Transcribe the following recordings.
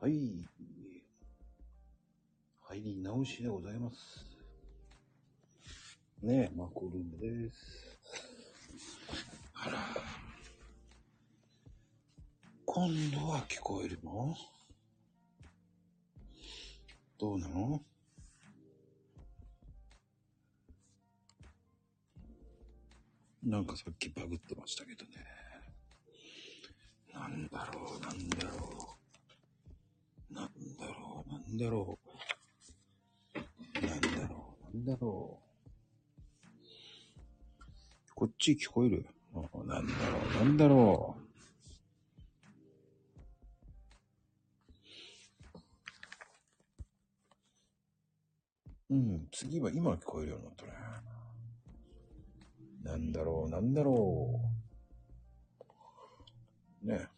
はい。入り直しでございます。ねえ、マコルームです。あら。今度は聞こえるの？どうなの？なんかさっきバグってましたけどね。なんだろう、なんだろう。なんだろう、なんだろう。なんだろう、こっち聞こえる？なんだろう、なんだろう。うん、次は今聞こえるようになったね。なんだろう、なんだろう。ね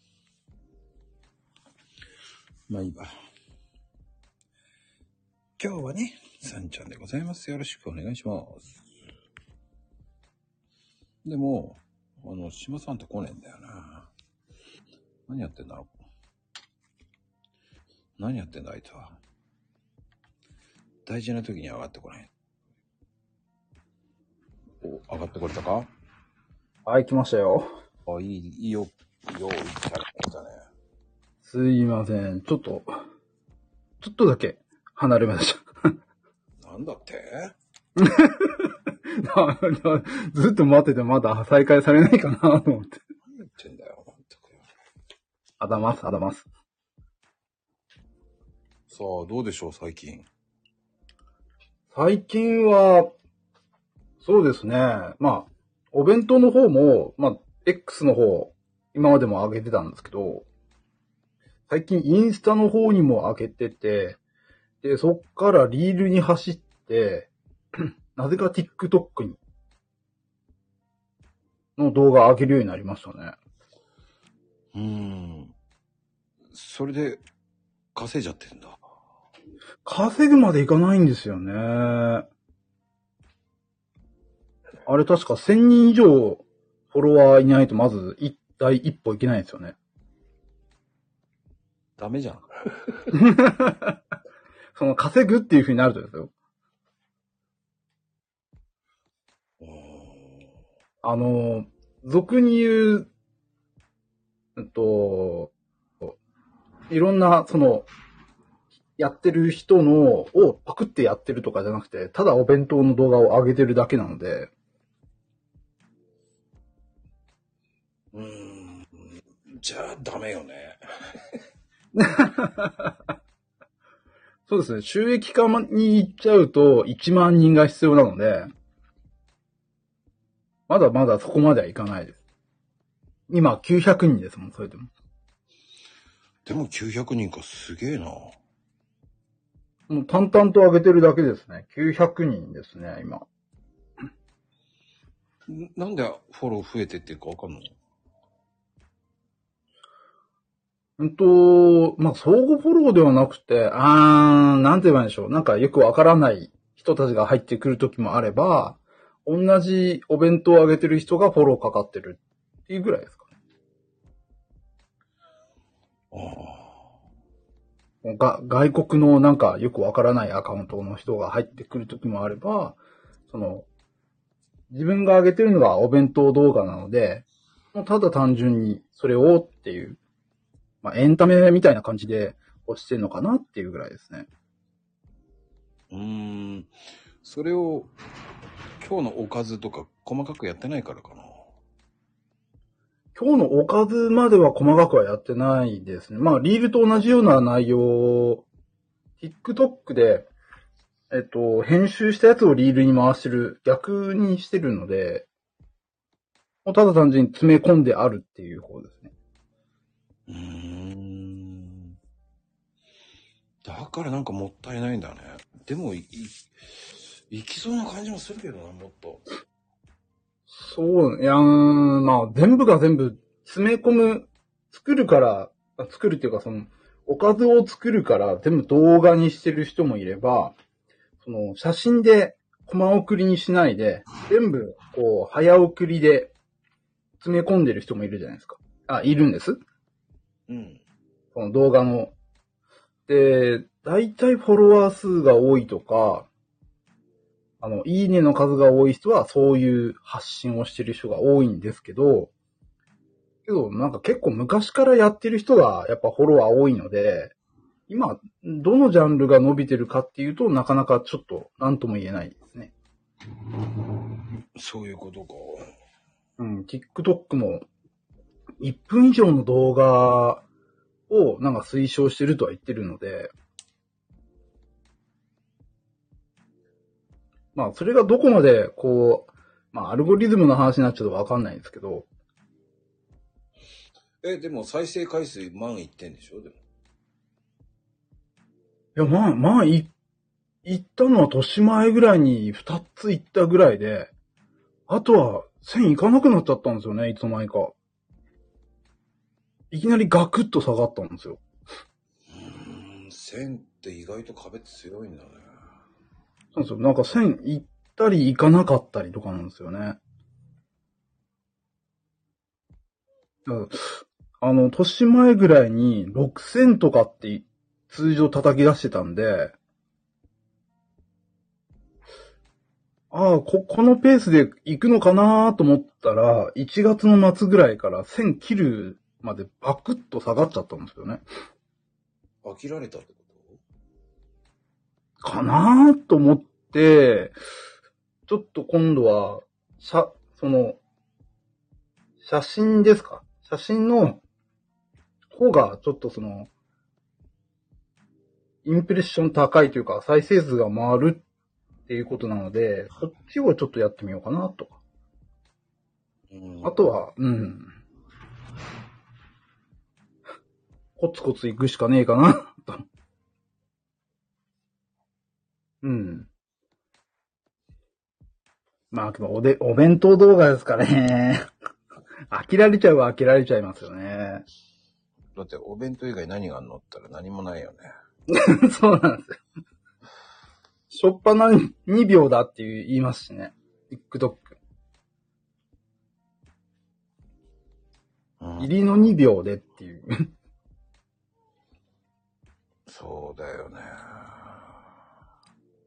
まあいいわ。今日はね、さんちゃんでございます。よろしくお願いします。でも、あの、島さんと来ねえんだよな。何やってんだろう。何やってんだ、あいつは。大事な時に上がってこない。お、上がってこれたか？はい、来ましたよ。あ、いい、いいよ、よう、いったね。すいません。ちょっと、ちょっとだけ離れました。なんだって？ずっと待っててまだ再開されないかなと思って。何言ってんだよ、くあだます、あだます。さあ、どうでしょう、最近？最近は、そうですね。まあ、お弁当の方も、まあ、X の方、今までも上げてたんですけど、最近インスタの方にも上げてて、で、そっからリールに走って、なぜか TikTok に、の動画上げるようになりましたね。うーん。それで、稼いじゃってんだ。稼ぐまでいかないんですよね。あれ確か1000人以上フォロワーいないとまず一第一歩いけないんですよね。ダメじゃん。その稼ぐっていう風になるとですよ。あの、俗に言う、うんと、いろんな、その、やってる人の、をパクってやってるとかじゃなくて、ただお弁当の動画を上げてるだけなので、うーん。じゃあ、ダメよね。そうですね、収益化に行っちゃうと1万人が必要なので、まだまだそこまではいかないです。今900人ですもん、それでも。でも900人かすげえな。もう淡々と上げてるだけですね。900人ですね、今。ん？なんでフォロー増えてってるかわかんのうんと、まあ、相互フォローではなくて、あー、なんて言えばいいんでしょう。なんかよくわからない人たちが入ってくる時もあれば、同じお弁当をあげてる人がフォローかかってるっていうぐらいですかあね。が外国のなんかよくわからないアカウントの人が入ってくる時もあれば、その、自分が上げてるのがお弁当動画なので、ただ単純にそれをっていう、まあ、エンタメみたいな感じで押してるのかなっていうぐらいですね。あ。うーん。それを、今日のおかずとか細かくやってないからかな。今日のおかずまでは細かくはやってないですね。まあ、リールと同じような内容を、TikTok で、えっと、編集したやつをリールに回してる、逆にしてるので、もうただ単純に詰め込んであるっていう方ですね。うーん。だからなんかもったいないんだね。でも、い、いきそうな感じもするけどな、もっと。そう、いやーん、まあ、全部が全部詰め込む、作るから、作るっていうかその、おかずを作るから全部動画にしてる人もいれば、その、写真でコマ送りにしないで、全部、こう、早送りで詰め込んでる人もいるじゃないですか。あ、いるんです。うん。この動画の、で、大体フォロワー数が多いとか、あの、いいねの数が多い人はそういう発信をしてる人が多いんですけど、けどなんか結構昔からやってる人がやっぱフォロワー多いので、今、どのジャンルが伸びてるかっていうとなかなかちょっと何とも言えないですね。そういうことか。うん、TikTok も1分以上の動画をなんか推奨してるとは言ってるので、まあ、それがどこまで、こう、まあ、アルゴリズムの話になっちゃうとわかんないんですけど、え、でも再生回数万いってんでしょ？でも。いや、まあ、まあ、い、行ったのは年前ぐらいに2つ行ったぐらいで、あとは1000行かなくなっちゃったんですよね、いつの間にか。いきなりガクッと下がったんですよ。うーん、1000って意外と壁強いんだね。そうですよ。なんか1000行ったり行かなかったりとかなんですよね。だからあの、年前ぐらいに6000とかって通常叩き出してたんで、ああ、こ、このペースで行くのかなと思ったら、1月の末ぐらいから1000切るまでバクッと下がっちゃったんですよね。飽きられたってこかなと思って、ちょっと今度は、写、その、写真ですか？写真の方がちょっとその、インプレッション高いというか、再生数が回るっていうことなので、そっちをちょっとやってみようかなとか。あとは、うん。コツコツ行くしかねえかな、と。うん。まあ、でもおで、お弁当動画ですかね。飽きられちゃうは飽きられちゃいますよね。だってお弁当以外何があんのったら何もないよね。そうなんですよ。しょっぱなに2秒だって言いますしね。TikTok。うん入りの2秒でっていう。そうだよね。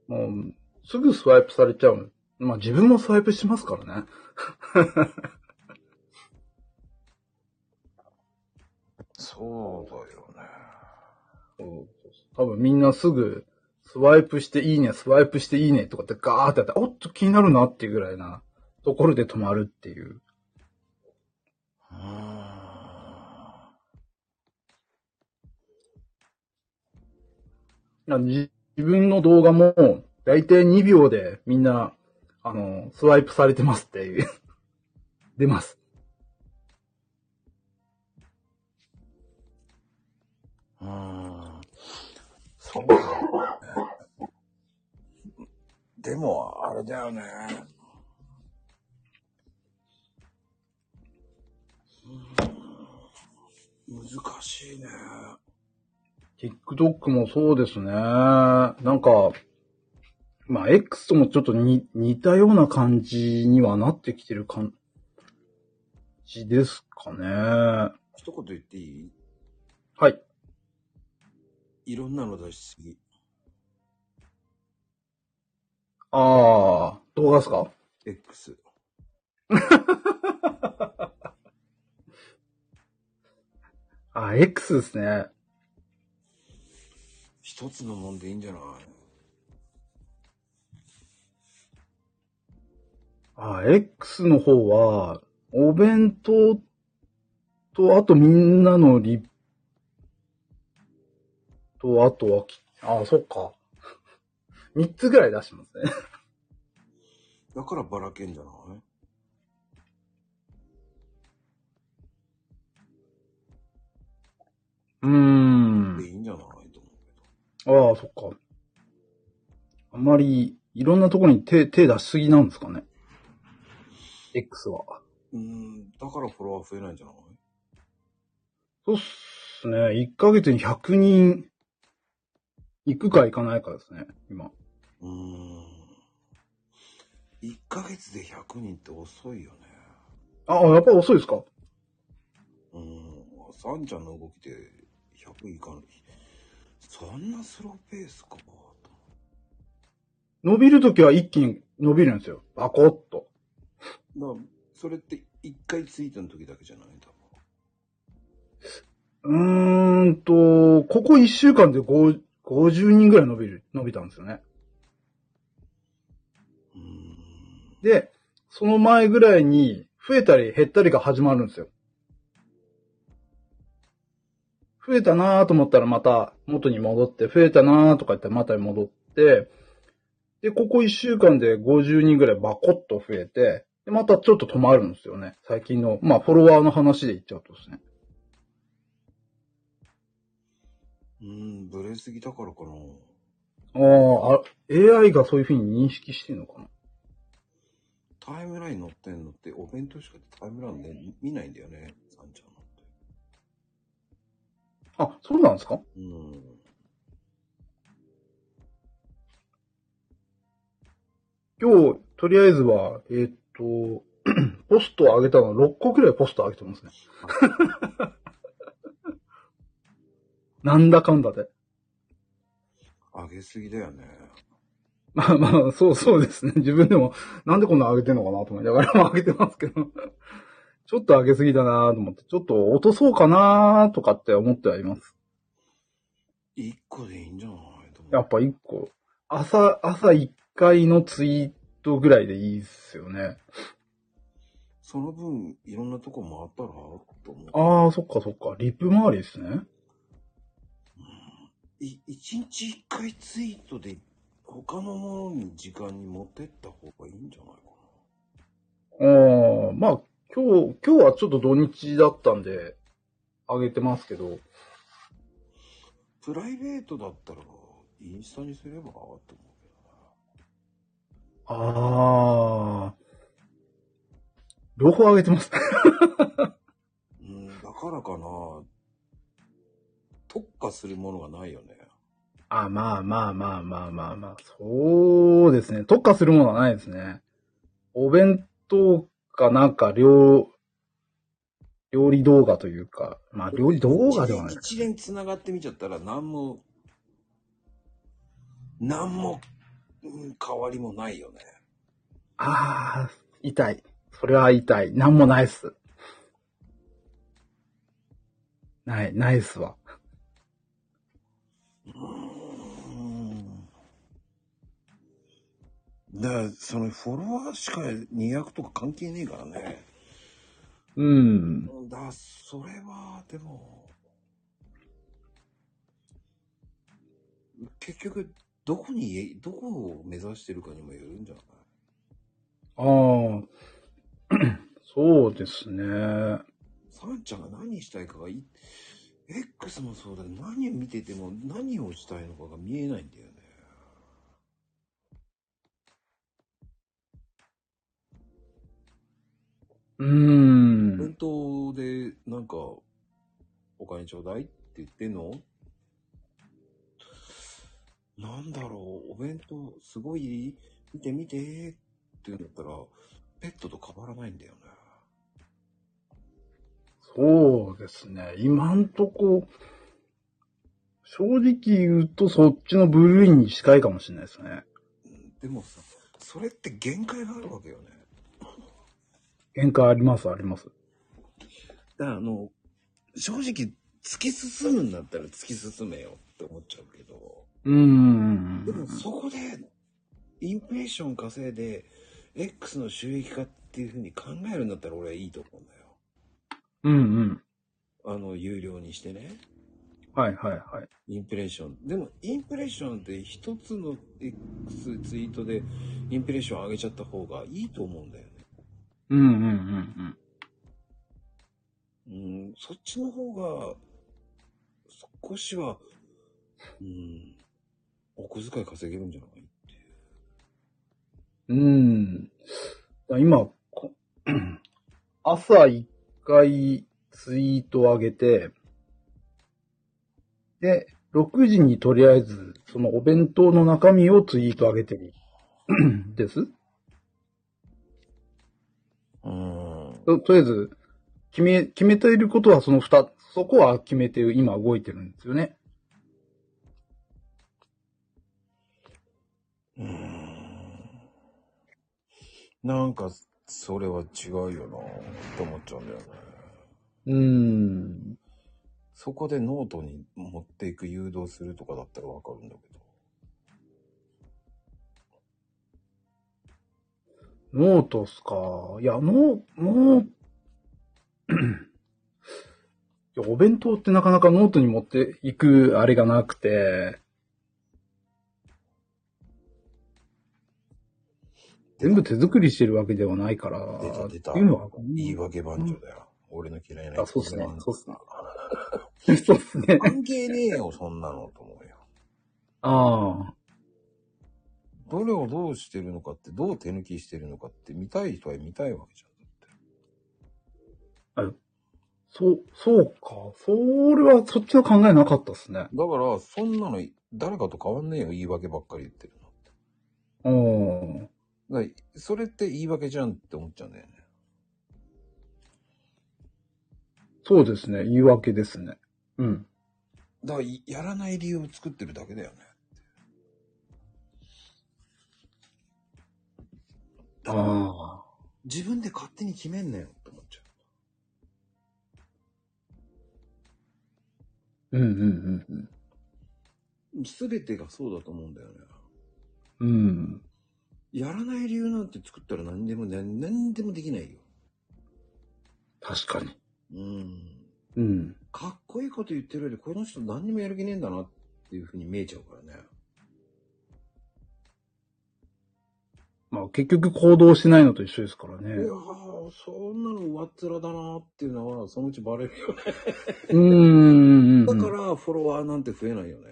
もう、すぐスワイプされちゃう。まあ自分もスワイプしますからね。そうだよね。多分みんなすぐ、スワイプしていいね、スワイプしていいねとかってガーってやって、おっと気になるなっていうぐらいなところで止まるっていう。自分の動画も、だいたい2秒でみんな、あの、スワイプされてますっていう。出ます。うーん。そうだね。でも、あれだよね。難しいね。TikTok もそうですね。なんか、まあ、X ともちょっとに似たような感じにはなってきてる感じですかね。一言言っていい？はい。いろんなの出しすぎ。ああ、動画ですか？X。あ、X ですね。一つのもんでいいんじゃない？あ、X の方は、お弁当と、あとみんなのリと、あとはき、あ、そっか。三つぐらい出してますね。だからばらけんじゃない？うーんで。いいんじゃない？ああ、そっか。あんまり、いろんなところに手、手出しすぎなんですかね。X は。うーん、だからフォロワー増えないんじゃない？そうっすね。1ヶ月に100人、行くか行かないかですね、今。うーん。1ヶ月で100人って遅いよね。あ、やっぱ遅いですか？うん。サンちゃんの動きで100いかない。そんなスローペースか。伸びるときは一気に伸びるんですよ。バコッと。まあ、それって一回ツイートの時だけじゃない？んだうーんと、ここ一週間で5 50人ぐらい伸びる、伸びたんですよね。で、その前ぐらいに増えたり減ったりが始まるんですよ。増えたなーと思ったらまた元に戻って、増えたなーとか言ったらまた戻って、で、ここ一週間で50人ぐらいバコッと増えて、で、またちょっと止まるんですよね。最近の、まあ、フォロワーの話で言っちゃうとですね。うーん、ブレすぎだからかな。ああ、あ AI がそういう風に認識してんのかなタイムライン載ってんのって、お弁当しかタイムラインで見ないんだよね、さんちゃん。あ、そうなんですか？うん。今日、とりあえずは、えーっと、ポストを上げたの6個くらいポスト上げてますね。なんだかんだで。上げすぎだよね。まあまあ、そうそうですね。自分でも、なんでこんな上げてんのかなと思いながらも上げてますけど。ちょっと上げすぎだなと思って、ちょっと落とそうかなとかって思ってはいます。一個でいいんじゃないやっぱ1個。朝、朝1回のツイートぐらいでいいっすよね。その分、いろんなとこ回ったらと思う。ああ、そっかそっか。リップ周りですね。い一日一回ツイートで、他のものに時間に持ってった方がいいんじゃないかああ、まあ、今日、今日はちょっと土日だったんで、上げてますけど、な。プライベートだったら、インスタにすればと思うけどああ、両方上げてます。な。うん、だからかな。特化するものがないよね。あまあまあまあまあまあまあ、そうですね。特化するものはないですね。お弁当かなんか料、料理動画というか、まあ料理動画ではない。一連繋がってみちゃったら、何も、何も、うん変わりもないよね。ああ、痛い。それは痛い。なんもないっす。ない、ないっすわ。うん。だから、そのフォロワーしか200とか関係ねえからね。うん。だそれは、でも、結局、どこに、どこを目指してるかにもよるんじゃない？ああ、そうですね。サンちゃんが何したいかがい、X もそうだけど、何を見てても何をしたいのかが見えないんだよね。うーん。弁当で、なん。か、お金ちょうだいって言ってん。のなん。だろう、お弁当、すごい、見て見てって言うん。だったら、ペットと変わらないん。だよね。そうですね。今ん。とこ、正直言うとそっちのブルーインに近いかもしれないですね。でもさ、それって限界があるわけよね。限界あります、あります。だからあの、正直、突き進むんだったら突き進めよって思っちゃうけど、うーんで。もそこで、インプレッション稼いで、X の収益化っていう風に考えるんだったら俺はいいと思うんだよ。うんうん。あの、有料にしてね。はいはいはい。インプレッション。でも、インプレッションって一つの X ツイートでインプレッション上げちゃった方がいいと思うんだよね。うんうんうんうん、そっちの方が、少しは、うん、お小遣い稼げるんじゃないっていう。うん。今、朝一回ツイートを上げて、で、6時にとりあえず、そのお弁当の中身をツイート上げてる。ですうん。と、とりあえず、決め、決めていることはその二、そこは決めて今動いてるんですよね。うん。なんか、それは違うよなぁ、と思っちゃうんだよね。うん。そこでノートに持っていく誘導するとかだったらわかるんだけど。ノートっすか？いや、ノー、ノー、いやお弁当ってなかなかノートに持っていくあれがなくて、全部手作りしてるわけではないから、出た出たっていうのは、言い訳番長だよ。俺の嫌いなあ、そうっすねそうっすね。そうっすね。関係ねえよ、そんなのと思うよ。ああ。どれをどうしてるのかって、どう手抜きしてるのかって見たい人は見たいわけじゃん。だってそう、そうか。それはそっちの考えなかったっすね。だから、そんなの誰かと変わんねえよ、言い訳ばっかり言ってるの。うん。だからそれって言い訳じゃんって思っちゃうんだよね。そうですね。言い訳ですね。うん。だから、やらない理由を作ってるだけだよね。ああ。自分で勝手に決めんなよって思っちゃうんうんうんうん。う。すべてがそうだと思うんだよね。うん。やらない理由なんて作ったら何でも何何でもできないよ。確かに。うん。うん。かっこいいこと言ってるより、この人何にもやる気ねえんだなっていうふうに見えちゃうからね。まあ結局行動しないのと一緒ですからいやそんなの上っ面だなっていうのは、そのうちバレるよね。うーん。だから、フォロワーなんて増えないよね。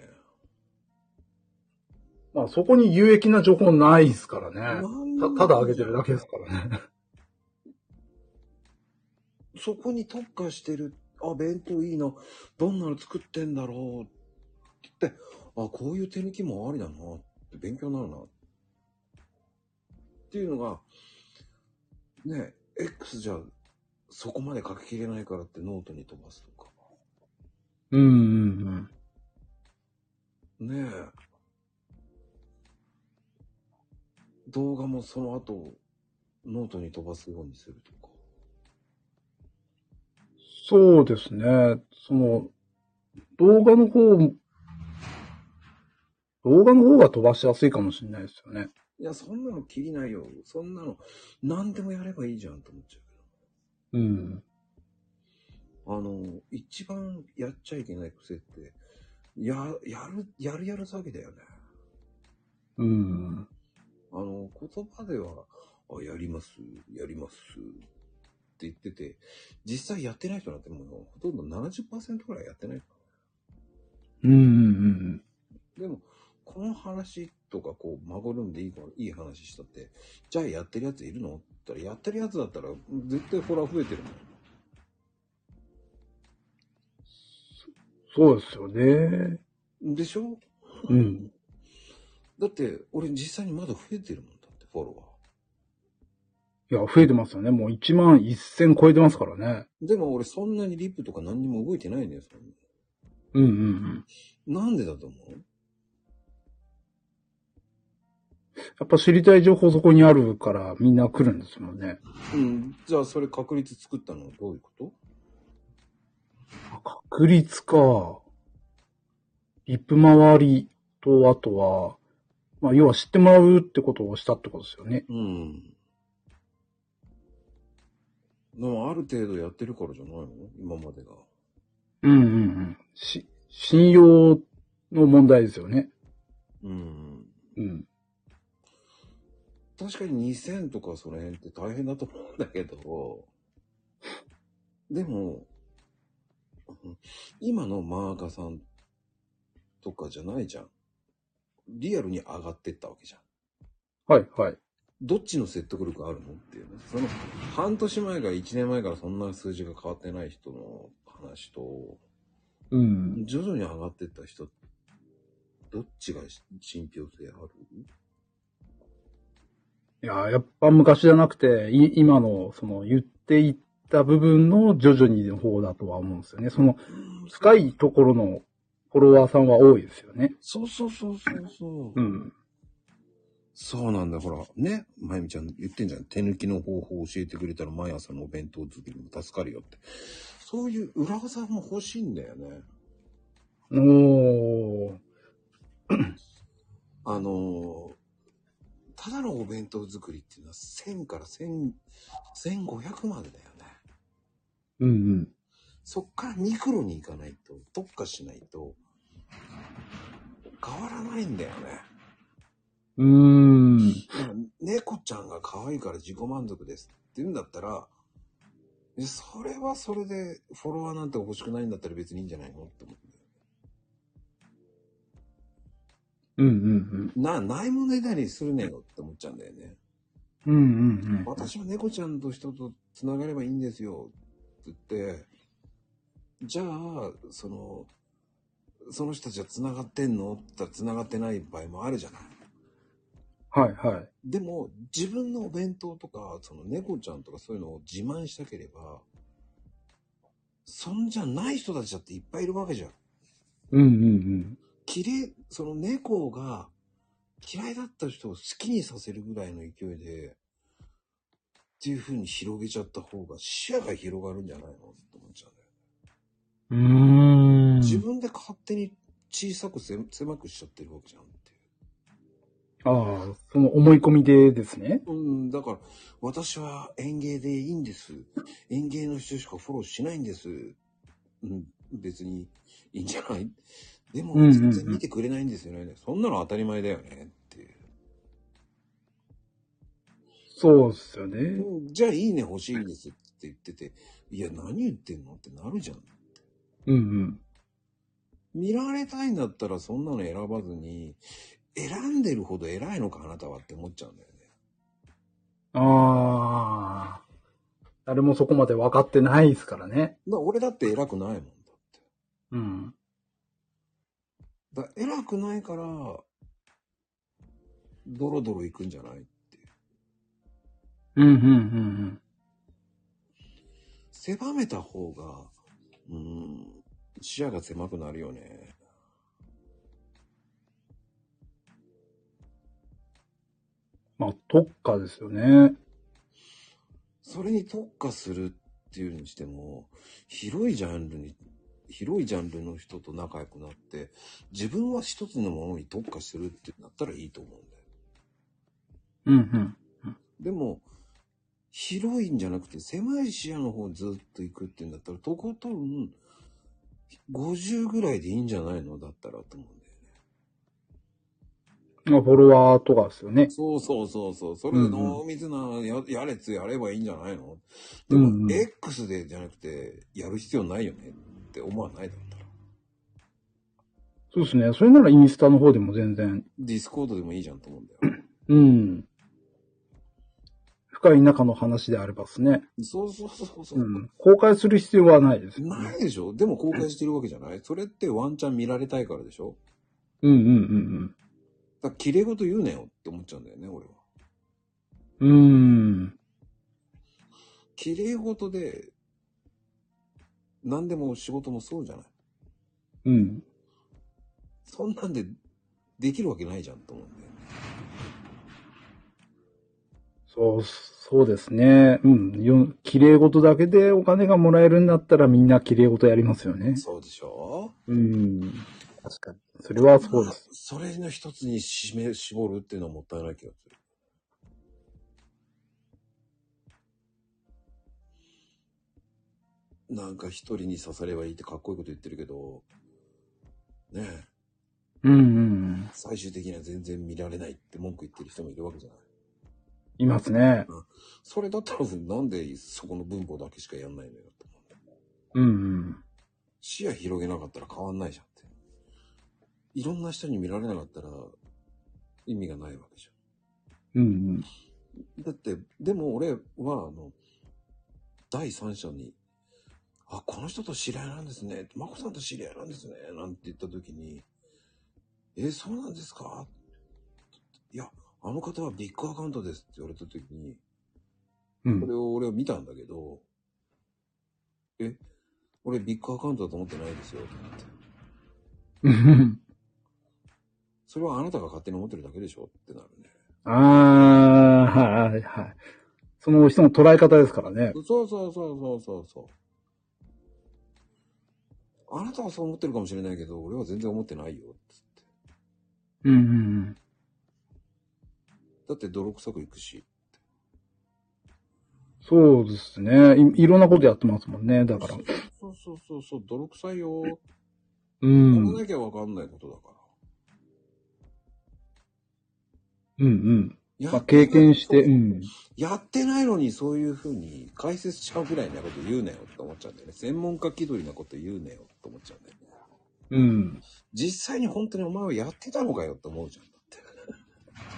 まあそこに有益な情報ないですからね。たただ上げてるだけですからね。そこに特化してる、あ、弁当いいな、どんなの作ってんだろうって言って、あ、こういう手抜きもありだなって勉強になるな。っていうのが、ね、X じゃそこまで書ききれないからってノートに飛ばすとか。うんうんうん。ねえ。動画もその後、ノートに飛ばすようにするとか。そうですね。その、動画の方、動画の方が飛ばしやすいかもしれないですよね。いや、そんなの切りないよ。そんなの、何でもやればいいじゃんと思っちゃううん。けど。あの、一番やっちゃいけない癖って、や、やる、やるやる詐欺だよね。うん。あの、言葉では、あ、やります、やります、って言ってて、実際やってない人なんてもうほとんど70%ぐらいやってない。うんうんうんでも、この話とか、こう、マゴルンでいいから、いい話したって、じゃあやってるやついるの？って言ったら、やってるやつだったら、絶対フォロワー増えてるもん。そうですよね。でしょ？うん。だって、俺実際にまだ増えてるもんだって、フォロワいや、増えてますよね。もう1万1000超えてますからね。ー。でも俺そんなにリップとか何にも動いてないんだよ、そんなうんうんうん。なんでだと思う？やっぱ知りたい情報そこにあるからみんな来るんですもんね。うん。じゃあそれ確率作ったのはどういうこと？確率か。リップ周りと、あとは、まあ、要は知ってもらうってことをしたってことですよね。うん。でもある程度やってるからじゃないの？今までが。うんうんうん。し、信用の問題ですよね。うん。うん。確かに2000とかその辺って大変だと思うんだけど、でも、うん今のマーカさんとかじゃないじゃん。リアルに上がってったわけじゃん。はいはい。どっちの説得力あるのっていうね。その、半年前から1年前からそんな数字が変わってない人の話と、うん。徐々に上がってった人、どっちが信憑性ある？いや、やっぱ昔じゃなくて、い今の、その、言っていった部分の徐々にの方だとは思うんですよね。その、深いところのフォロワーさんは多いですよね。そうそうそうそうそう。うん。そうなんだ、ほら。ね。まゆみちゃん言ってんじゃん。手抜きの方法を教えてくれたら毎朝のお弁当作りも助かるよって。そういう裏技も欲しいんだよね。おー。あのーただのお弁当作りっていうのは1000から1000 1500までだよね。うんうん。そっからミクロに行かないと、特化しないと、変わらないんだよね。うーん。猫ちゃんが可愛いから自己満足ですって言うんだったら、えそれはそれでフォロワーなんて欲しくないんだったら別にいいんじゃないのって思うんだよ。うんうんな、ないものねだりするねよって思っちゃうんだよね。うん。うんうんうん。私は猫ちゃんと人と繋がればいいんですよって言って、じゃあ、その、その人たちは繋がってんの？って言ったら繋がってない場合もあるじゃない。はいはい。でも、自分のお弁当とか、その猫ちゃんとかそういうのを自慢したければ、そんじゃない人たちだっていっぱいいるわけじゃん。うんうんうん。きれい、その猫が嫌いだった人を好きにさせるぐらいの勢いで、っていう風に広げちゃった方が視野が広がるんじゃないのって思っちゃうんだよね。うーん。自分で勝手に小さくせ狭くしちゃってるわけじゃんっていう。ああ、その思い込みでですね。うん、だから、私は園芸でいいんです。園芸の人しかフォローしないんです。うん、別にいいんじゃない？でも、うんうんうん全然見てくれないんですよね。そんなの当たり前だよねっていう。そうっすよね。うんじゃあいいね欲しいんですって言ってて、いや、何言ってんのってなるじゃん。うんうん。見られたいんだったらそんなの選ばずに、選んでるほど偉いのかあなたはって思っちゃうんだよね。ああ。誰もそこまで分かってないですからね。だ俺だって偉くないもんだって。うん。だ偉くないから、ドロドロ行くんじゃないっていう。うんうんうん狭めた方が、うん、視野が狭くなるよね。まあ、特化ですよね。それに特化するっていうにしても、広いジャンルに、広いジャンルの人と仲良くなって、自分は一つのものに特化するってなったらいいと思うんだよ。うんうん。でも、広いんじゃなくて狭い視野の方にずっと行くっていうんだったら、とことん50ぐらいでいいんじゃないの？だったらと思うんだよね。まあ、フォロワーとかですよね。そうそうそうそう。それで濃密なややれつやればいいんじゃないの？でも、うんうん X でじゃなくて、やる必要ないよねって思わないだったら。そうですね。それならインスタの方でも全然。 Discordでもいいじゃんと思うんだよ。うん。深い仲の話であればですね。そうそうそうそう。うん。公開する必要はないです。ないでしょ？でも公開してるわけじゃない？それってワンチャン見られたいからでしょ？うんうんうんだから綺麗事言うなよって思っちゃうんだよね、俺は。うん。うーん。綺麗事で、何でも仕事もそうじゃない？うん。そんなんでできるわけないじゃんと思うんだよね。そう、そうですね。うん。よ綺麗事だけでお金がもらえるんだったらみんな綺麗事やりますよね。そうでしょ？うん。確かに。それはそうです。それの一つに締め、絞るっていうのはもったいない気がする。なんか一人に刺さればいいってかっこいいこと言ってるけど、ねえ、うんうんうん。最終的には全然見られないって文句言ってる人もいるわけじゃない。いますね。それだったらなんでそこの文法だけしかやんないのよって思う。うんうん。視野広げなかったら変わんないじゃんって。いろんな人に見られなかったら意味がないわけじゃん。うんうん。だって、でも俺は、あの、第三者に、あ、この人と知り合いなんですね。マコさんと知り合いなんですね。なんて言った時に、え、そうなんですか？いや、あの方はビッグアカウントですって言われた時に、うんこれを俺は見たんだけど、え、俺ビッグアカウントだと思ってないですよ、と思って。うん。それはあなたが勝手に思ってるだけでしょってなるね。ああ、はい、はい。その人の捉え方ですからね。そうそうそうそうそうそう。あなたはそう思ってるかもしれないけど、俺は全然思ってないよ。つって。うんうんうん。だって泥臭くいくし。そうですねい。いろんなことやってますもんね。だから。そうそうそうそう、泥臭いよ。うやらん。なきゃわかんないことだから。うんうん。やまあ、経験して、うん。やってないのにそういうふうに解説しちゃうぐらいなこと言うなよって思っちゃうんだよね。専門家気取りなこと言うなよって思っちゃうんだよね。うん。実際に本当にお前はやってたのかよって思うじゃん。だって。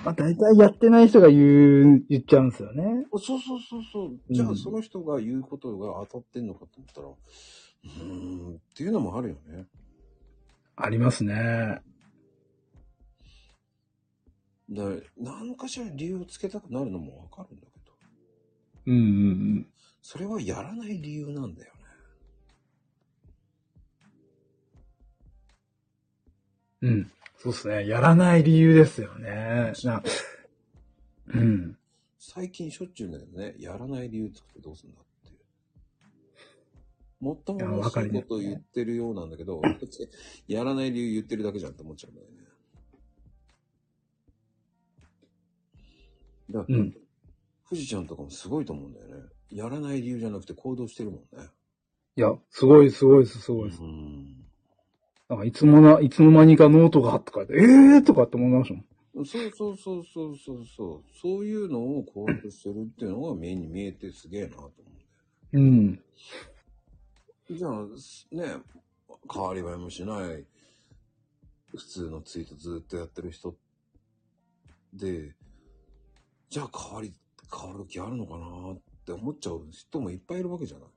まあ、大体やってない人が言う、言っちゃうんですよね。そうそうそうそう。じゃうんあその人が言うことが当たってんのかと思ったら、うーんっていうのもあるよね。ありますね。だ何かしら理由をつけたくなるのもわかるんだけど、うんうんそれはやらない理由なんだようん。うん。そうですね。やらない理由ですよね。なうん。最近しょっちゅうだけどね、やらない理由つくってどうすんだっていう。もっともいやもしいわかりますことを言ってるようなんだけど、やらない理由言ってるだけじゃんって思っちゃうんだよね。だから、うん。富士ちゃんとかもすごいと思うんだよね。やらない理由じゃなくて行動してるもんね。いや、すごいすごいです、すごいです。うん。なんかいつもな、いつの間にかノートがとかって、ええーとかって思いましたもん。そうそうそうそうそうそう。そういうのを行動してるっていうのが目に見えてすげえなと思うんだよ。うん。じゃあ、ね、変わり映えもしない、普通のツイートずっとやってる人で、じゃあ変わり、変わる気あるのかなって思っちゃう人もいっぱいいるわけじゃない。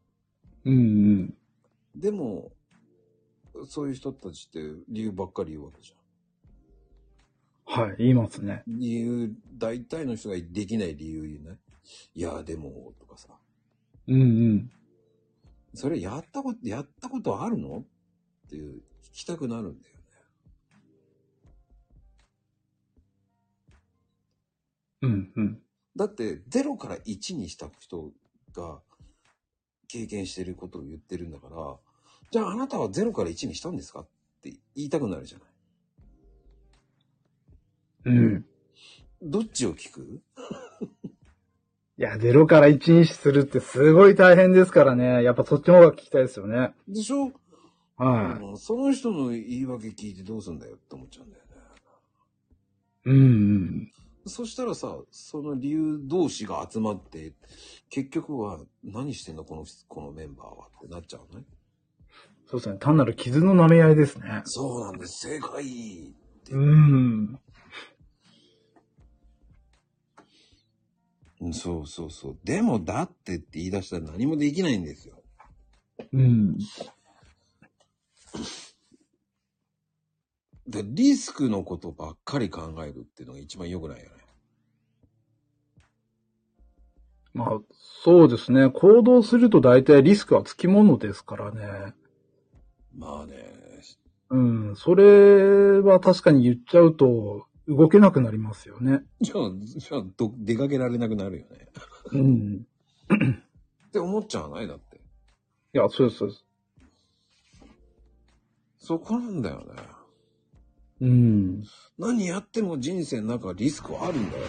うんうん。でも、そういう人たちって理由ばっかり言うわけじゃん。はい、言いますね。理由、大体の人ができない理由言うね。いや、でも、とかさ。うんうん。それやったこと、やったことあるの？っていう、聞きたくなるんだよね。うんうん。だって、0から1にした人が経験してることを言ってるんだから、じゃああなたは0から1にしたんですか？って言いたくなるじゃない。うん。どっちを聞く？いや、0から1にするってすごい大変ですからね。やっぱそっちの方が聞きたいですよね。でしょ、はうんその人の言い訳聞いてどうすんだよって思っちゃうんだよね。い。うんうん。そしたらさ、その理由同士が集まって、結局は何してんのこの、このメンバーはってなっちゃうね。そうですね。単なる傷の舐め合いですね。そうなんです。正解。うんそうそうそう。でも、だってって言い出したら何もできないんですよ。うん。で、リスクのことばっかり考えるっていうのが一番良くないよね。まあ、そうですね。行動すると大体リスクはつきものですからね。まあね。うん。それは確かに言っちゃうと動けなくなりますよね。じゃあ、じゃあど、出かけられなくなるよね。うん。って思っちゃわない？だって。いや、そうです、そうです。そこなんだよね。うん。何やっても人生の中リスクはあるんだよ。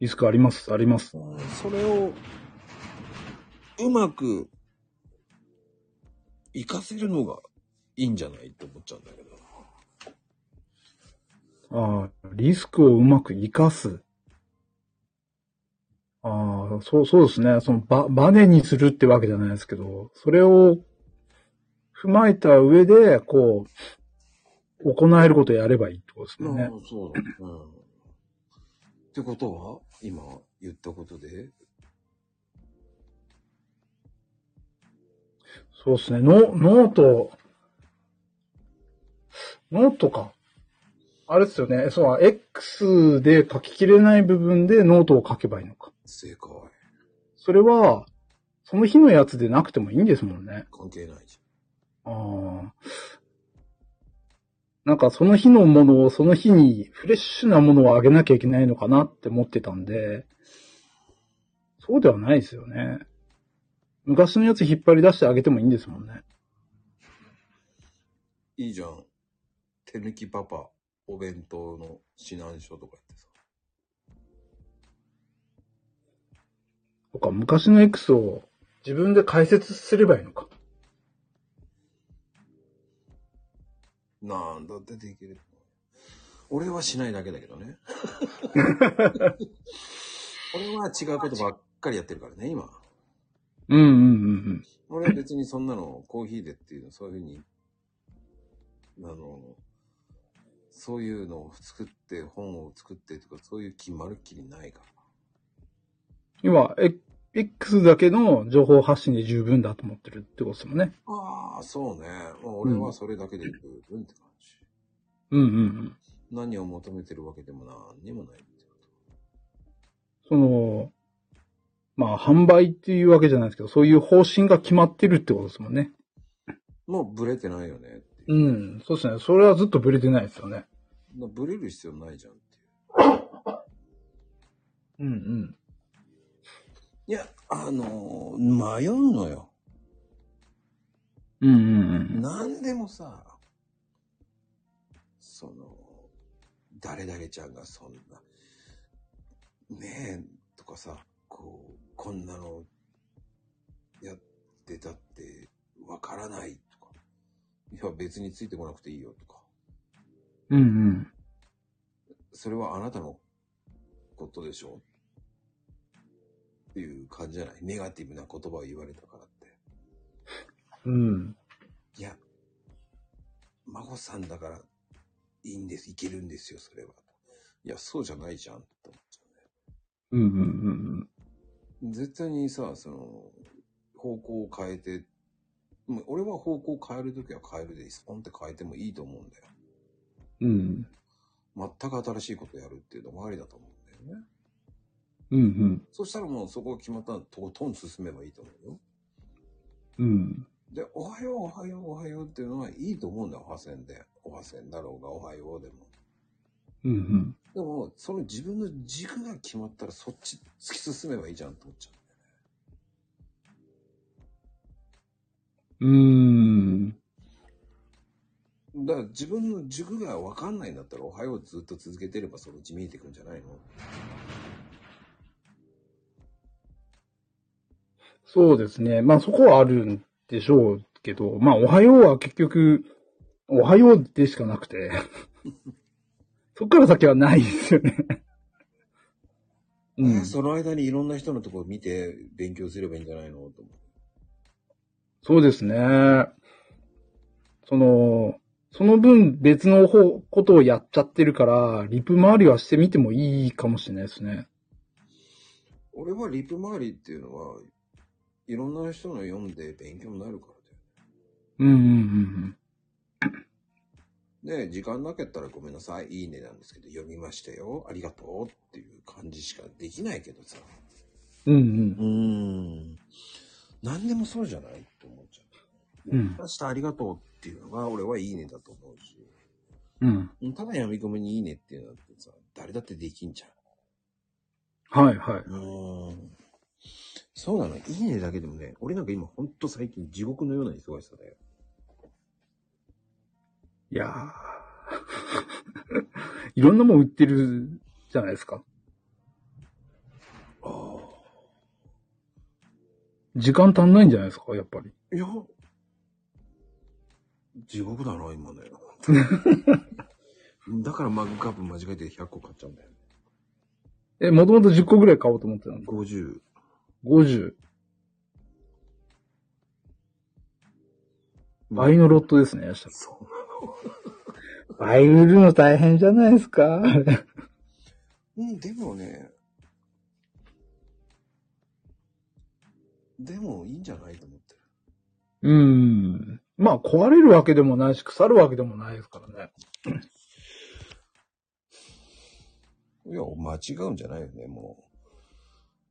リスクあります、あります。それを、うまく、活かせるのがいいんじゃないって思っちゃうんだけど。ああ、リスクをうまく活かす。ああ、そう、そうですね。そのバ、バネにするってわけじゃないですけど、それを踏まえた上で、こう、行えることをやればいいってことですよね。そうだ。うん。ってことは、今言ったことで、そうですね。ノ note、noteか。あれですよね。そう、X で書ききれない部分でノートを書けばいいのか。正解。それは、その日のやつでなくてもいいんですもんね。関係ないじああ。なんかその日のものをその日にフレッシュなものをあげなきゃいけないのかなって思ってたんで、そうではないですよね。昔のやつ引っ張り出してあげてもいいんですもんね。いいじゃん。手抜きパパ、お弁当の指南書とか言ってさ。とか、昔の X を自分で解説すればいいのか。なんだってできる。俺はしないだけだけどね。俺は違うことばっかりやってるからね、今。うんうんうんうん。俺は別にそんなのコーヒーでっていうの、そういうふうに、あの、そういうのを作って、本を作ってとか、そういう気まるっきりないから。今、え X だけの情報発信で十分だと思ってるってことですもんね。ああ、そうね。まあ、俺はそれだけで十分って感じ。うんうんうん。何を求めてるわけでも何にもないってこその、まあ、販売っていうわけじゃないですけど、そういう方針が決まってるってことですもんね。と。もうブレてないよねう。うん、そうですね。それはずっとブレてないですよね。なブレる必要ないじゃんっていう。うんうん。いや、あのー迷うのよ。うんうんうん。何でもさ、その、誰々ちゃんがそんな、ねえ、とかさ、こう、こんなのやってたってわからないとか、いや別についてこなくていいよとか、うんうん。それはあなたのことでしょっていう感じじゃない？ネガティブな言葉を言われたからって。うん。いや、孫さんだからいいんです、いけるんですよ、それは。いや、そうじゃないじゃん、と思っちゃうんうんうんうね。絶対にさ、その、方向を変えて、もう俺は方向を変えるときは変えるで、スポンって変えてもいいと思うんだよ。うん。うん。全く新しいことやるっていうのもありだと思うんだよね。うんうん。そしたらもうそこが決まったらとことん進めばいいと思うよ。うん。で、おはよう、おはよう、おはようっていうのはいいと思うんだよ、おはせんで。おはせんだろうが、おはようでも。うんうん。でも、その自分の軸が決まったらそっち突き進めばいいじゃんと思っちゃうーん。う。だから自分の軸が分かんないんだったら、おはようずっと続けてればそのうち見えてくんじゃないの？そうですね。まあそこはあるんでしょうけど、まあおはようは結局、おはようでしかなくて、そっから先はないですよね。うえん。その間にいろんな人のところ見て勉強すればいいんじゃないの？と思う。そうですね。その、その分別の方、ことをやっちゃってるから、リプ回りはしてみてもいいかもしれないですね。俺はリプ周りっていうのは、いろんな人の読んで勉強になるからうんうんうんだよ。で、時間なかったらごめんなさい、いいねなんですけど、読みましたよ、ありがとうっていう感じしかできないけどさ。うん。うんうーん。何でもそうじゃないと思っちゃう。うん出したありがとうっていうのが俺はいいねだと思うし。うん。うん。ただ読み込みにいいねっていうのってさ、誰だってできんじゃん。はいはい。うーん。そうなの。いいねだけでもね、俺なんか今ほんと最近地獄のような忙しさだよ。いやー。いろんなもん売ってるじゃないですか。ああ。時間足んないんじゃないですか、やっぱり。いや、地獄だな、今ね。だからマグカップ間違えて100個買っちゃうんだよ。え、もともと10個ぐらい買おうと思ってたの？50。50。倍のロットですね、そう倍売るの大変じゃないですか？うん、でもね、でもいいんじゃないと思ってる。うん。まあ、壊れるわけでもないし、腐るわけでもないですからね。いや、間違うんじゃないよね、も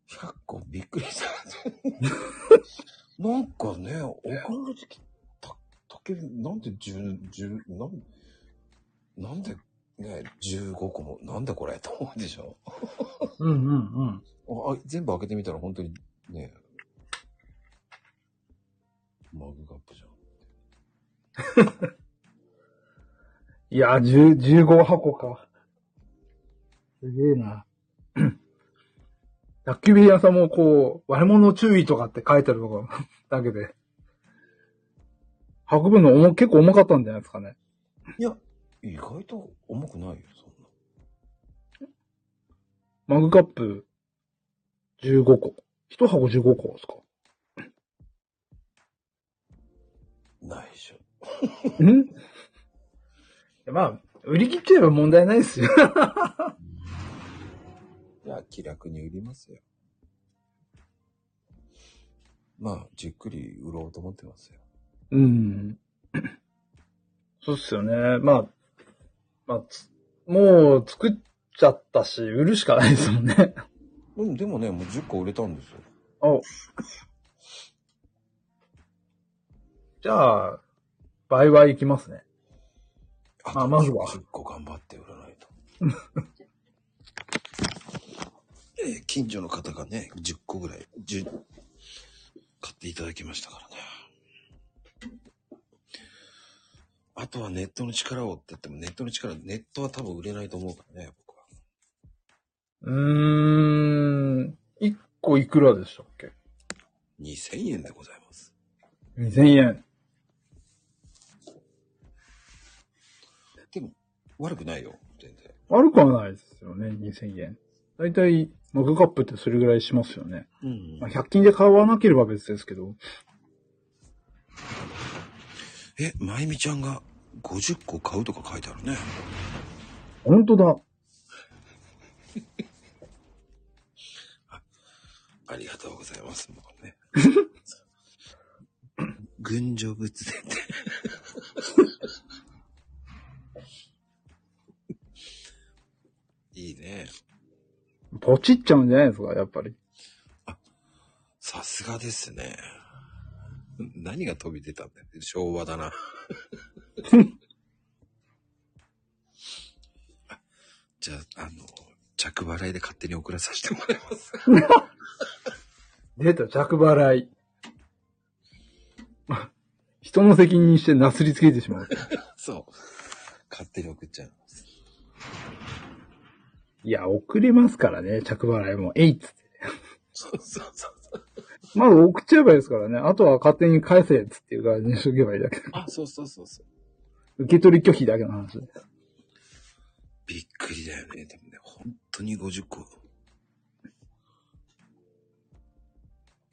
う。100個びっくりした。なんかね、お金的た、たける、なんで10、10、なんなんで、ね、15個も、なんでこれと思うでしょうんうんうん。ああ全部開けてみたら本当にね、マグカップじゃん。いや、10 15箱か。すげえな。宅急便屋さんもこう、割れ物注意とかって書いてあるのが、だけで。運ぶの重結構重かったんじゃないですかね。いや、意外と重くないよ、そんな。マグカップ15個。1箱15個ですかないでしょ。ん？まあ、売り切っちゃえば問題ないですよ。いや、気楽に売りますよ。まあ、じっくり売ろうと思ってますよ。うん。そうっすよね。まあ、まあ、つもう作っちゃったし、売るしかないですもんね。うん、でもね、もう10個売れたんですよ。お。じゃあ、倍々いきますね。ああまずは10個頑張って売らないと。えー近所の方がね、10個ぐらい、10、買っていただきましたからね。あとはネットの力をって言っても、ネットの力、ネットは多分売れないと思うからね、僕は。うーん。1個いくらでしたっけ？2000円でございます。?2000 円。でも、悪くないよ、全然。悪くはないですよね、2000円。だいたい、マグカップってそれぐらいしますよね。うんまあ、100均で買わなければ別ですけど。え、まゆみちゃんが50個買うとか書いてあるね。本当だ。ありがとうございます。もうね。群青仏殿って。いいね。ポチっちゃうんじゃないですか、やっぱり。さすがですね。何が飛び出たんだよ。昭和だな。あ じゃあ、あの、着払いで勝手に送らさせてもらいます。出た、着払い。人の責任にしてなすりつけてしまう。そう。勝手に送っちゃいます。いや、送れますからね、着払いも。えいっつって。そうそうそうそう。まず送っちゃえばいいですからね。あとは勝手に返せっつっていう感じにしとけばいいだけ。あ、そうそうそうそう。受け取り拒否だけの話です。びっくりだよね。でもね、本当に50個。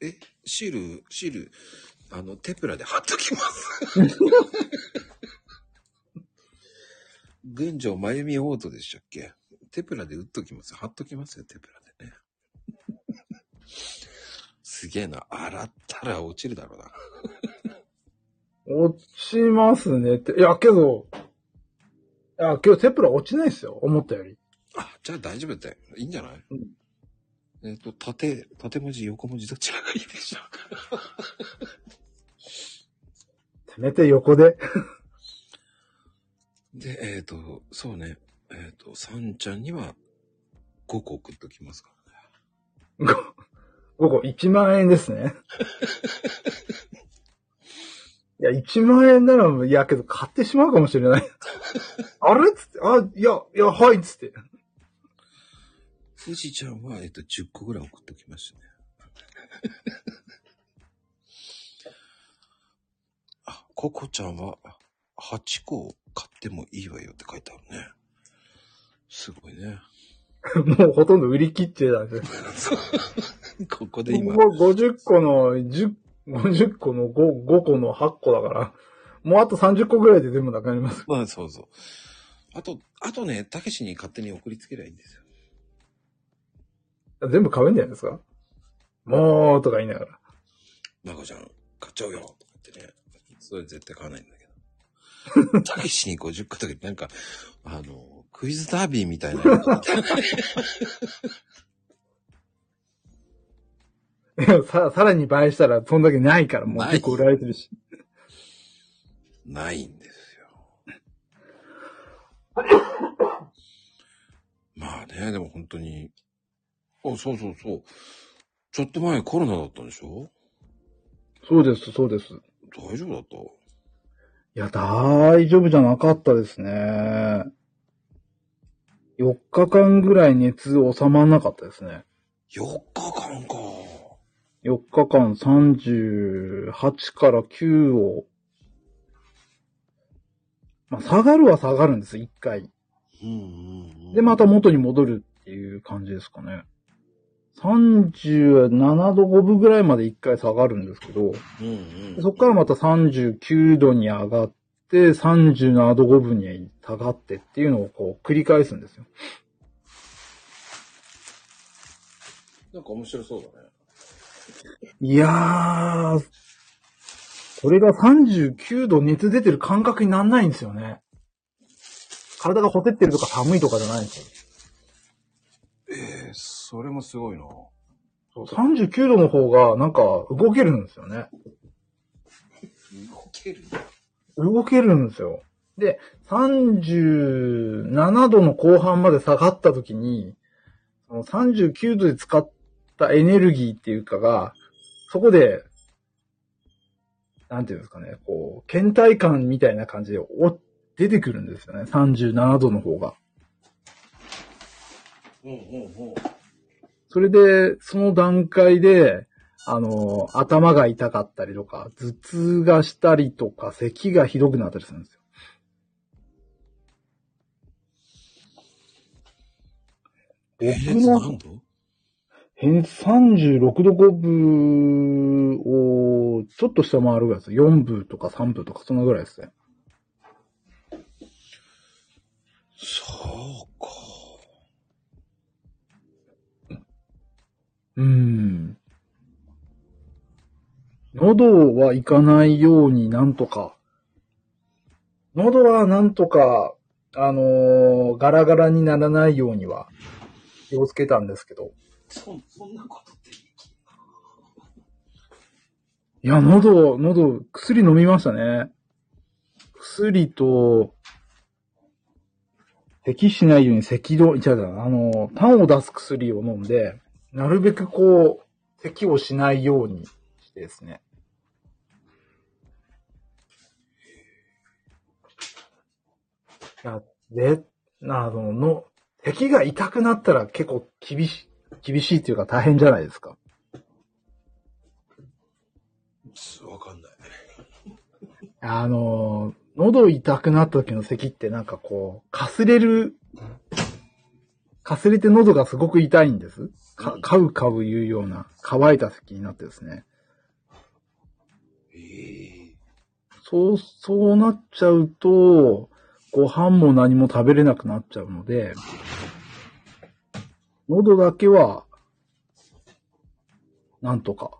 え、シール、シール、あの、テプラで貼っときます。群青まゆみオートでしたっけ？テプラで打っときます。貼っときますよ、テプラでね。すげえな。洗ったら落ちるだろうな。落ちますねって。いや、けど、いや、今日テプラ落ちないですよ。思ったより。あ、じゃあ大丈夫だよ。いいんじゃない、うんえっ、と、縦、縦文字、横文字どちらがいいでしょうかせめて横で。で、えっ、と、そうね。えっ、と、さんちゃんには5個送っときますからね。午後1万円ですね。いや、1万円なら、いや、けど買ってしまうかもしれない。あれっつって、あ、いや、いや、はいっつって。富士ちゃんは、えっ、と、10個ぐらい送っときましたね。あ、ココちゃんは8個買ってもいいわよって書いてあるね。すごいね。もうほとんど売り切ってたんですよ。ここで今、もう50個の10、50個の 5, 5個の8個だから、もうあと30個ぐらいで全部なくなります。まあそうそう。あと、あとね、たけしに勝手に送りつけりゃいいんですよ。全部買うんじゃないですか？もう、とか言いながら。まこちゃん、買っちゃうよとか言ってね。それ絶対買わないんだけど。たけしに50個とかなんか、あの、クイズダービーみたいな さ、さらに倍したらそんだけないから、もう結構売られてるし。ないんですよ。まあね、でも本当に。あ、そうそうそう。ちょっと前コロナだったんでしょ？そうです、そうです。大丈夫だった？いや、大丈夫じゃなかったですね。4日間ぐらい熱収まんなかったですね。?4 日間か。4日間38から9を、まあ、下がるは下がるんです、1回。うんうんうん。で、また元に戻るっていう感じですかね。37度5分ぐらいまで1回下がるんですけど、うんうん。そこからまた39度に上がって、37度5分に下がってっていうのをこう繰り返すんですよ。なんか面白そうだね。いやー、これが39度熱出てる感覚になんないんですよね。体がほてってるとか寒いとかじゃないんですよ。ええそれもすごいな。そう39度の方がなんか動けるんですよね。動ける？動けるんですよ。で、37度の後半まで下がった時に、その39度で使ったエネルギーっていうかが、そこで、なんていうんですかね、こう、倦怠感みたいな感じでお出てくるんですよね。37度の方が。うんうんうん。それで、その段階で、あの、頭が痛かったりとか、頭痛がしたりとか、咳がひどくなったりするんですよ。え僕ー、の何度変36度5分をちょっと下回るぐらいです。4分とか3分とかそのぐらいですね。そうか。うーん。喉はいかないようになんとか。喉はなんとか、あのーガラガラにならないようには気をつけたんですけど。そ、そんなことっていや、喉、喉、薬飲みましたね。薬と、咳しないように咳ど、違う違う、あの、痰を出す薬を飲んで、なるべくこう、咳をしないようにしてですね。いや、で、あの、の、咳が痛くなったら結構厳しい、厳しいっていうか大変じゃないですか。わかんない。あの、喉痛くなった時の咳ってなんかこう、かすれる、かすれて喉がすごく痛いんです。か、かうかう言うような乾いた咳になってですね。ええそう、そうなっちゃうと、ご飯も何も食べれなくなっちゃうので、喉だけは、なんとか。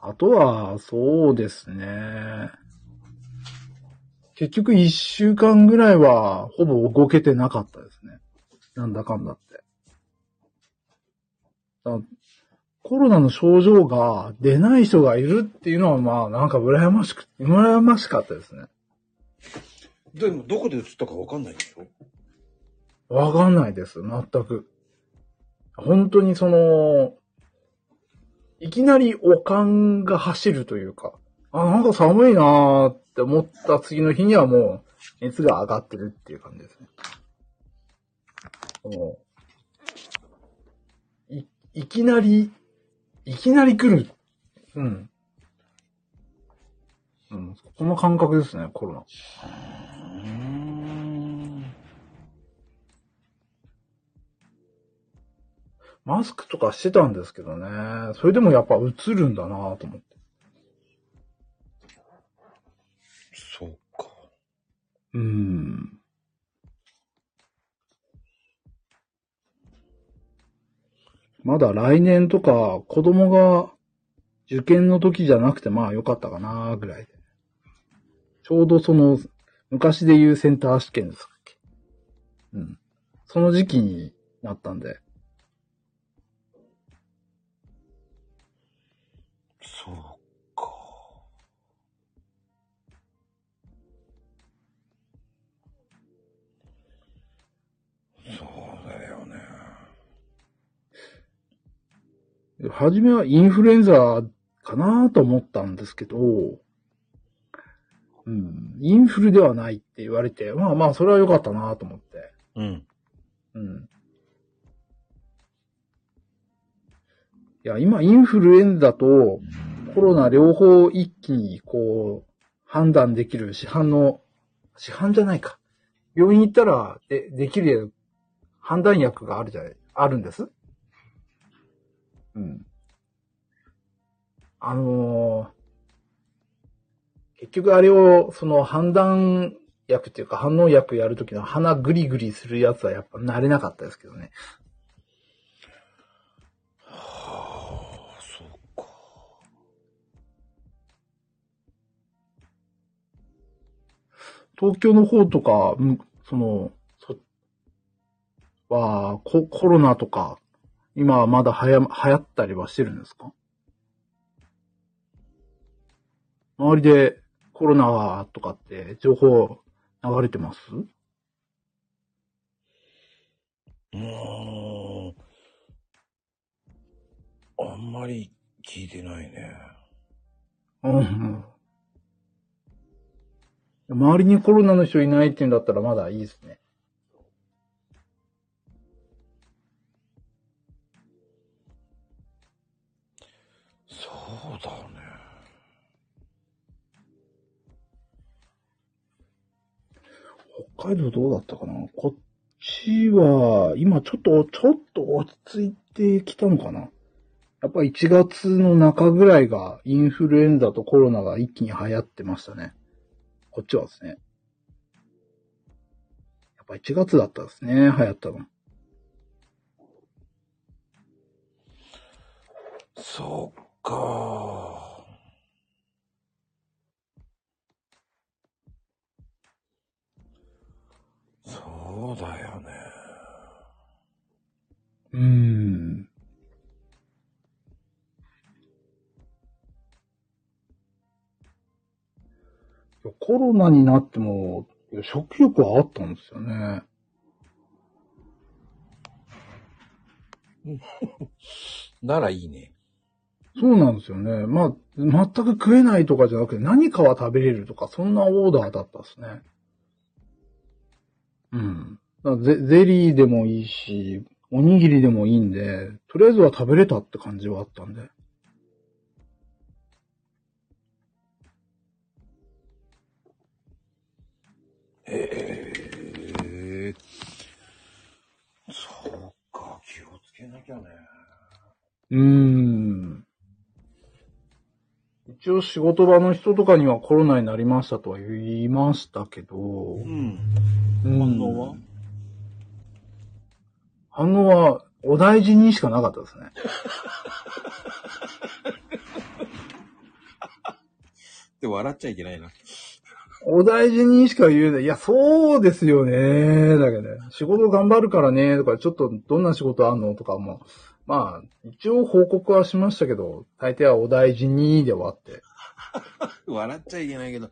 あとは、そうですね。結局一週間ぐらいは、ほぼ動けてなかったですね。なんだかんだって。だコロナの症状が出ない人がいるっていうのは、まあ、なんか羨ましく、羨ましかったですね。でも、どこで映ったかわかんないでしょ？わかんないです、全く。本当にその、いきなりおかんが走るというか、あ、なんか寒いなーって思った次の日にはもう熱が上がってるっていう感じですね。もうい、いきなり、いきなり来る。うん。うん、この感覚ですね、コロナ。マスクとかしてたんですけどね。それでもやっぱ映るんだなと思って。そうか。うーん。まだ来年とか子供が受験の時じゃなくてまあ良かったかなぐらいで。ちょうどその昔で言うセンター試験ですっけ。うん。その時期になったんで。で初めはインフルエンザかなと思ったんですけど、うん、インフルではないって言われて、まあまあ、それは良かったなと思って。うん。うん。いや、今、インフルエンザとコロナ両方一気に、こう、判断できる市販の、市販じゃないか。病院行ったら、で、できる判断薬があるじゃない、あるんです？うん。あのー結局あれを、その判断薬っていうか反応薬やるときの鼻グリグリするやつはやっぱ慣れなかったですけどね。はあ、そうか。東京の方とか、その、そ、は、ココロナとか、今はまだはや、流行ったりはしてるんですか？周りでコロナとかって情報流れてます？うーん。あんまり聞いてないね。うんうん。周りにコロナの人いないって言うんだったらまだいいですね。海道どうだったかな？こっちは、今ちょっと、ちょっと落ち着いてきたのかな？やっぱ1月の中ぐらいがインフルエンザとコロナが一気に流行ってましたね。こっちはですね。やっぱ1月だったですね、流行ったの。そっか。そうだよね。うーん。コロナになっても、食欲はあったんですよね。ならいいね。そうなんですよね。まあ、全く食えないとかじゃなくて、何かは食べれるとか、そんなオーダーだったですね。うん。ゼゼリーでもいいし、おにぎりでもいいんで、とりあえずは食べれたって感じはあったんで。へえ。そうか、気をつけなきゃね。うーん。一応仕事場の人とかにはコロナになりましたとは言いましたけど、うん。うん反応は？反応は、お大事にしかなかったですね。で、笑っちゃいけないな。お大事にしか言えない。いや、そうですよね。だけどね、仕事頑張るからね、とか、ちょっとどんな仕事あんの？とかも、まあ、一応報告はしましたけど、大抵はお大事にで終わって。笑っちゃいけないけど、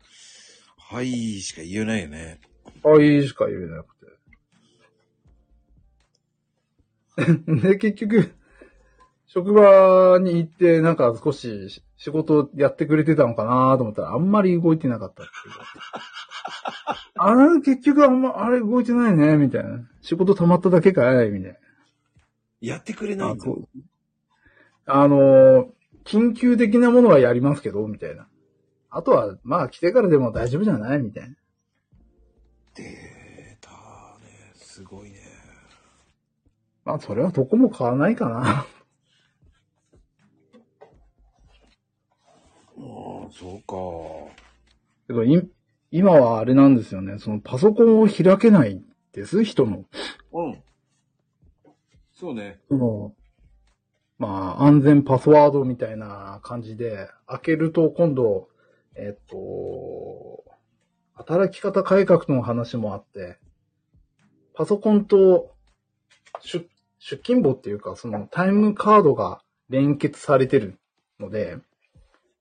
はいしか言えないよね。あ、いいしか言えなくて。で、結局、職場に行って、なんか少し仕事やってくれてたのかなと思ったら、あんまり動いてなかったっていう。あれ、結局あんま、あれ動いてないね、みたいな。仕事溜まっただけかいみたいやってくれなな。いんあの、緊急的なものはやりますけど、みたいな。あとは、まあ来てからでも大丈夫じゃない？みたいな。出たね。すごいね。まあ、それはどこも変わらないかな。ああ、そうか。けど、い今はあれなんですよね。そのパソコンを開けないんです、人の。うん。そうね。その、まあ、安全パスワードみたいな感じで、開けると今度、えっと、働き方改革の話もあって、パソコンと出出勤簿っていうか、そのタイムカードが連結されてるので、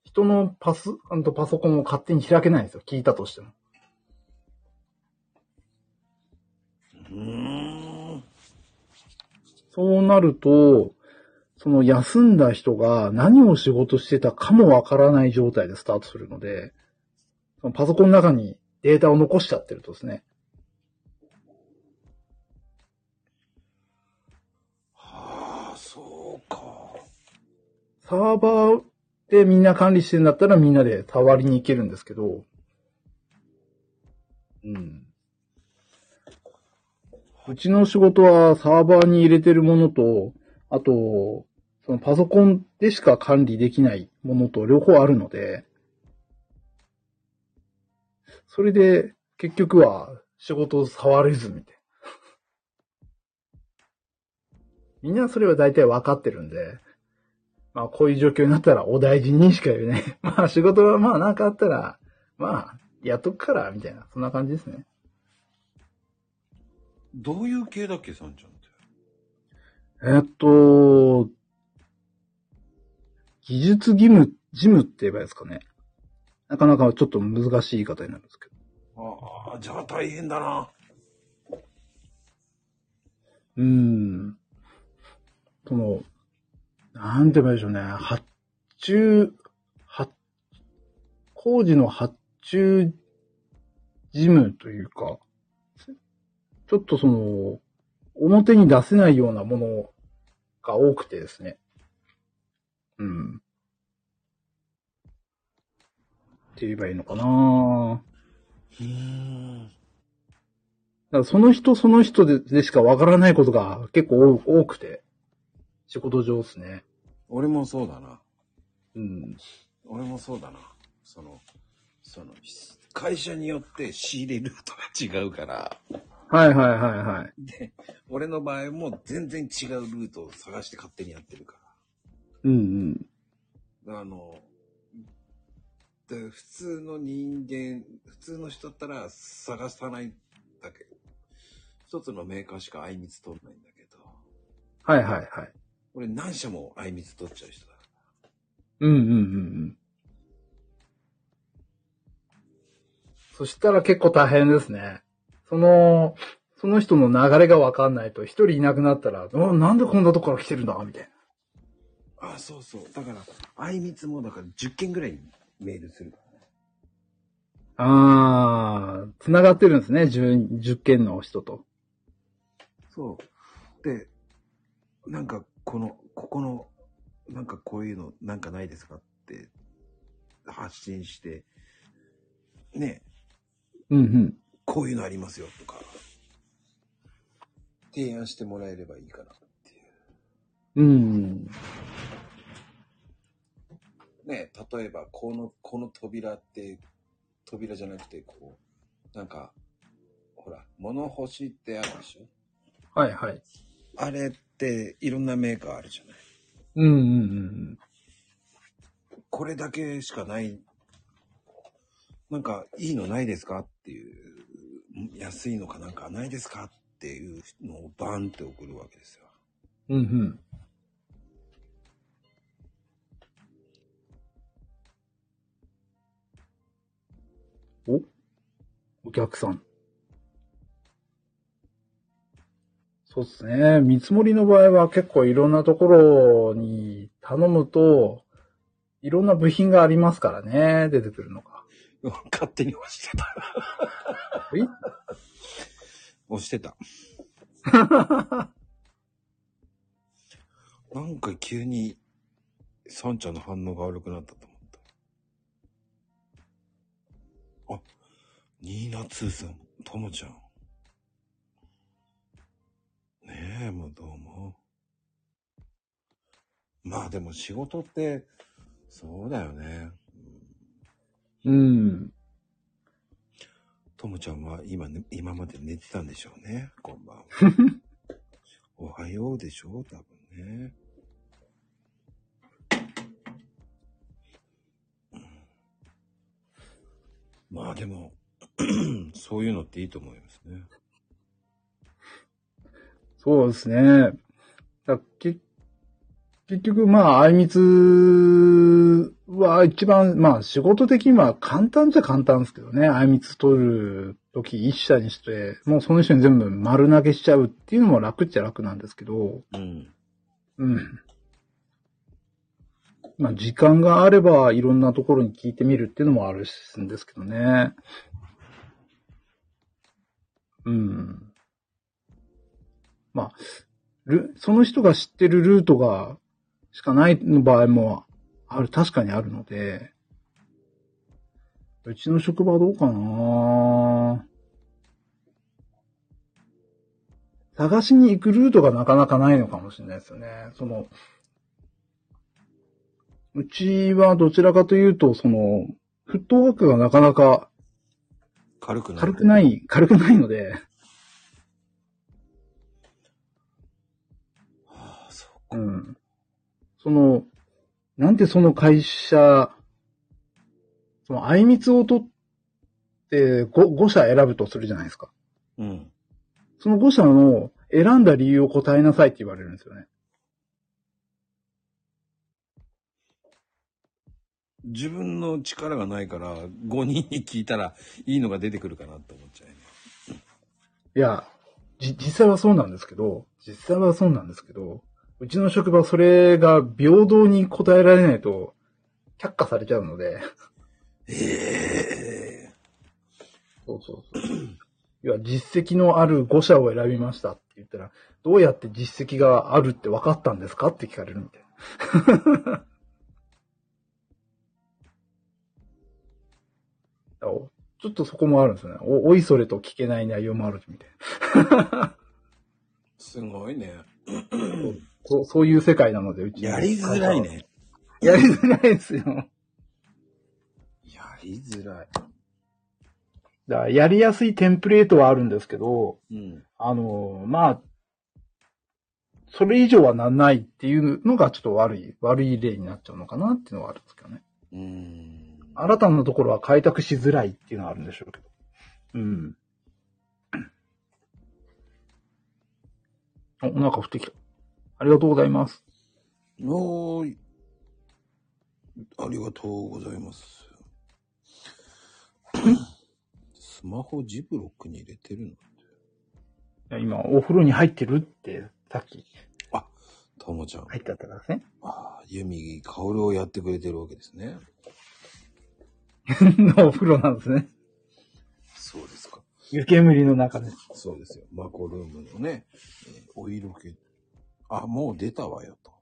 人のパス、パソコンを勝手に開けないんですよ。聞いたとしても。うーん。そうなると、その休んだ人が何を仕事してたかもわからない状態でスタートするので、そのパソコンの中にデータを残しちゃってるとですね、はあ、そうか。サーバーでみんな管理してるんだったらみんなで触りに行けるんですけど、うん。うちの仕事はサーバーに入れてるものと、あと、そのパソコンでしか管理できないものと両方あるので、それで結局は仕事を触れずみたいな。みんなそれは大体分かってるんで、まあこういう状況になったらお大事にしか言うね。まあ仕事はまあなんかあったら、まあやっとくから、みたいな、そんな感じですね。どういう系だっけ、さんちゃんって。えっと、技術義務、事務って言えばいいですかね。なかなかちょっと難しい言い方になるんですけど。ああ、じゃあ大変だな。うーん。その、なんて言えばいいでしょうね。発注、発、工事の発注事務というか、ちょっとその、表に出せないようなものが多くてですね。うん。って言えばいいのかなうーん。だからその人その人ででしかわからないことが結構多多くて、仕事上ですね。俺もそうだな。うん。俺もそうだな。その、その、会社によって仕入れルートが違うから、はいはいはいはい。で、俺の場合も全然違うルートを探して勝手にやってるかうんら。あの、で普通の人間、普通の人だったら探さないんだけど、一つのメーカーしかあいみつ取んないんだけど、はいはいはい。俺何社もあいみつ取っちゃう人だ。うんうんうんうん。そしたら結構大変ですね。その、その人の流れがわかんないと、一人いなくなったら、おなんでこんなとこから来てるんだみたいな。あ、そうそう。だから、あいみつもだから10件ぐらいメールするからね。あー、繋がってるんですね、10、10件の人と。そう。で、なんかこの、ここの、なんかこういうのなんかないですかって発信して、ね、うんうん。こういうのありますよとか、提案してもらえればいいかなっていう。うん。ね、例えばこの、この扉って、扉じゃなくてこう、なんか、ほら、物干しってあるでしょ？はいはい。あれっていろんなメーカーあるじゃない？うんうんうんこれだけしかない、なんかいいのないですか？っていう、安いのかなんかないですかっていうのをバンって送るわけですよ。うん。うん。お？お客さん。そうですね。見積もりの場合は結構いろんなところに頼むと、いろんな部品がありますからね、出てくるのが。勝手に押してた。え？押してた。なんか急に、サンちゃんの反応が悪くなったと思った。あ、ニーナツーさん、ともちゃん。ねえ、もうどうも。まあでも仕事って、そうだよね。うん。ともちゃんは今ね、今まで寝てたんでしょうね。こんばんは。おはようでしょう？多分ね。まあでも、そういうのっていいと思いますね。そうですね。だけ結局、まあ、あいみつは一番、まあ、仕事的には簡単じゃ簡単ですけどね。あいみつ取るとき一社にして、もうその人に全部丸投げしちゃうっていうのも楽っちゃ楽なんですけど、うん。うん。まあ、時間があればいろんなところに聞いてみるっていうのもあるんですけどね。うん。まあ、ルその人が知ってるルートがしかないの場合もある、確かにあるので、うちの職場はどうかな？探しに行くルートがなかなかないのかもしれないですよね。その、うちはどちらかというと、その、フットワークがなかなか軽くない。軽くない、軽くないので、はあ、そううん。その、なんでその会社、その、あいみつを取って5、5社選ぶとするじゃないですか。うん。その5社の選んだ理由を答えなさいって言われるんですよね。自分の力がないから、5人に聞いたらいいのが出てくるかなって思っちゃうね。いや、じ、実際はそうなんですけど、実際はそうなんですけど、うちの職場それが平等に答えられないと、却下されちゃうので、ええそうそうそう。いや、実績のある5社を選びましたって言ったら、どうやって実績があるって分かったんですかって聞かれるみたいな。ちょっとそこもあるんですね。お、おいそれと聞けない内容もあるみたいな。すごいね。そうそういう世界なので、うちのやりづらい。ね。やりづらいですよ。やりづらい。だからやりやすいテンプレートはあるんですけど、うん。あの、まあ、それ以上はなんないっていうのがちょっと悪い、悪い例になっちゃうのかなっていうのはあるんですけどね。うーん。新たなところは開拓しづらいっていうのはあるんでしょうけど。うん。お、なんか降ってきた。ありがとうございます。おーい。ありがとうございます。スマホジブロックに入れてるのいや今、お風呂に入ってるって、さっきともちゃん。入ってあったからですね。ああ、ユミ、カオルをやってくれてるわけですね。のお風呂なんですね。そうですか。湯煙の中で。そうですよ。マコルームのね、えーお色気。あ、もう出たわよと。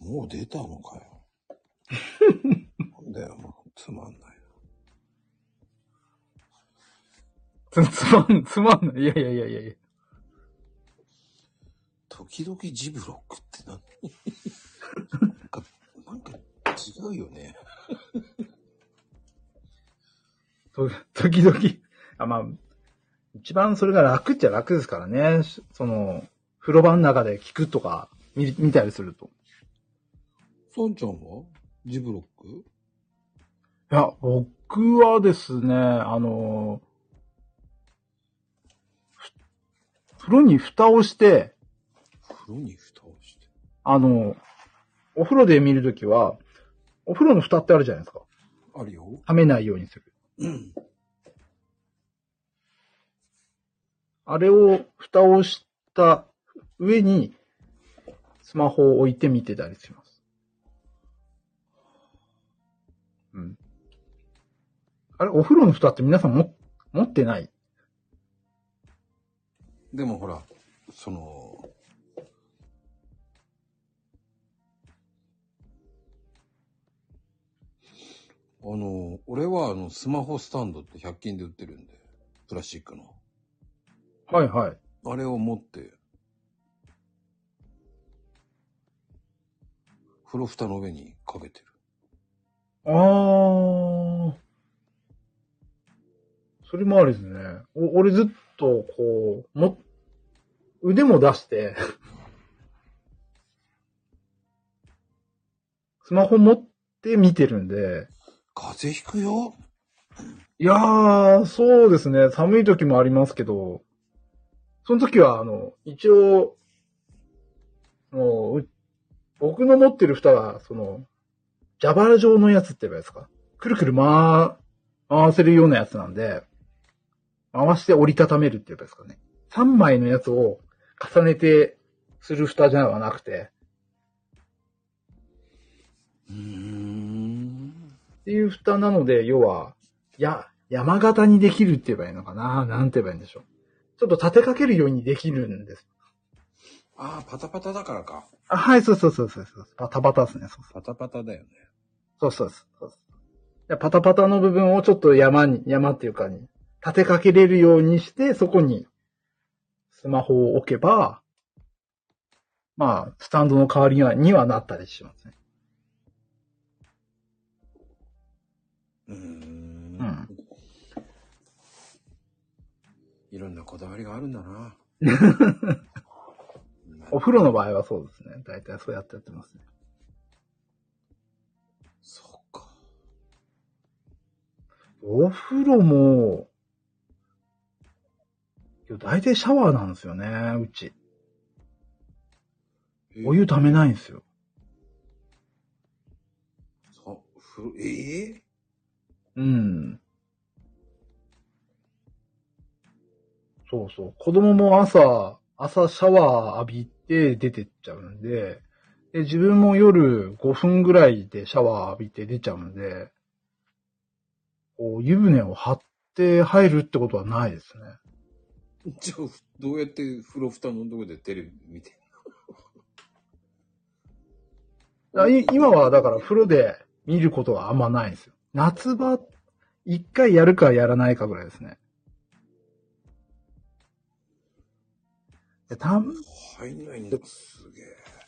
もう出たのかよ。なんだよ、もうつまんないつ、つまん、つまんない。いやいやいやいやいや。時々ジブロックって何？なんか、なんか違うよね。と、時々、あ、まあ、一番それが楽っちゃ楽ですからね。しその、風呂場の中で聞くとか、見、見たりすると。ソンちゃんは？ジブロック？いや、僕はですね、あの、ふ風呂に蓋をして、風呂に蓋をして？あの、お風呂で見るときは、お風呂の蓋ってあるじゃないですか。あるよ。はめないようにする。うん。あれを、蓋をした上に、スマホを置いて見てたりします。うん。あれ、お風呂の蓋って皆さんも、持ってない？でもほら、その、あの、俺はあの、スマホスタンドって100均で売ってるんで、プラスチックの。はいはい。あれを持って、風呂蓋の上にかけてる。あー。それもありですね。お俺ずっと、こう、も、腕も出して、スマホ持って見てるんで、風邪ひくよいやー、そうですね。寒い時もありますけど、その時は、あの、一応、もう、僕の持ってる蓋は、その、ジャバラ状のやつって言えばいいですか？くるくる回、回せるようなやつなんで、回して折りたためるって言えばいいですかね。3枚のやつを重ねてする蓋じゃなくて、うんっていう蓋なので、要は、や、山形にできるって言えばいいのかな？なんて言えばいいんでしょう？ちょっと立てかけるようにできるんです。ああ、パタパタだからか。あ、はい、そうそうそうそうそう。パタパタですね。そうそうパタパタだよね。そうそうそうそうでパタパタの部分をちょっと山に、山っていうかに、立てかけれるようにして、そこにスマホを置けば、まあ、スタンドの代わりにはにはなったりしますね。うーんうんいろんなこだわりがあるんだな。お風呂の場合はそうですね。大体そうやってやってますね。そっか。お風呂も、いや大体シャワーなんですよね、うち。お湯ためないんですよ。そう、ふ、ええうん。そうそう。子供も朝、朝シャワー浴びて出てっちゃうんで、で自分も夜5分ぐらいでシャワー浴びて出ちゃうんで、こう湯船を張って入るってことはないですね。じゃあ、どうやって風呂蓋のとこでテレビ見てあい今はだから風呂で見ることはあんまないんですよ。夏場、一回やるかやらないかぐらいですね。でた入んないんだ。すげえ。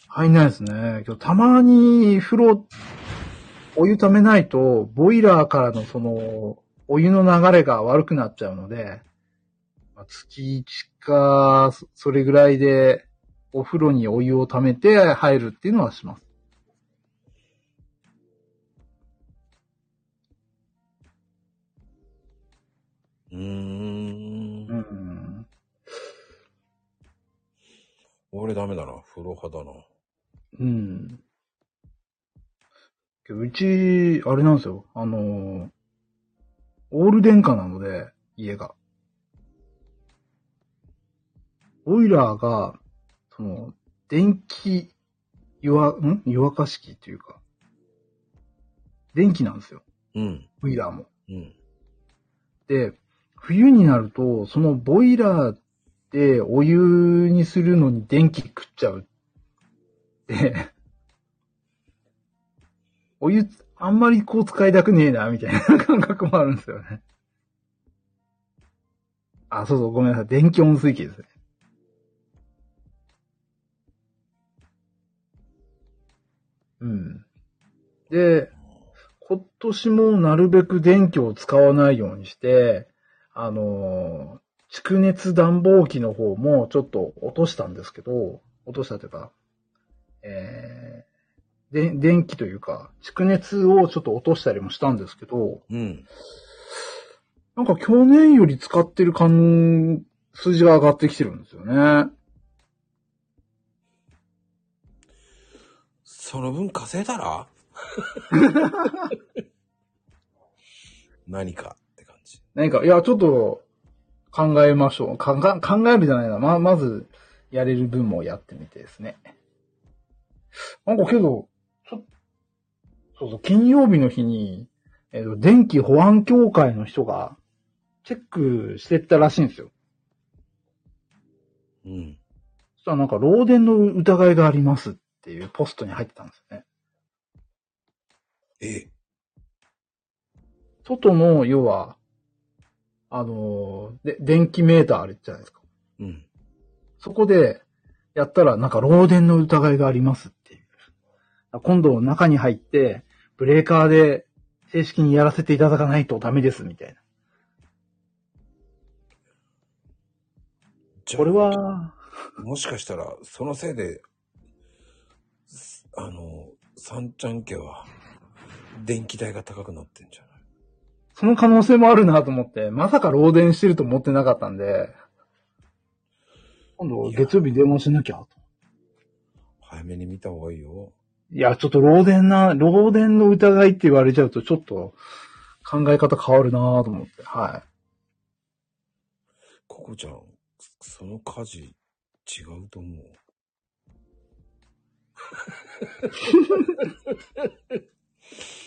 入んないですね。けどたまに風呂、お湯ためないと、ボイラーからのその、お湯の流れが悪くなっちゃうので、まあ月1か、そそれぐらいで、お風呂にお湯をためて入るっていうのはします。うーん。俺ダメだな。風呂派だな。うん。けどうち、あれなんですよ。あの、オール電化なので、家が。ボイラーが、その、電気、湯沸、ん？湯沸かしていうか、電気なんですよ。うん。ボイラーも。うん。で、冬になると、そのボイラーでお湯にするのに電気食っちゃう。で、お湯、あんまりこう使いたくねえな、みたいな感覚もあるんですよね。あ、そうそう、ごめんなさい。電気温水器ですね。うん。で、今年もなるべく電気を使わないようにして、あの蓄熱暖房機の方もちょっと落としたんですけど、落としたというか、えー、で、電気というか、蓄熱をちょっと落としたりもしたんですけど、うん。なんか去年より使ってる感、数字が上がってきてるんですよね。その分稼いだら？何かって感じ。何か、いや、ちょっと考えましょう。考え考えるじゃないな。ま、まず、やれる分もやってみてですね。なんかけど、ちょそうそう、金曜日の日に、えっ、と、電気保安協会の人が、チェックしてったらしいんですよ。うん。そしたらなんか、漏電の疑いがありますっていうポストに入ってたんですよね。え、外の、要は、あのーで、電気メーターあるじゃないですか。うん。そこで、やったら、なんか漏電の疑いがありますっていう。今度中に入って、ブレーカーで正式にやらせていただかないとダメです、みたいな。これ、は、もしかしたら、そのせいで、すあの、三ちゃん家は、電気代が高くなってんじゃないその可能性もあるなと思って、まさか漏電してると思ってなかったんで、今度月曜日電話しなきゃと。早めに見た方がいいよ。いや、ちょっと漏電な、漏電の疑いって言われちゃうと、ちょっと考え方変わるなと思って、はココちゃん、その家事、違うと思う。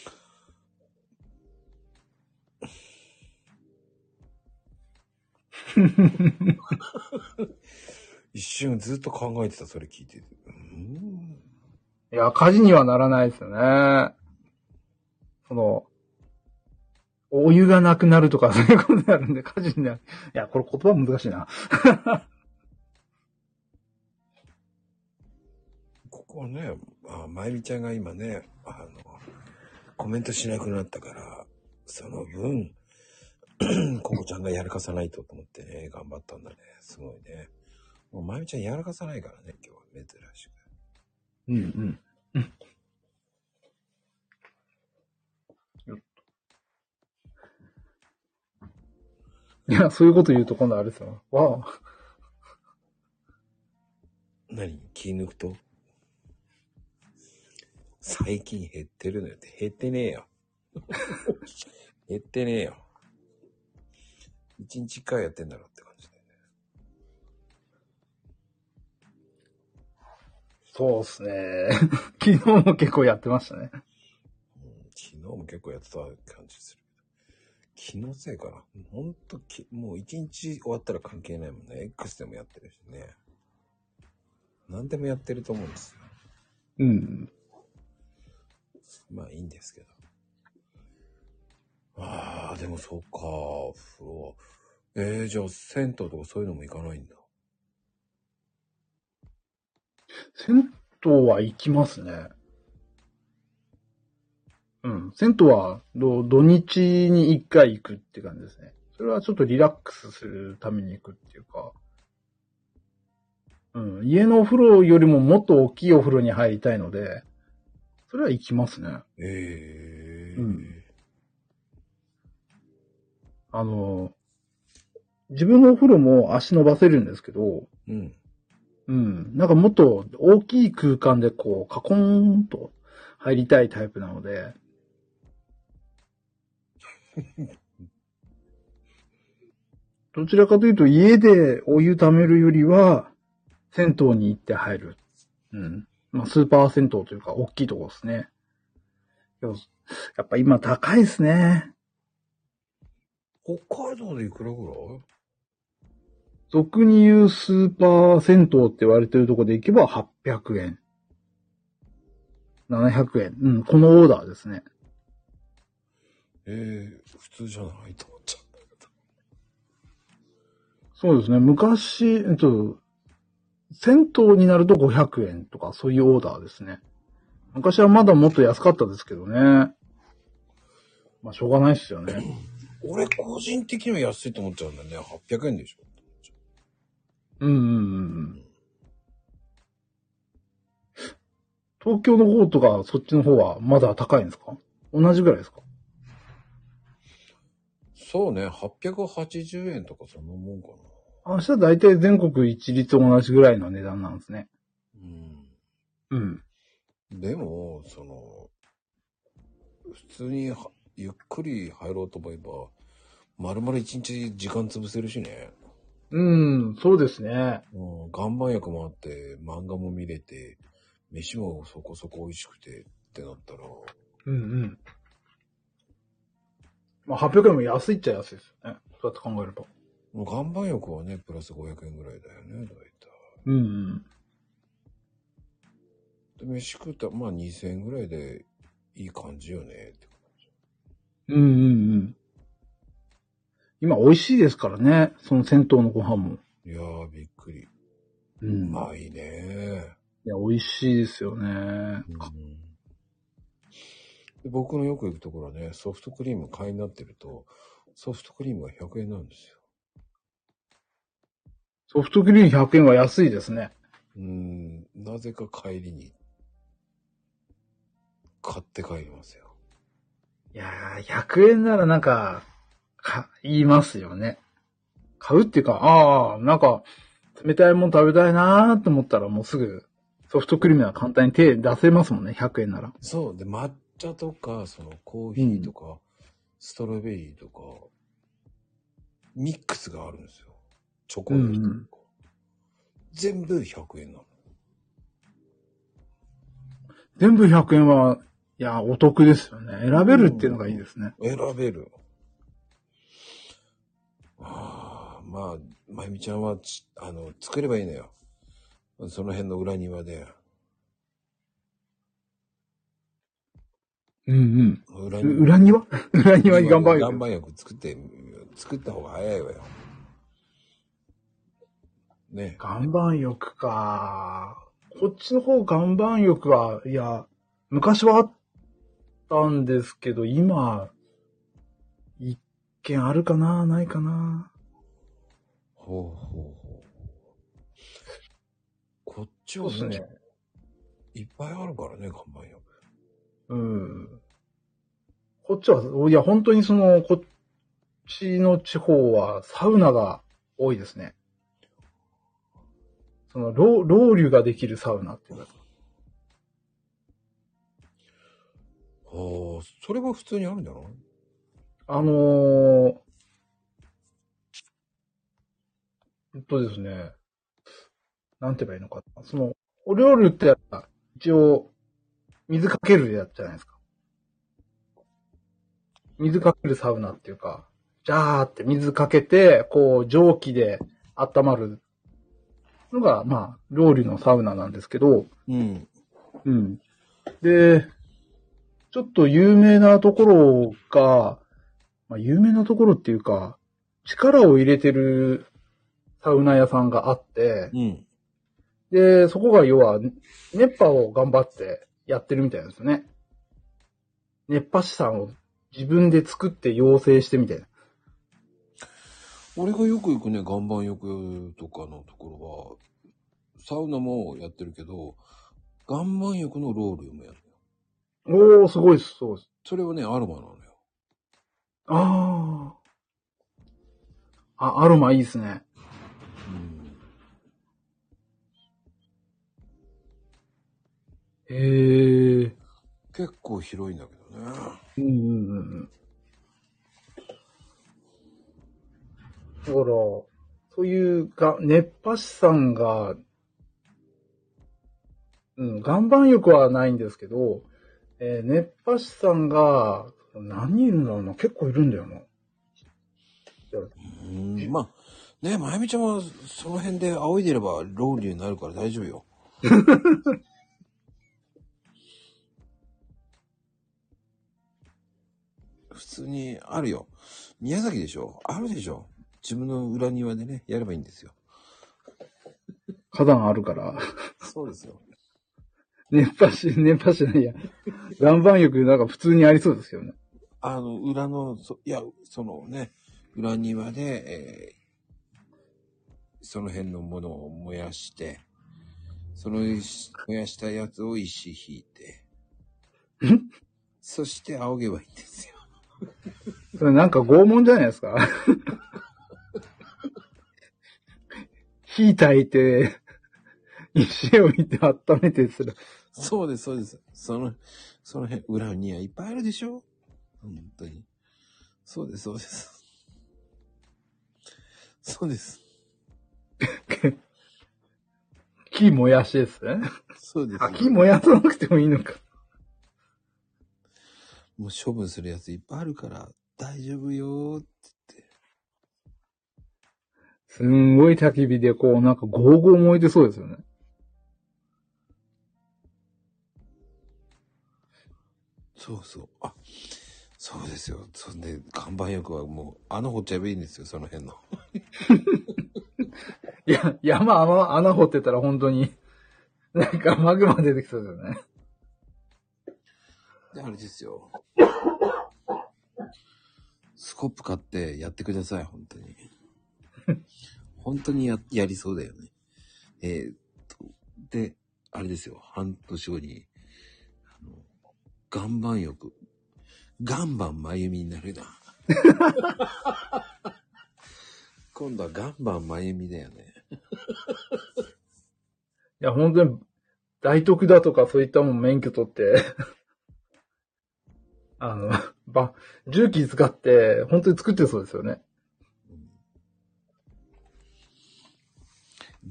一瞬ずっと考えてた、それ聞いてて。うーん。いや、火事にはならないですよね。その、お湯がなくなるとか、そういうことになるんで、火事になる。いや、これ言葉難しいな。ここはね、あまゆみちゃんが今ね、あの、コメントしなくなったから、その分、ココちゃんがやらかさないとと思ってね、頑張ったんだね。すごいね。もうまゆみちゃんやらかさないからね、今日は珍しく。うんうん。うん いや、そういうこと言うと今度あれですよ。わあ。何？気抜くと？最近減ってるのよって。減ってねえよ。減ってねえよ。一日一回やってんだろって感じだよね。そうっすね。昨日も結構やってましたね。うん、昨日も結構やってた感じする。気のせいかな。ほんとき、もう一日終わったら関係ないもんね。X でもやってるしね。何でもやってると思うんですよ。うん。まあいいんですけど。ああ、でもそうか、風呂。えー、じゃあ銭湯とかそういうのも行かないんだ。銭湯は行きますね。うん。銭湯は土土日に一回行くって感じですね。それはちょっとリラックスするために行くっていうか。うん。家のお風呂よりももっと大きいお風呂に入りたいので、それは行きますね。ええー。うんあの、自分のお風呂も足伸ばせるんですけど、うん。うん。なんかもっと大きい空間でこう、カコーンと入りたいタイプなので。どちらかというと家でお湯溜めるよりは、銭湯に行って入る。うん。まあ、スーパー銭湯というか、大きいところですね。やっぱ今高いですね。北海道でいくらぐらい？俗に言うスーパー銭湯って言われてるところで行けば800円。700円。うん、このオーダーですね。ええー、普通じゃないと思っちゃうんだけど。そうですね。昔、えっと、銭湯になると500円とかそういうオーダーですね。昔はまだもっと安かったですけどね。まあ、しょうがないですよね。俺個人的には安いと思っちゃうんだよね。800円でしょ。うんうんうんうん。東京の方とかそっちの方はまだ高いんですか？同じぐらいですか？そうね、880円とかそんなもんかな。明日大体全国一律同じぐらいの値段なんですね。うん。うん。でも、その、普通にはゆっくり入ろうと思えば、丸々一日時間潰せるしね。うん、そうですね。うん、岩盤浴もあって、漫画も見れて、飯もそこそこ美味しくてってなったら、うんうん。まあ、800円も安いっちゃ安いですよね。そうやって考えれば。もう岩盤浴はね、プラス500円ぐらいだよね、だいたい。うんうん。で、飯食ったら、まあ2000円ぐらいでいい感じよね、って。うんうんうん。今美味しいですからね。その銭湯のご飯も。いやー、びっくり。う。うんまいね。いや、美味しいですよね。うんで僕のよく行くところはね、ソフトクリーム買いになってると、ソフトクリームが100円なんですよ。ソフトクリーム100円は安いですね。うん、なぜか帰りに、買って帰りますよ。いやー、100円ならなんか、か、言いますよね。買うっていうか、ああ、なんか、冷たいもん食べたいなーと思ったらもうすぐ、ソフトクリームは簡単に手出せますもんね、100円なら。そう。で、抹茶とか、そのコーヒーとか、ストロベリーとか、ミックスがあるんですよ。チョコレートとか。うん全部100円なの。全部100円は、いや、お得ですよね。選べるっていうのがいいですね。選べる。ああ、まあ、まゆみちゃんはち、あの、作ればいいのよ。その辺の裏庭で。うん裏うん。う裏庭？裏庭に岩盤浴？岩盤浴作って、作った方が早いわよ。ね。岩盤浴か。こっちの方岩盤浴は、いや、昔はあったんですけど、今、一軒あるかな？ないかな？ほうほうほう。こっちはそうですね。いっぱいあるからね、岩盤浴。うん。こっちは、いや、本当にその、こっちの地方はサウナが多いですね。その、ロウロウリュができるサウナっていうか。はあ、それは普通にあるんじゃない？あのー、えっとですね、なんて言えばいいのかな。その、お料理ってやっ一応、水かけるやつじゃないですか。水かけるサウナっていうか、ジャーって水かけて、こう、蒸気で温まるのが、まあ、料理のサウナなんですけど、うん。うん。で、ちょっと有名なところが、まあ、有名なところっていうか、力を入れてるサウナ屋さんがあって、うん。で、そこが要は、熱波を頑張ってやってるみたいなんですよね。熱波師さんを自分で作って養成してみたいな。俺がよく行くね、岩盤浴とかのところは、サウナもやってるけど、岩盤浴のロールもやるのよ。おー、すごいです、そうです。それはね、アロマなのよ。ああ。あ、アロマいいですね。うん。へえ。結構広いんだけどね。うんうんうんうん。だから、そういうが、熱波師さんが、うん、岩盤浴はないんですけど、えー熱波師さんが、何人いるんだろうな？結構いるんだよな。うん。まあ、ね、まゆみちゃんはその辺で仰いでればロウリュになるから大丈夫よ。普通にあるよ。宮崎でしょ？あるでしょ自分の裏庭でね、やればいいんですよ。花壇あるから。そうですよ。熱波師、熱波師ないや。岩盤浴なんか普通にありそうですよね。あの、裏の、そいや、そのね、裏庭で、えーその辺のものを燃やして、その石燃やしたやつを石引いて、そして仰げばいいんですよ。それなんか拷問じゃないですか？火焚いて、石を置いて温めてする。そうです、そうです。その、その辺、裏にはいっぱいあるでしょ？本当に。そうです、そうです。そうです。木燃やしですね。そうです。あ、木燃やさなくてもいいのか。もう処分するやついっぱいあるから、大丈夫よーって言って。すんごい焚き火でこう、なんかゴーゴー燃えてそうですよね。そうそう。あ、そうですよ。そんで、看板浴はもう、穴掘っちゃえばいいんですよ、その辺の。いや、山穴穴掘ってたら本当に、なんかマグマ出てきそうですよね。で、あれですよ。スコップ買ってやってください、本当に。本当にや、やりそうだよね。えーっと、で、あれですよ、半年後に、岩盤浴。岩盤真由美になるな。今度は岩盤真由美だよね。いや、本当に、大徳だとかそういったもん免許取って、あの、ば、重機使って、本当に作ってそうですよね。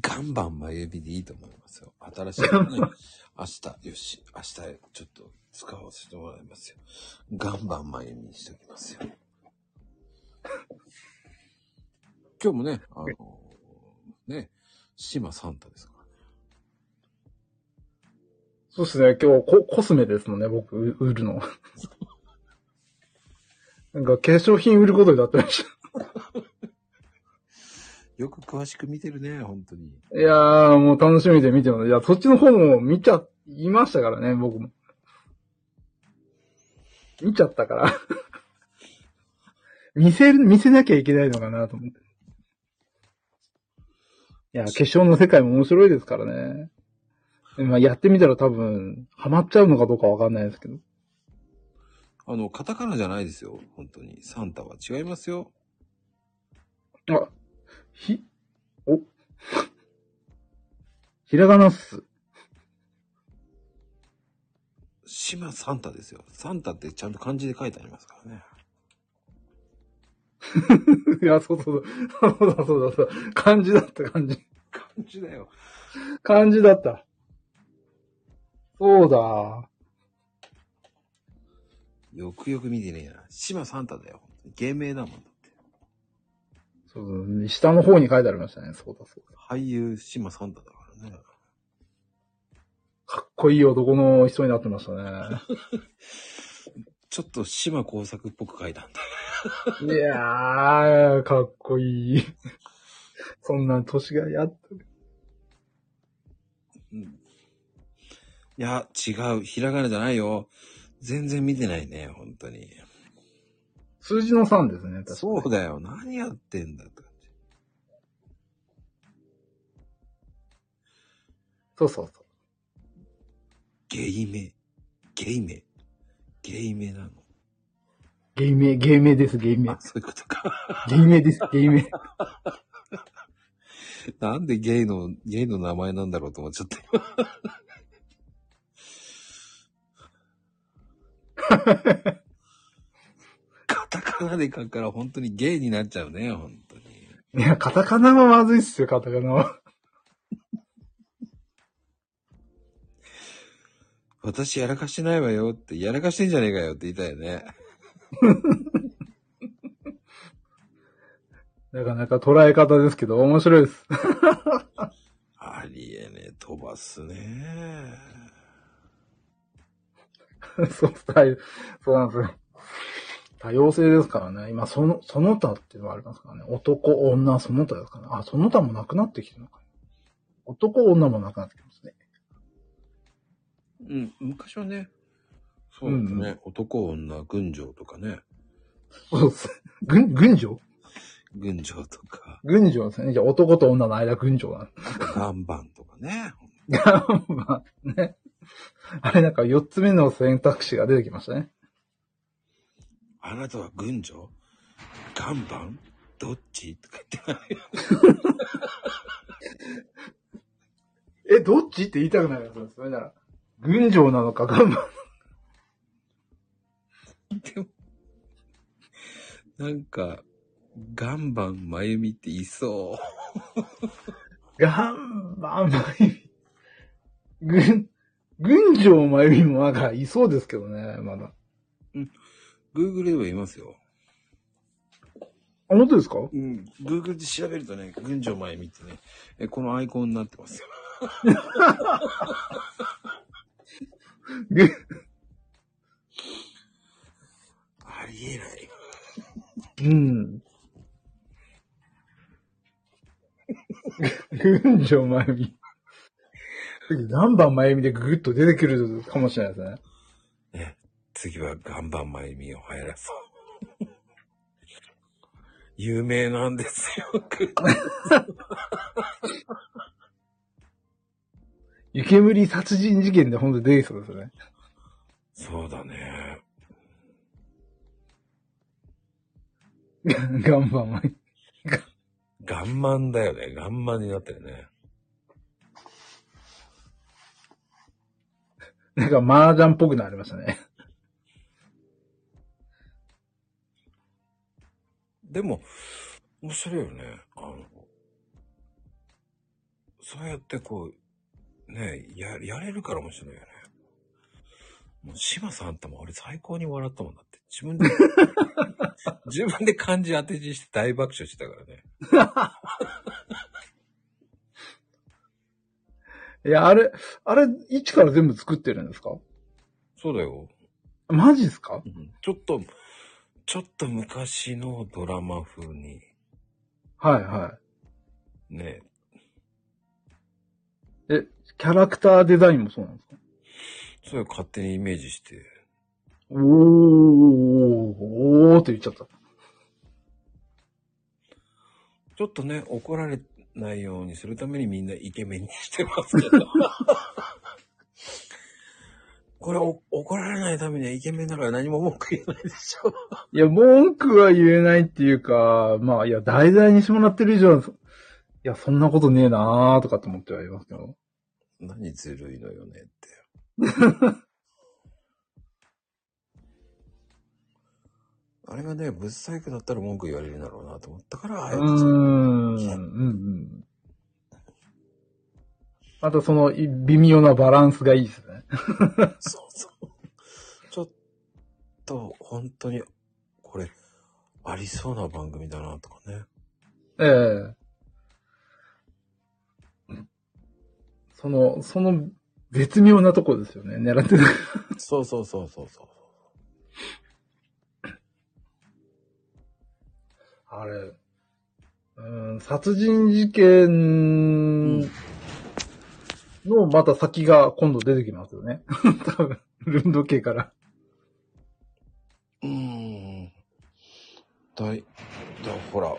岩盤真由美でいいと思いますよ。新しいのね。明日、よし、明日、ちょっと使わせてもらいますよ。岩盤真由美にしておきますよ。今今日もね、あの、ね、島サンタですからね。そうですね、今日ココスメですもんね、僕、う売るの。なんか化粧品売ることになってました。よく詳しく見てるね、本当に。いやー、もう楽しみで見てます。いや、そっちの方も見ちゃ、いましたからね、僕も。見ちゃったから。見せる、見せなきゃいけないのかなと思って。いや、化粧の世界も面白いですからね。でまあ、やってみたら多分、ハマっちゃうのかどうかわかんないですけど。あの、カタカナじゃないですよ、本当に。サンタは違いますよ。あ、ひ、お、ひらがなっす。島サンタですよ。サンタってちゃんと漢字で書いてありますからね。いや、そうそうそう。そうだそうだそうだ。漢字だった、漢字。漢字だよ。漢字だった。そうだ。よくよく見てねえな。島サンタだよ。芸名だもんだって。そうそう。下の方に書いてありましたね。そうだそうだ。俳優島サンタだからね。こいい男の人になってましたね。ちょっと島工作っぽく書いたんだ。いやー、かっこいい。そんな年がやっとる。うん。いや、違う。ひらがなじゃないよ。全然見てないね、本当に。数字の3ですね、そうだよ。何やってんだって感じ。そうそうそう。ゲイメ。ゲイメ。ゲイメなの。ゲイメ、ゲイメです、ゲイメあ、。そういうことか。ゲイメです、ゲイメ。なんでゲイの、ゲイの名前なんだろうと思っちゃって。今 カタカナで書くから本当にゲイになっちゃうね、本当に。いや、カタカナはまずいっすよ、カタカナは。私やらかしてないわよって、やらかしてんじゃねえかよって言いたいよね。なかなか捉え方ですけど、面白いです。ありえねえ、飛ばすね。そう、はいそうなんですよ。多様性ですからね。今、その、その他っていうのがありますからね。男、女、その他ですからね。あ、その他もなくなってきてるのか。男、女もなくなってきますね。うん、昔はね、そうですね、男、女、群青とかね、そうです。群、群青？群青とか、群青ですね。じゃあ男と女の間群青なん岩盤とかね。だ。まあ、ね。あれなんか4つ目の選択肢が出てきましたね。あなたは群青？岩盤？どっち？とか言って。え、どっち？って言いたくなるやつです。それなら。群青なのか、ガンバ。でも、なんか、岩盤真由美っていそう。ガンバ、まゆみ。群、群青まゆみもなんかいそうですけどね、まだ。Google ではいますよ。あ、本当ですか？うん。Google で調べるとね、群青真由美ってね、えこのアイコンになってますよ。ありえない。うん。群青まゆみ。何番まゆみでぐっと出てくるかもしれないですね。ね、次は岩盤真由美を流行らそう。有名なんですよ。湯煙殺人事件で本当に出てきそうですよね。そうだね。ガンバン。ガンマンだよね。ガンマンになってるね。なんか麻雀っぽくなりましたね。でも、面白いよね。あの、そうやってこう、ね、や、やれるから面白いよね。もう、島さんあんたも俺最高に笑ったもんだって。自分で、自分で漢字当て字して大爆笑してたからね。いや、あれ、あれ、一から全部作ってるんですか？そうだよ。マジですか？うんちょっと、ちょっと昔のドラマ風に、はいはね、い。え、キャラクターデザインもそうなんですか？それを勝手にイメージして、おー、おーって言っちゃった。ちょっとね、怒られないようにするためにみんなイケメンにしてますけど。これお怒られないためにはイケメンだから何も文句言えないでしょ。いや、文句は言えないっていうか、まあ、いや、題材にしてもらってる以上は、いや、そんなことねえなーとかって思ってはいますけど。何ずるいのよねって。あれがね、ブサイクだったら文句言われるんだろうなと思ったから、あえてうーん、うん、うん。あと、その、い微妙なバランスがいいですね。そうそう。ちょっと、本当に、これ、ありそうな番組だなとかね。ええその、その、絶妙なとこですよね、狙ってる。そうそうそうそうそう。あれ、うん、殺人事件のまた先が今度出てきますよね。多分、ルンド系から。うーん。だい、だほら、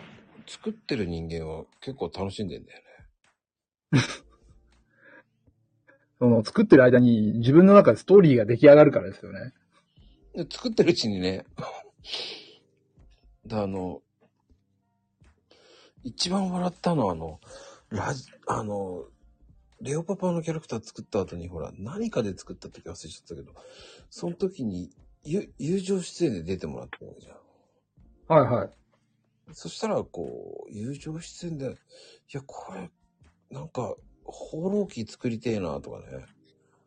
作ってる人間は結構楽しんでんだよね。その、作ってる間に自分の中でストーリーが出来上がるからですよね。で作ってるうちにね、であの、一番笑ったのはあの、ラジ、あの、レオパパのキャラクター作った後にほら、何かで作った時忘れちゃったけど、その時に、ゆ友情出演で出てもらったわけじゃん。はいはい。そしたら、こう、友情出演で、いや、これ、なんか、放浪記作りてえな、とかね。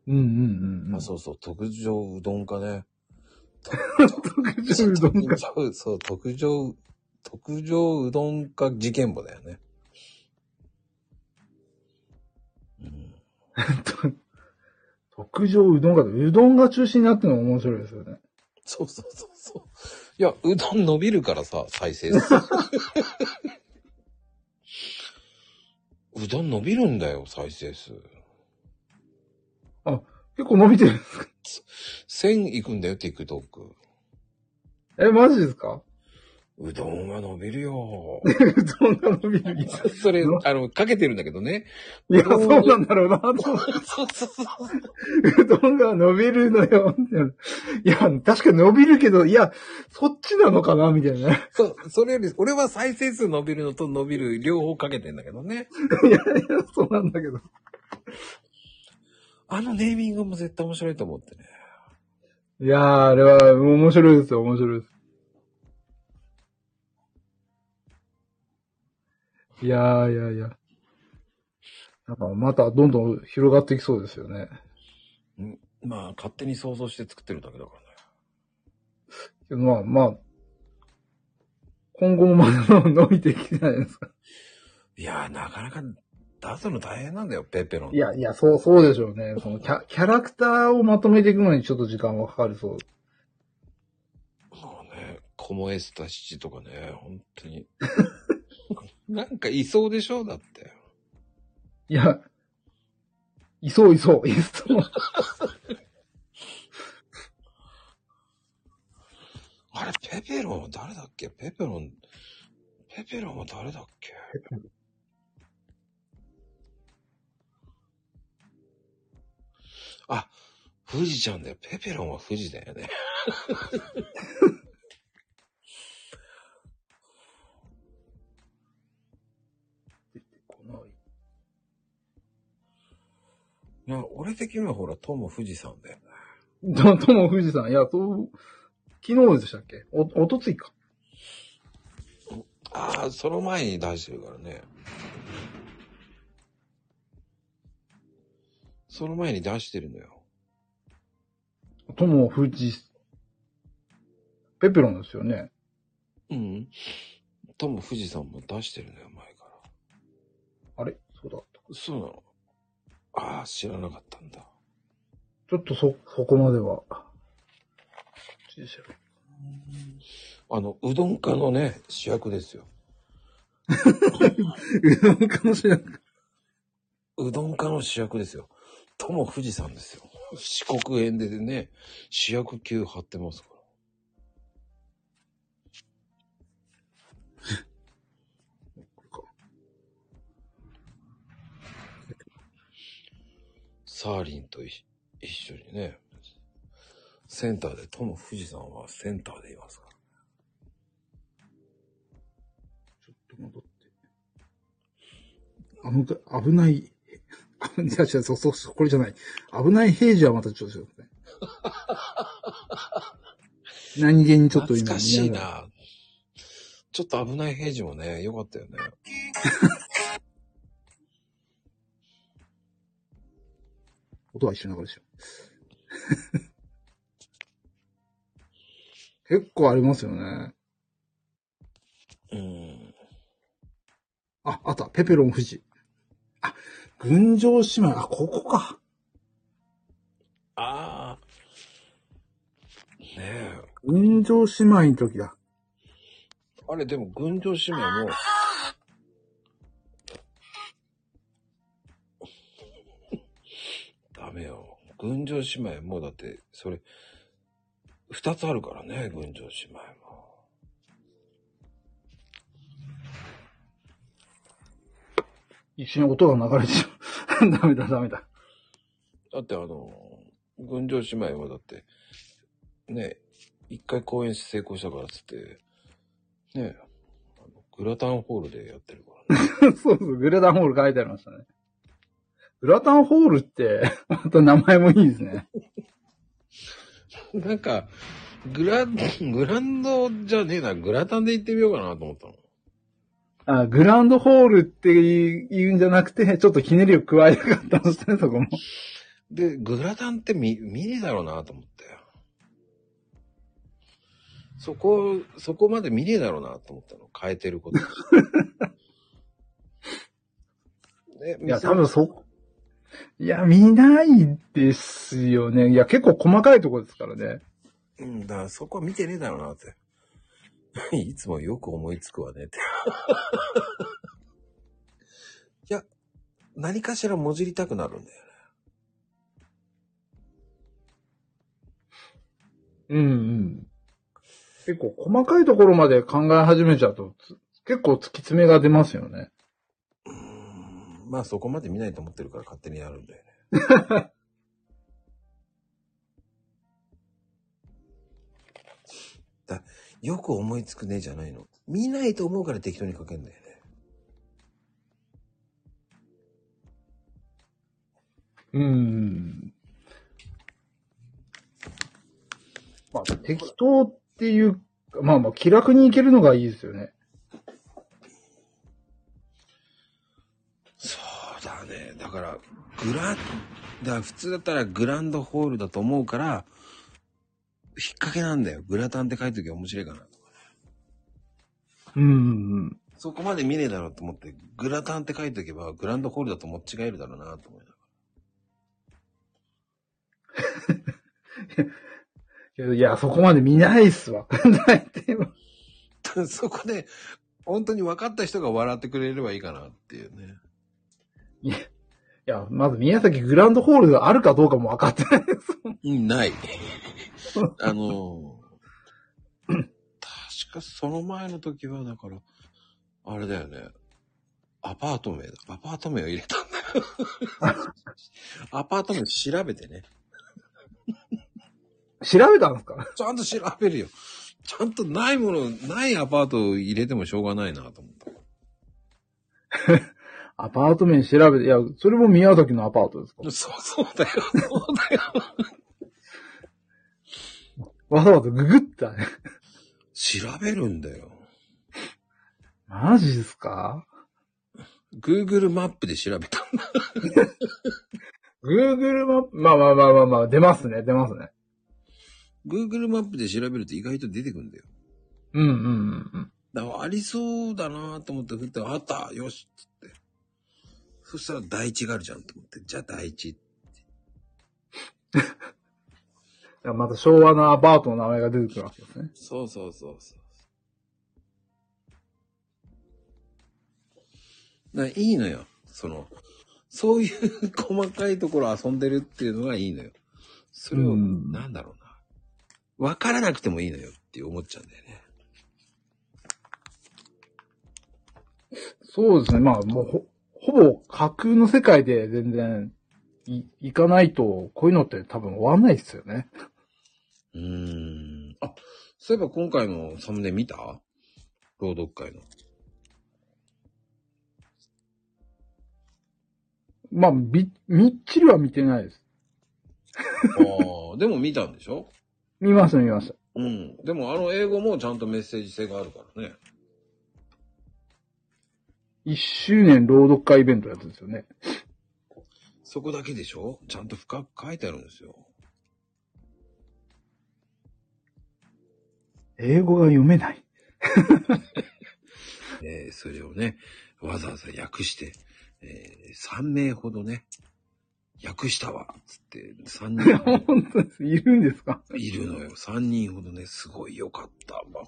うんうんうんうん。あ、そうそう、特上うどんかね。特上うどんか。そう、特上、特上うどんか事件簿だよね。うん。特上うどんが、うどんが中心になってるのが面白いですよね。そうそうそうそう。いや、うどん伸びるからさ、再生数。うどん伸びるんだよ、再生数。結構伸びてる。1000いくんだよ、TikTok。え、マジですか？うどんは伸びるよ。うどんが伸びる。いそれ、あの、かけてるんだけどね。や、そうなんだろうなと。そうそうそう。うどんが伸びるのよ。いや、確かに伸びるけど、いや、そっちなのかなみたいなね。そう、それより、俺は再生数伸びるのと伸びる両方かけてんだけどね。いやいや、そうなんだけど。あのネーミングも絶対面白いと思ってね。いやー、あれは面白いですよ、面白いです。いやー、いやいや。なんか、またどんどん広がっていきそうですよね。うんまあ、勝手に想像して作ってるだけだからね。まあ、まあ、今後もまだ伸びていくじゃないですか。いやー、なかなか出すの大変なんだよ、ペペロン。いや、いや、そう、そうでしょうね。そのキャ、キャラクターをまとめていくのにちょっと時間がかかりそう。もうね、コモエスタ七とかね、本当に。なんかいそうでしょ？だって。いや、いそういそう、いそう。あれ、ペペロンは誰だっけ？ペペロン、ペペロンは誰だっけ？あ、富士ちゃんだよ。ペペロンは富士だよね。いや、俺的にはほら、トモ富士山だよね。と、とも富士山。いや、そう、昨日でしたっけ？お、おとついか。ああ、その前に出してるからね。その前に出してるのよ。友富士、ペペロンですよね。うん。多分富士山も出してるんだよ、前から。あれ？そうだった。そうなの。ああ、知らなかったんだ。ちょっとそ、そこまでは。あの、うどん家のね、主役ですよ。うどんかもしれない。うどん家の主役ですよ。友富士山ですよ。四国園でね、主役級張ってますかサーリンと一一緒にね、センターで、友富士山はセンターでいますから。ちょっと戻って。あの、危ない、あ、じゃあ、じゃあ、そう、そう、そうこれじゃない。危ない平時はまたちょっとですね。何気にちょっと今懐かしい。な。ちょっと危ない平時もね、良かったよね。音は一緒ながらでしょ。結構ありますよね。うん。あ、あった。ペペロン富士。あ、群青姉妹。あ、ここか。ああ。ねえ。群青姉妹の時だ。あれ、でも、群青姉妹も、ダメよ。群青姉妹も、だって、それ、二つあるからね、群青姉妹も。一緒に音が流れてしまう。ダメだ、ダメだ。だって、あの、群青姉妹はだって、ね、一回公演成功したからっつって、ね、グラタンホールでやってるからね。そうそう、グラタンホール書いてありましたね。グラタンホールって、また名前もいいですね。なんか、グラ、グランドじゃねえな、グラタンで行ってみようかなと思ったの。あグランドホールって言うんじゃなくて、ちょっとひねりを加えたかったんですね、そこも。で、グラタンって見、見ねえだろうなと思って。そこ、そこまで見ねえだろうなと思ったの。変えてること。ね、いや、多分そ、いや、見ないですよね。いや、結構細かいところですからね。うん、だからそこは見てねえだろうなって。いつもよく思いつくわねって。いや、何かしらもじりたくなるんだよね。うんうん。結構細かいところまで考え始めちゃうと、つ結構突き詰めが出ますよね。まあそこまで見ないと思ってるから勝手にやるんだよね。だよく思いつくねじゃないの。見ないと思うから適当に書けんだよね。うん。まあ、適当っていうか、まあまあ、気楽にいけるのがいいですよね。から、グラ、だ普通だったらグランドホールだと思うから、引っ掛けなんだよ。グラタンって書いときゃ面白いかなとか。うんうんそこまで見ねえだろうと思って、グラタンって書いとけば、グランドホールだと思っ違えるだろうなと思いながうん。いや、そこまで見ないっすわ。大体は。ら。そこで、本当に分かった人が笑ってくれればいいかなっていうね。いや、まず宮崎グランドホールがあるかどうかも分かってないです。うんない。あのー、確かその前の時は、だから、あれだよね。アパート名だ。アパート名を入れたんだよ。アパート名調べてね。調べたんですか？ちゃんと調べるよ。ちゃんとないもの、ないアパートを入れてもしょうがないなと思った。アパート名調べて、いや、それも宮崎のアパートですか？そうそうだよ。そうだよ。わざわざググったね。調べるんだよ。マジですか？Google マップで調べたんだ。?Google マップ、まあまあまあまあまあ、出ますね、出ますね。Google マップで調べると意外と出てくるんだよ。うんうんうんうん。だからありそうだなと思って振って、あったよしっつって。そしたら第一があるじゃんと思って、じゃあ第一。また昭和のアパートの名前が出てくるわけですね。そうそうそうそう。いいのよ。その、そういう細かいところ遊んでるっていうのがいいのよ。それを、うんなんだろうな。わからなくてもいいのよって思っちゃうんだよね。そうですね。まあ、もうほ、ほぼ架空の世界で全然、い、行かないと、こういうのって多分終わんないですよね。うーん。あ、そういえば今回のサムネ見た？朗読会の。まあ、び、みっちりは見てないです。ああ、でも見たんでしょ？見ました見ました。うん。でもあの英語もちゃんとメッセージ性があるからね。一周年朗読会イベントやつですよね。そこだけでしょ？ちゃんと深く書いてあるんですよ。英語が読めない。えーそれをね、わざわざ訳して、えー3名ほどね、訳したわつって、3人 本当です。いるんですか？いるのよ。3人ほどね、すごい良かった。まあ、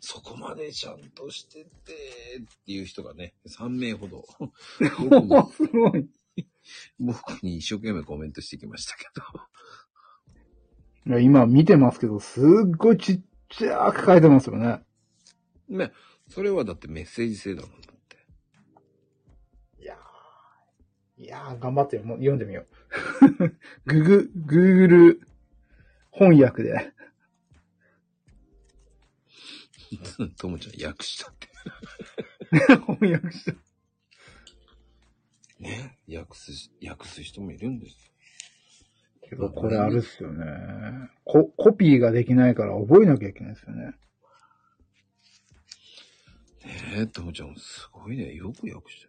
そこまでちゃんとしてて、っていう人がね、3名ほど、僕にすごい。僕に一生懸命コメントしてきましたけど。いや今見てますけど、すっごいちっちゃく書いてますよね。ね、それはだってメッセージ性だもんだいやー、頑張ってよもう読んでみよう。ググ、グーグル翻訳で。ともちゃん訳したって。翻訳した。ね、訳すし、訳す人もいるんですよ。けど、これあるっすよね。コ、コピーができないから覚えなきゃいけないですよね。ねえ、ともちゃんすごいね。よく訳して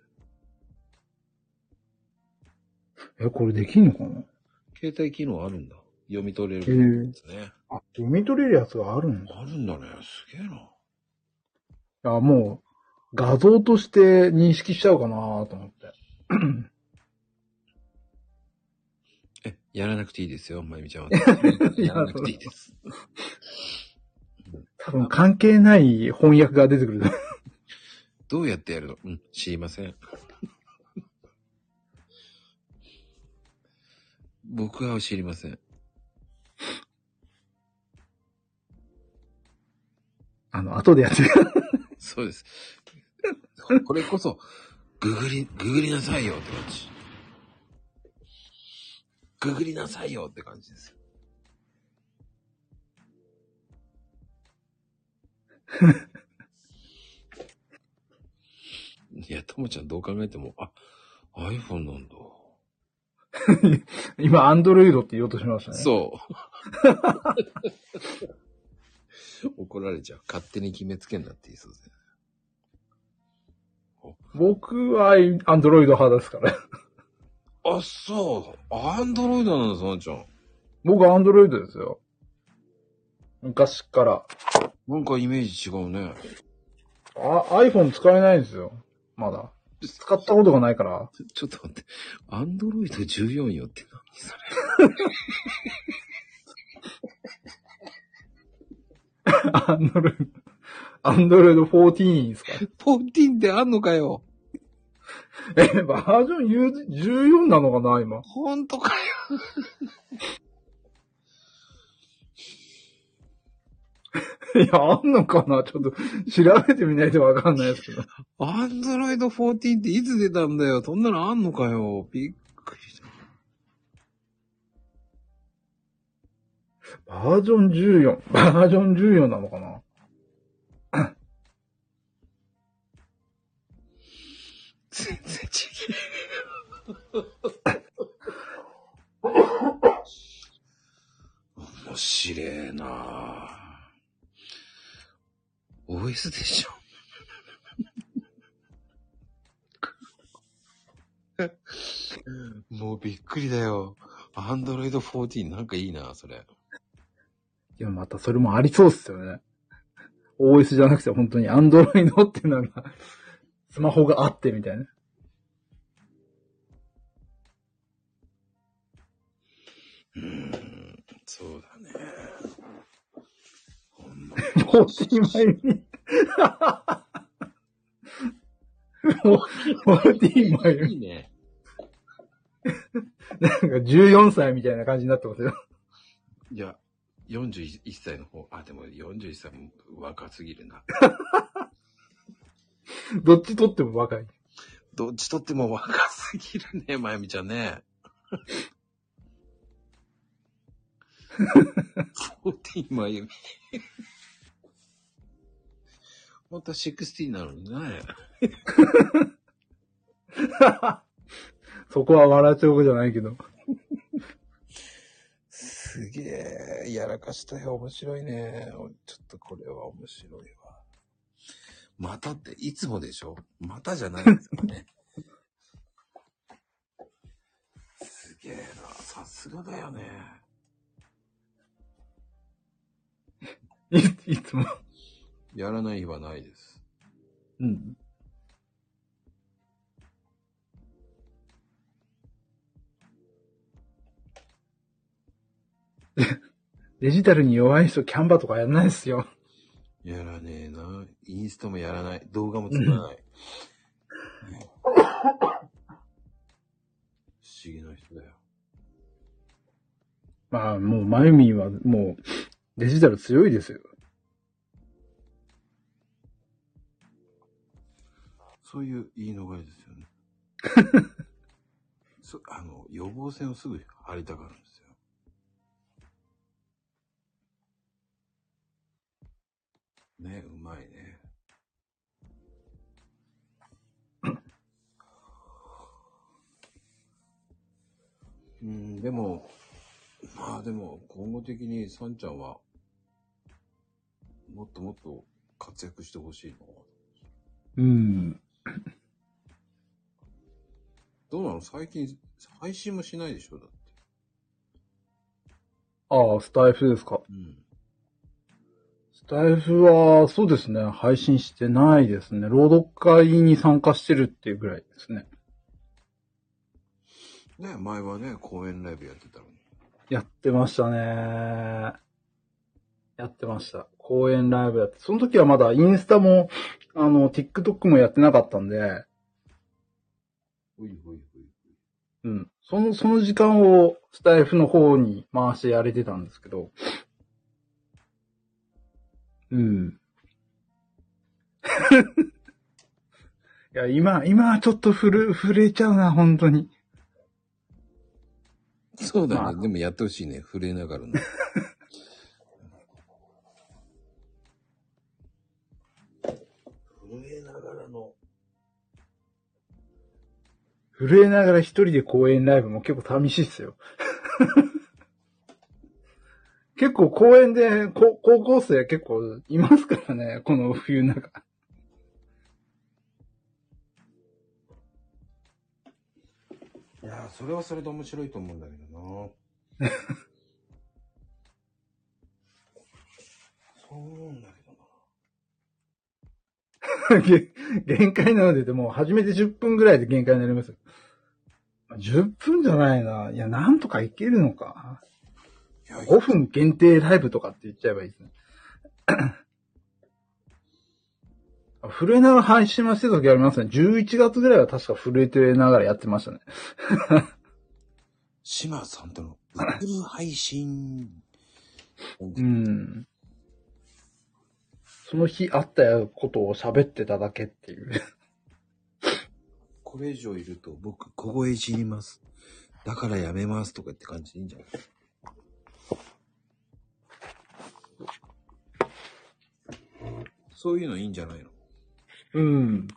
え、これできんのかな？携帯機能あるんだ。読み取れへるえやつね。あ、読み取れるやつがあるんだ。あるんだね。すげえな。いや、もう、画像として認識しちゃうかなと思って。え、やらなくていいですよ、まゆみちゃんは。やらなくていいです。多分関係ない翻訳が出てくる。どうやってやるの？うん、知りません。僕は知りません。あの、後でやってくる。そうです。これこそ、ググり、ググりなさいよって感じ。ググりなさいよって感じですよ。いや、ともちゃんどう考えても、あ、iPhone なんだ。今、アンドロイドって言おうとしましたね。そう。怒られちゃう。勝手に決めつけんなって言いそうで。僕はアンドロイド派ですから。あ、そう。アンドロイドなんだ、そのちゃん。僕はアンドロイドですよ。昔から。なんかイメージ違うね。あ、iPhone 使えないんですよ。まだ。使ったことがないから。ちょっと待って。アンドロイド14よって何それ。アンドロイド。アンドロイド14ですか？14ってあんのかよ。え、バージョン10 14なのかな今？ほんとかよ。いや、あんのかな？ちょっと調べてみないとわかんないですけど。アンドロイド14っていつ出たんだよ。そんなのあんのかよ。びっくりした。バージョン14。バージョン14なのかな？全然違う。面白えなぁ。OS でしょ。もうびっくりだよ。アンドロイド14なんかいいな、それ。いや、またそれもありそうっすよね。OS じゃなくて本当に Android っていうのが、スマホがあってみたいな。うーん、そうだね。ほんまもう今に。もう、もう今いいね。なんか14歳みたいな感じになってますよ。いや、41歳の方、あ、でも41歳も若すぎるな。どっちとっても若い。どっちとっても若すぎるね、まゆみちゃんね。14まゆみ。また16なのにね。そこは笑っちゃうことじゃないけど。すげえ、やらかしたよ。面白いね。ちょっとこれは面白いわ。またって、いつもでしょ？またじゃないですよね。すげえな。さすがだよね。いいつも。やらない日はないです。うん。デジタルに弱い人、キャンバとかやんないっすよ。やらねえな。インスタもやらない。動画も作らない。ね不思議な人だよ。まあ、もう、マユミンは、もう、デジタル強いですよ。そういう言い逃れですよね。そあの、予防線をすぐ張りたがるんですよ。ね、うまいね。うん、でも、まあでも、今後的にサンちゃんは、もっともっと活躍してほしいの。うん。どうなの？最近、配信もしないでしょ？だって。ああ、スタイフですか。うん。スタイフは、そうですね、配信してないですね。朗読会に参加してるっていうぐらいですね。ね、前はね、公演ライブやってたのに。やってましたね。やってました。公演ライブやって。その時はまだインスタも、あの、TikTok もやってなかったんで、ほいほいほい。うん。その、その時間をスタイフの方に回してやれてたんですけど。うん。いや、今、今はちょっと震、震えちゃうな、本当に。そうだね。まあでもやってほしいね。震えながらね。震えながら一人で公演ライブも結構寂しいっすよ。結構公園で、こ高校生結構いますからね、この冬の中。いやー、それはそれで面白いと思うんだけどな。そう思うんだ 限界なので、でも初めて10分ぐらいで限界になりますよ。まあ10分じゃないな。いや、なんとかいけるのか。いや、5分限定ライブとかって言っちゃえばいいですね。震えながら配信はしてた時ありますね。11月ぐらいは確か震えてながらやってましたね。島さんとのウップル配信。うん。その日あったことを喋ってただけっていう。これ以上いると僕、凍え死にます。だからやめますとかって感じでいいんじゃない？そういうのいいんじゃないの？うん。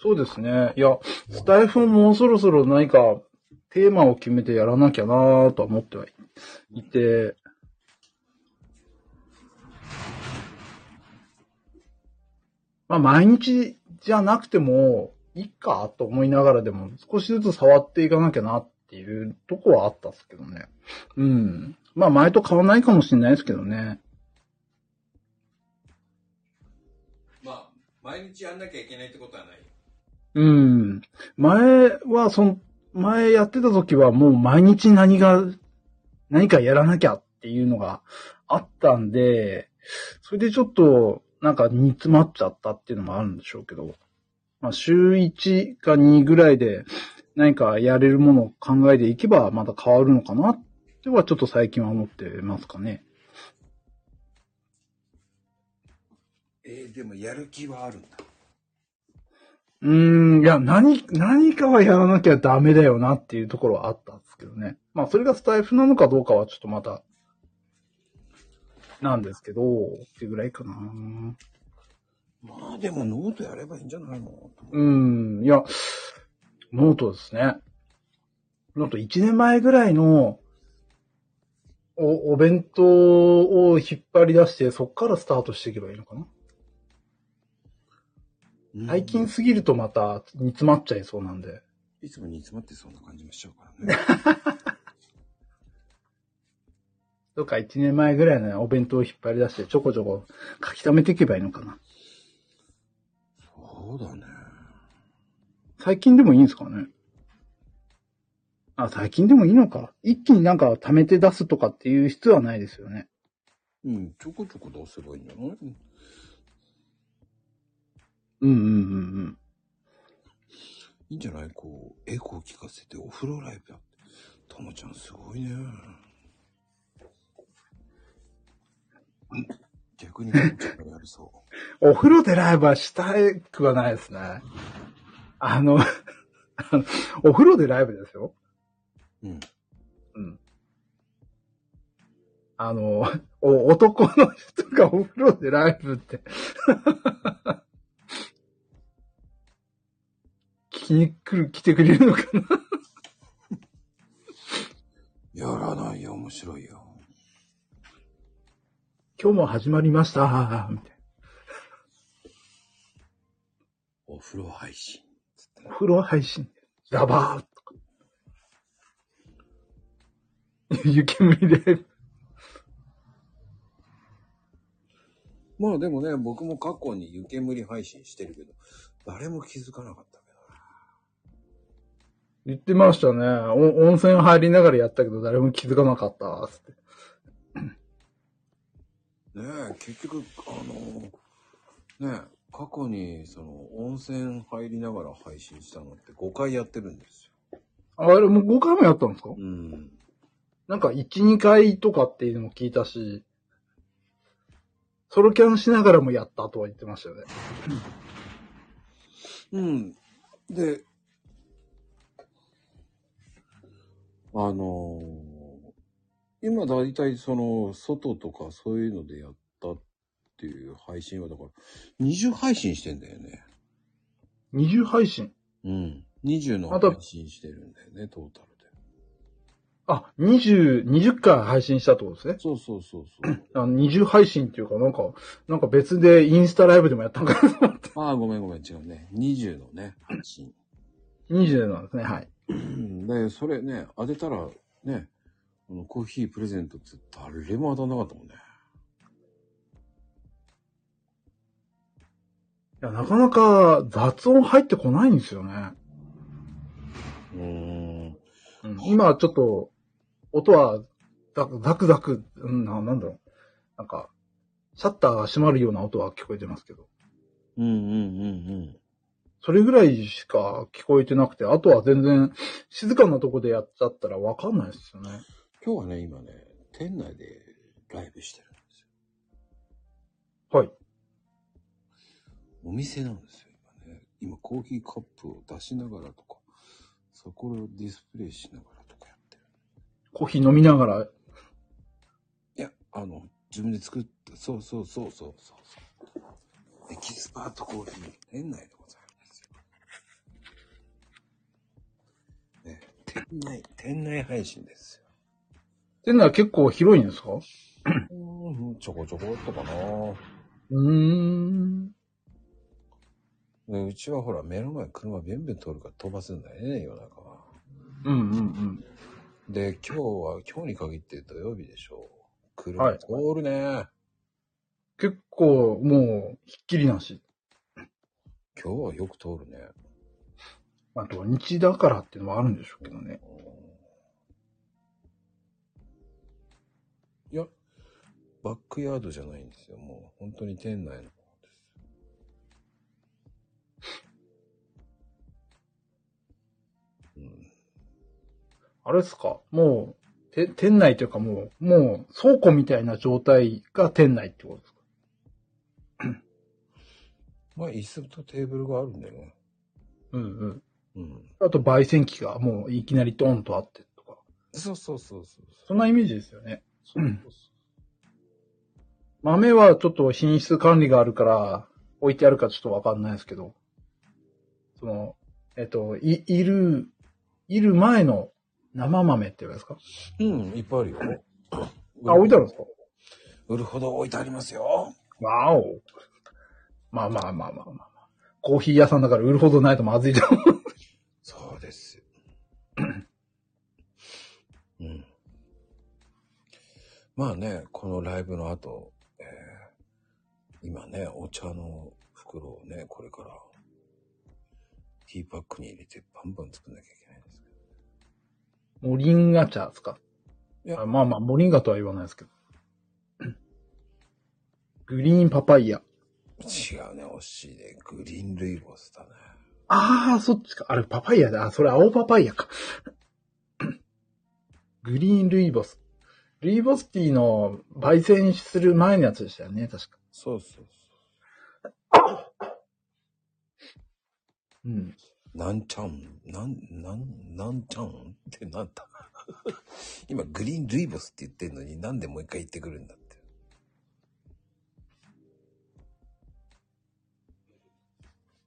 そうですね。いや、スタイフももうそろそろ何かテーマを決めてやらなきゃなぁとは思ってはいて、まあ毎日じゃなくてもいいかと思いながらでも少しずつ触っていかなきゃなっていうとこはあったんですけどね。うん。まあ前と変わらないかもしれないですけどね。まあ、毎日やんなきゃいけないってことはない。うん。前は、その、前やってた時はもう毎日何が、何かやらなきゃっていうのがあったんで、それでちょっと、なんか煮詰まっちゃったっていうのもあるんでしょうけど、まあ週1か2ぐらいで何かやれるものを考えていけばまた変わるのかなってはちょっと最近は思ってますかね。えー、でもやる気はあるんだ。うーん、いや、何、何かはやらなきゃダメだよなっていうところはあったんですけどね。まあ、それがスタイフなのかどうかはちょっとまた、なんですけど、ってぐらいかな。まあでもノートやればいいんじゃないの？うーん、いや、ノートですね。 note1年前ぐらいの、お、お弁当を引っ張り出して、そっからスタートしていけばいいのかな。最近すぎるとまた煮詰まっちゃいそうなんで。いつも煮詰まってそんな感じもしちゃうからね。どっか1年前ぐらいのお弁当を引っ張り出してちょこちょこ書き溜めていけばいいのかな。そうだね。最近でもいいんですかねあ、最近でもいいのか。一気になんか溜めて出すとかっていう必要はないですよね。うん、ちょこちょこ出せばいいんじゃない？うんうんうんうん。いいんじゃない？こう、エコー聞かせてお風呂ライブやって。ともちゃんすごいね。逆にちゃんがやりそう。お風呂でライブはしたくはないですね。あの、お風呂でライブですよ。うん。うん。あの、お男の人がお風呂でライブって。聞きに来る、来てくれるのかな やらないよ、面白いよ。今日も始まりました。みたいお風呂配信。な。お風呂配信。ダバーとか。湯煙で。まあでもね、僕も過去に湯煙配信してるけど、誰も気づかなかったけ言ってましたね。お温泉入りながらやったけど誰も気づかなかった。つってど。ねえ、結局、あの、ねえ、過去にその温泉入りながら配信したのって5回やってるんですよ。あれ、もう5回もやったんですか？うん。なんか1、2回とかっていうのも聞いたし、ソロキャンしながらもやったとは言ってましたよね。うん。で、あのー今だいたいその、外とかそういうのでやったっていう配信はだから、20配信してんだよね。20配信？うん。20のまた配信してるんだよね、トータルで。あ、20、20回配信したってことですね？そうそうそうそう。あ20配信っていうか、なんか、なんか別でインスタライブでもやったんかな？と思って。ああ、ごめんごめん、違うね。20のね、配信。20なんですね、はい。うんで、それね、当てたら、ね、あのコーヒープレゼントって誰も当たんなかったもんね。いや、なかなか雑音入ってこないんですよね。うーん。うん、今ちょっと、音はザクザクザク、うん、ななんだろう。なんか、シャッターが閉まるような音は聞こえてますけど。うんうんうんうん。それぐらいしか聞こえてなくて、あとは全然静かなとこでやっちゃったらわかんないですよね。今日はね、今ね、店内でライブしてるんですはい。よ。お店なんですよ、今ね。今コーヒーカップを出しながらとか、そこをディスプレイしながらとかやってる。コーヒー飲みながら、いや、あの、自分で作った、そうそうそうそうそうそう。エキスパートコーヒー、店内でございますよ。ね、店内、店内配信ですよ。ってのは結構広いんですか？うん、ちょこちょこっとかな。うーん。でうちはほら、目の前車ビュンビュン通るから飛ばすんだよね、夜中は。うんうんうん。で、今日は、今日に限って土曜日でしょう。はい車通るね。結構、もう、ひっきりなし。今日はよく通るね。まあ、土日だからっていうのはあるんでしょうけどね。いや、バックヤードじゃないんですよ。もう本当に店内の方です。うん、あれですか？もう、て店内というかもう、もう、倉庫みたいな状態が店内ってことですか？まあ、椅子とテーブルがあるんだよね。うんうん。うん。あと、焙煎機がもういきなりドンとあってとか。そうそうそうそう。そんなイメージですよね。そうそうそう豆はちょっと品質管理があるから、置いてあるかちょっとわかんないですけど、その、えっと、い、いる、いる前の生豆って言うんですか？うん、いっぱいあるよ。あ、置いてあるんですか？売るほど置いてありますよ。わお。まあまあまあまあまあまあ。コーヒー屋さんだから売るほどないとまずいと思う。そうです。うん。まあね、このライブの後、えー今ね、お茶の袋をね、これから、ティーパックに入れてバンバン作んなきゃいけないんですけモリンガ茶ですかいやあまあまあ、モリンガとは言わないですけど。グリーンパパイヤ。ど。違うね、惜しいね。グリーンルイボスだね。ああ、そっちか。あれ、パパイヤだ。あ、それ青パパイヤか。グリーンルイボス。ルイボスティーの焙煎する前のやつでしたよね、確か。そうそうそううん。なんちゃん、なん、なん、なんちゃんってなんだ今、グリーンルイボスって言ってんのになんでもう一回言ってくるんだって。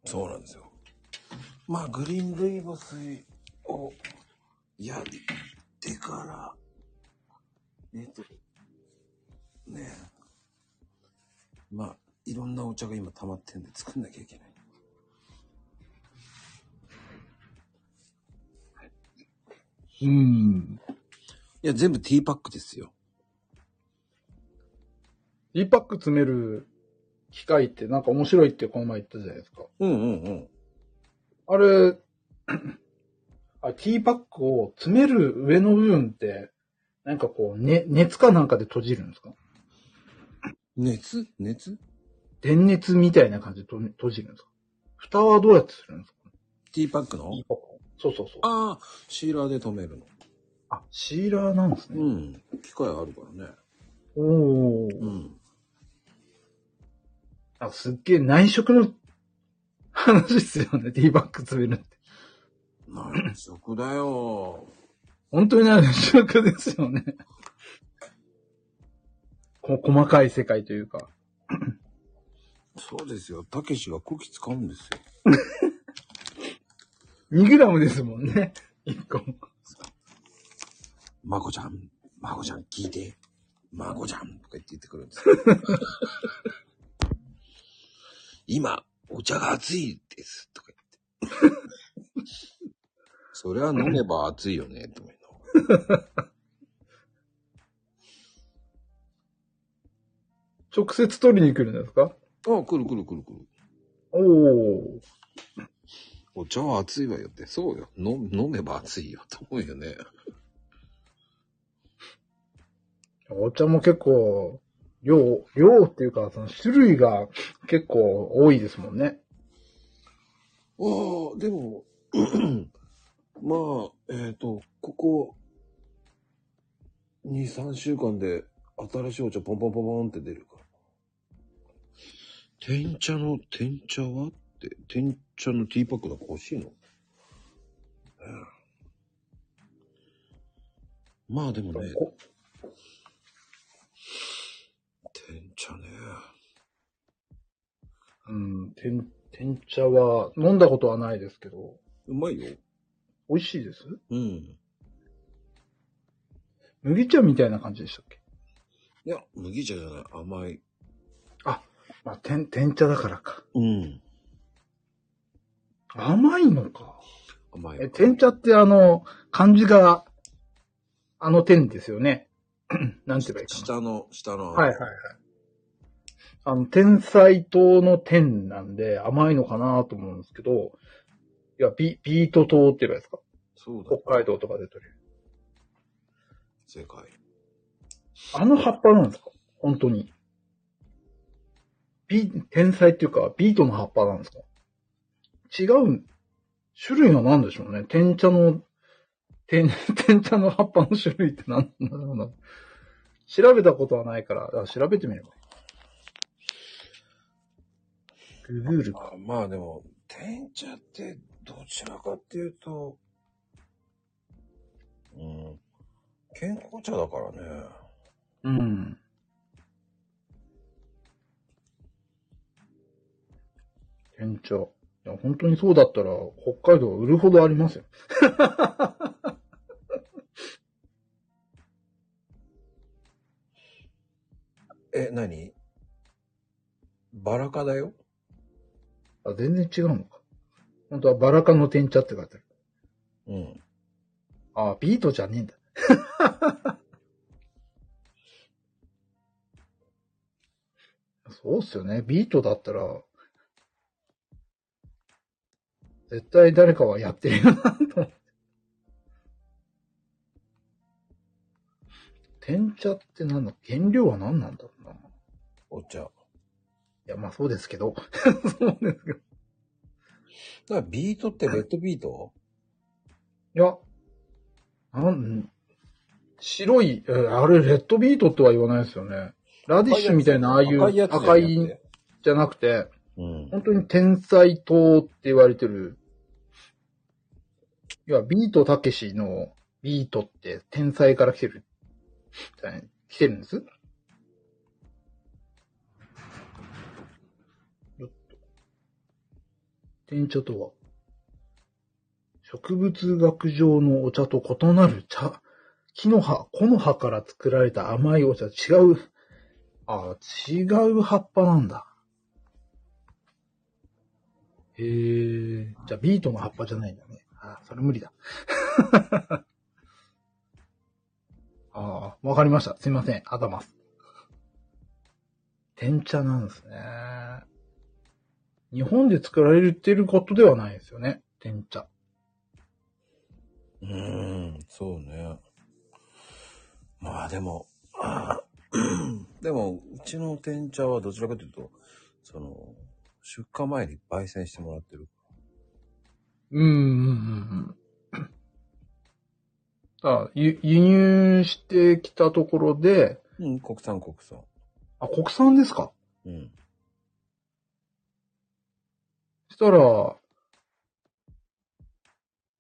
そうなんですよ。まあ、グリーンルイボスをやってから、えっと、ねえ。まあ、いろんなお茶が今溜まってんで作んなきゃいけない。うん。いや、全部ティーパックですよ。ティーパック詰める機械ってなんか面白いってこの前言ったじゃないですか。うんうんうん。あれ、あティーパックを詰める上の部分って、なんかこう、ね、熱かなんかで閉じるんですか？熱？熱？電熱みたいな感じで閉閉じるんですか？蓋はどうやってするんですか？ティーパックの？そうそうそう。ああ、シーラーで止めるの。あ、シーラーなんですね。うん。機械あるからね。おお、うん。あすっげえ内職の話ですよね、ティーバッグ詰めるって。内職だよ。本当に内職ですよね。こ細かい世界というか。そうですよ。たけしが空気使うんですよ。2グラムですもんね。1個。まこちゃん、まこちゃん聞いて。まこちゃんとか言って言ってくるんですよ。今、お茶が熱いです。とか言って。それは飲めば熱いよね、と思いながら直接取りに来るんですか？あ、来る来る来る来る。おお。お茶は熱いわよって。そうよ。飲飲めば熱いよ。と思うよね。お茶も結構、量、量っていうか、その種類が結構多いですもんね。ああ、でも、まあ、えっ、と、ここ、2、3週間で新しいお茶ポンポンポンポンって出る。天茶の、天茶は？って、天茶のティーパックなんか欲しいの、うんまあでもね、こ天茶ね。うん、天、天茶は飲んだことはないですけど、うまいよ。美味しいです？うん。麦茶みたいな感じでしたっけ？いや、麦茶じゃない。甘い。まあ、天、天茶だからか。うん。甘いのか。甘い。え、天茶ってあの、漢字が、あの天ですよね。なんて言えばいいかな。下の、下の。はいはいはい。あの、天才糖の天なんで甘いのかなと思うんですけど、いや、ビビート糖って言えばいいですか？そうだ。北海道とかで取れる。正解。あの葉っぱなんですか？本当に。ビ、天才っていうか、ビートの葉っぱなんですか？違う、種類が何でしょうね。天茶の、天、天茶の葉っぱの種類って何なんだろうな。調べたことはないから、あ調べてみれば。ググールか。あまあでも、天茶ってどちらかっていうと、うん、健康茶だからね。うん。天茶。いや、本当にそうだったら、北海道は売るほどありますよ。え、何？バラ科だよ？あ、全然違うのか。本当はバラ科の天茶って書いてある。うん。あ、ビートじゃねえんだ。そうっすよね。ビートだったら、絶対誰かはやってるよな、と。天茶って何だ？原料は何なんだろうな。いお茶。だかや、まあそうですけど。そうですけど。らビートってレッドビート？いや、なん、白い、えあれ、レッドビートっては言わないですよね。ラディッシュみたいな、ああいう赤いじゃなくて、うん。本当に天才糖って言われてる。いや、ビートたけしのビートって天才から来てる。来てるんです？よっと。天茶とは、植物学上のお茶と異なる茶、木の葉、木の葉から作られた甘いお茶、違う、あ違う葉っぱなんだ。へえ。じゃあビートの葉っぱじゃないんだね。あそれ無理だ。ああ、わかりました。すいません。あざます。天茶なんですね。日本で作られてることではないですよね。天茶。うーん、そうね。まあでも、でも、うちの天茶はどちらかというと、その、出荷前に焙煎してもらってる。うん、うん、うんうん。あ輸輸入してきたところで、うん、国産国産。あ、国産ですか？うん。したら、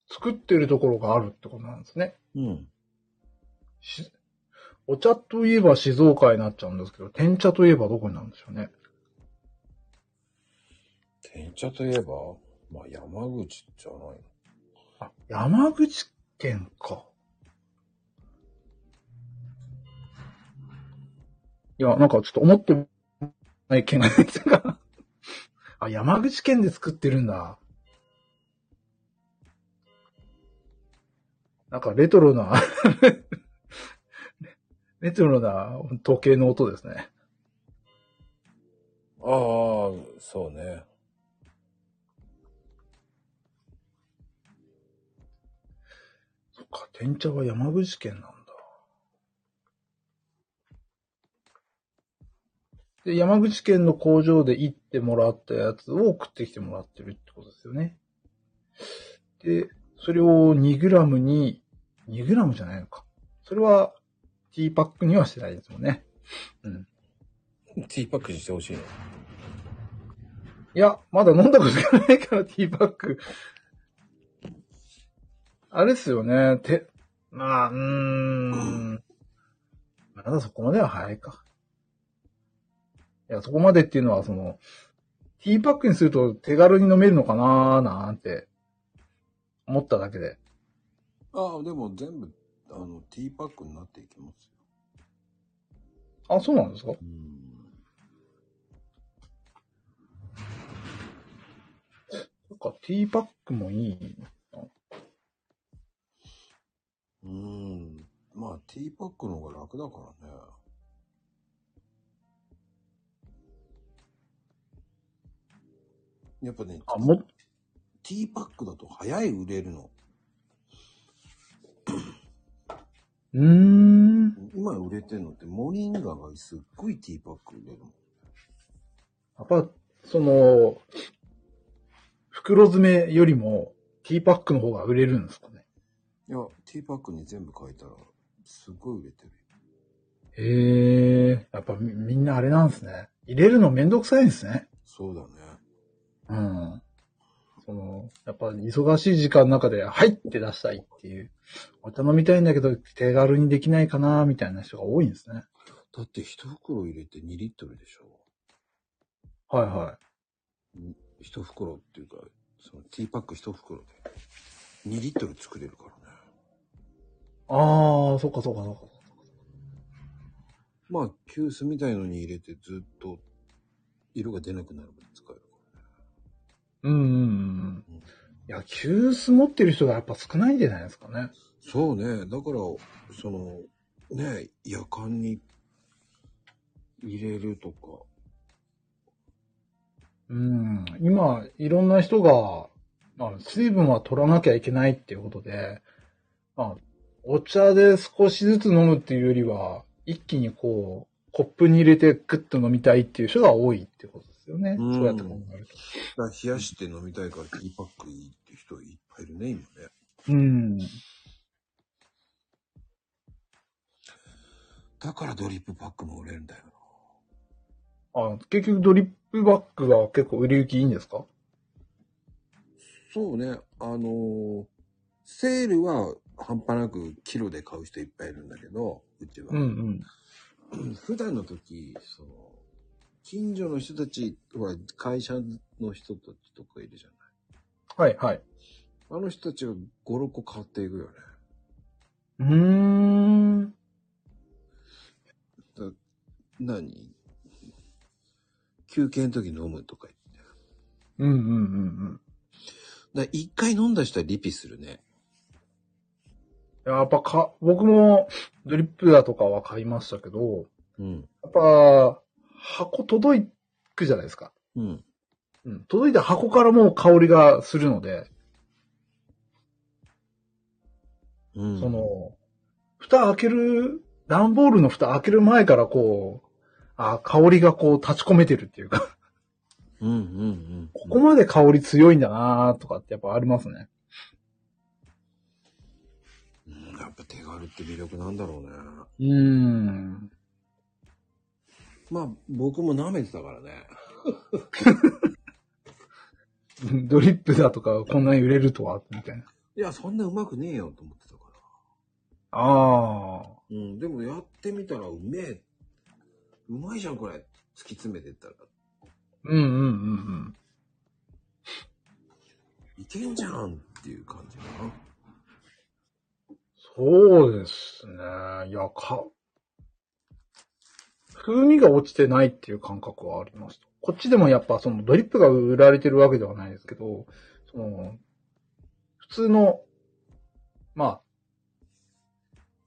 作ってるところがあるってことなんですね。うん。しお茶といえば静岡になっちゃうんですけど、天茶といえばどこになるんでしょうね。天茶といえば、まあ山口じゃないの？あ、山口県か。いや、なんかちょっと思ってない県が出てきたから。あ、山口県で作ってるんだ。なんかレトロな、レトロな時計の音ですね。ああ、そうね。か、天茶は山口県なんだ。で、山口県の工場で行ってもらったやつを送ってきてもらってるってことですよね。で、それを 2g に、2g じゃないのか。それは、ティーパックにはしてないですもんね。うん。ティーパックにしてほしいの？いや、まだ飲んだことがないから、ティーパック。あれですよね、て、まあ、うーん。まだそこまでは早いか。いや、そこまでっていうのは、その、ティーパックにすると手軽に飲めるのかなーなんて、思っただけで。ああ、でも全部、あの、ティーパックになっていきますよ。あ、そうなんですか？うん。そっか、ティーパックもいい。うん。まあ、ティーパックの方が楽だからね。やっぱね、あ、も、ティーパックだと早い売れるの。うーん。今売れてるのってモリンガがすっごいティーパック売れるもん。やっぱ、その、袋詰めよりも、ティーパックの方が売れるんですかね。いや、ティーパックに全部書いたら、すっごい売れてる。へえ、やっぱみみんなあれなんですね。入れるのめんどくさいんですね。そうだね。うん。その、やっぱ忙しい時間の中で、はいって出したいっていう。お茶飲みたいんだけど、手軽にできないかな、みたいな人が多いんですね。だって一袋入れて2リットルでしょ。はいはい。一袋っていうか、そのティーパック一袋で2リットル作れるからね。ああ、そっかそっかそっか。まあ、急須みたいのに入れてずっと色が出なくなるまで使えるからね。うんうんうん。いや、急須持ってる人がやっぱ少ないんじゃないですかね。そうね。だから、その、ね、夜間に入れるとか。うん。今、いろんな人が、まあ、水分は取らなきゃいけないっていうことで、まあ、お茶で少しずつ飲むっていうよりは、一気にこう、コップに入れてグッと飲みたいっていう人が多いってことですよね。うんそうやって考えると。だから冷やして飲みたいからティーパックいいって人いっぱいいるね、今ね。うん。だからドリップパックも売れるんだよあ、結局ドリップバッグは結構売れ行きいいんですか？そうね。あのーセールは半端なくキロで買う人いっぱいいるんだけど、うちは。うんうん。普段の時、その、近所の人たち、ほら、会社の人たちとかいるじゃない。はいはい。あの人たちが5、6個買っていくよね。うーん。だ何？休憩の時飲むとか言って。うんうんうんうん。だ一回飲んだ人はリピするね。やっぱか、僕もドリップだとかは買いましたけど、うん。やっぱ、箱届くじゃないですか。うん。うん。届いた箱からもう香りがするので、うん。その、蓋開ける、段ボールの蓋開ける前からこう、あ香りがこう立ち込めてるっていうか、うんうんうん。ここまで香り強いんだなとかってやっぱありますね。やっぱ手軽って魅力なんだろうね。うーん。まあ、僕も舐めてたからね。ドリップだとかこんなに売れるとは、みたいな。いや、そんなうまくねえよと思ってたから。ああ。うん、でもやってみたらうめえ。うまいじゃん、これ。突き詰めてったら。うんうんうんうん。いけんじゃんっていう感じかな。そうですね。いや、か、風味が落ちてないっていう感覚はありました。こっちでもやっぱそのドリップが売られてるわけではないですけど、その、普通の、まあ、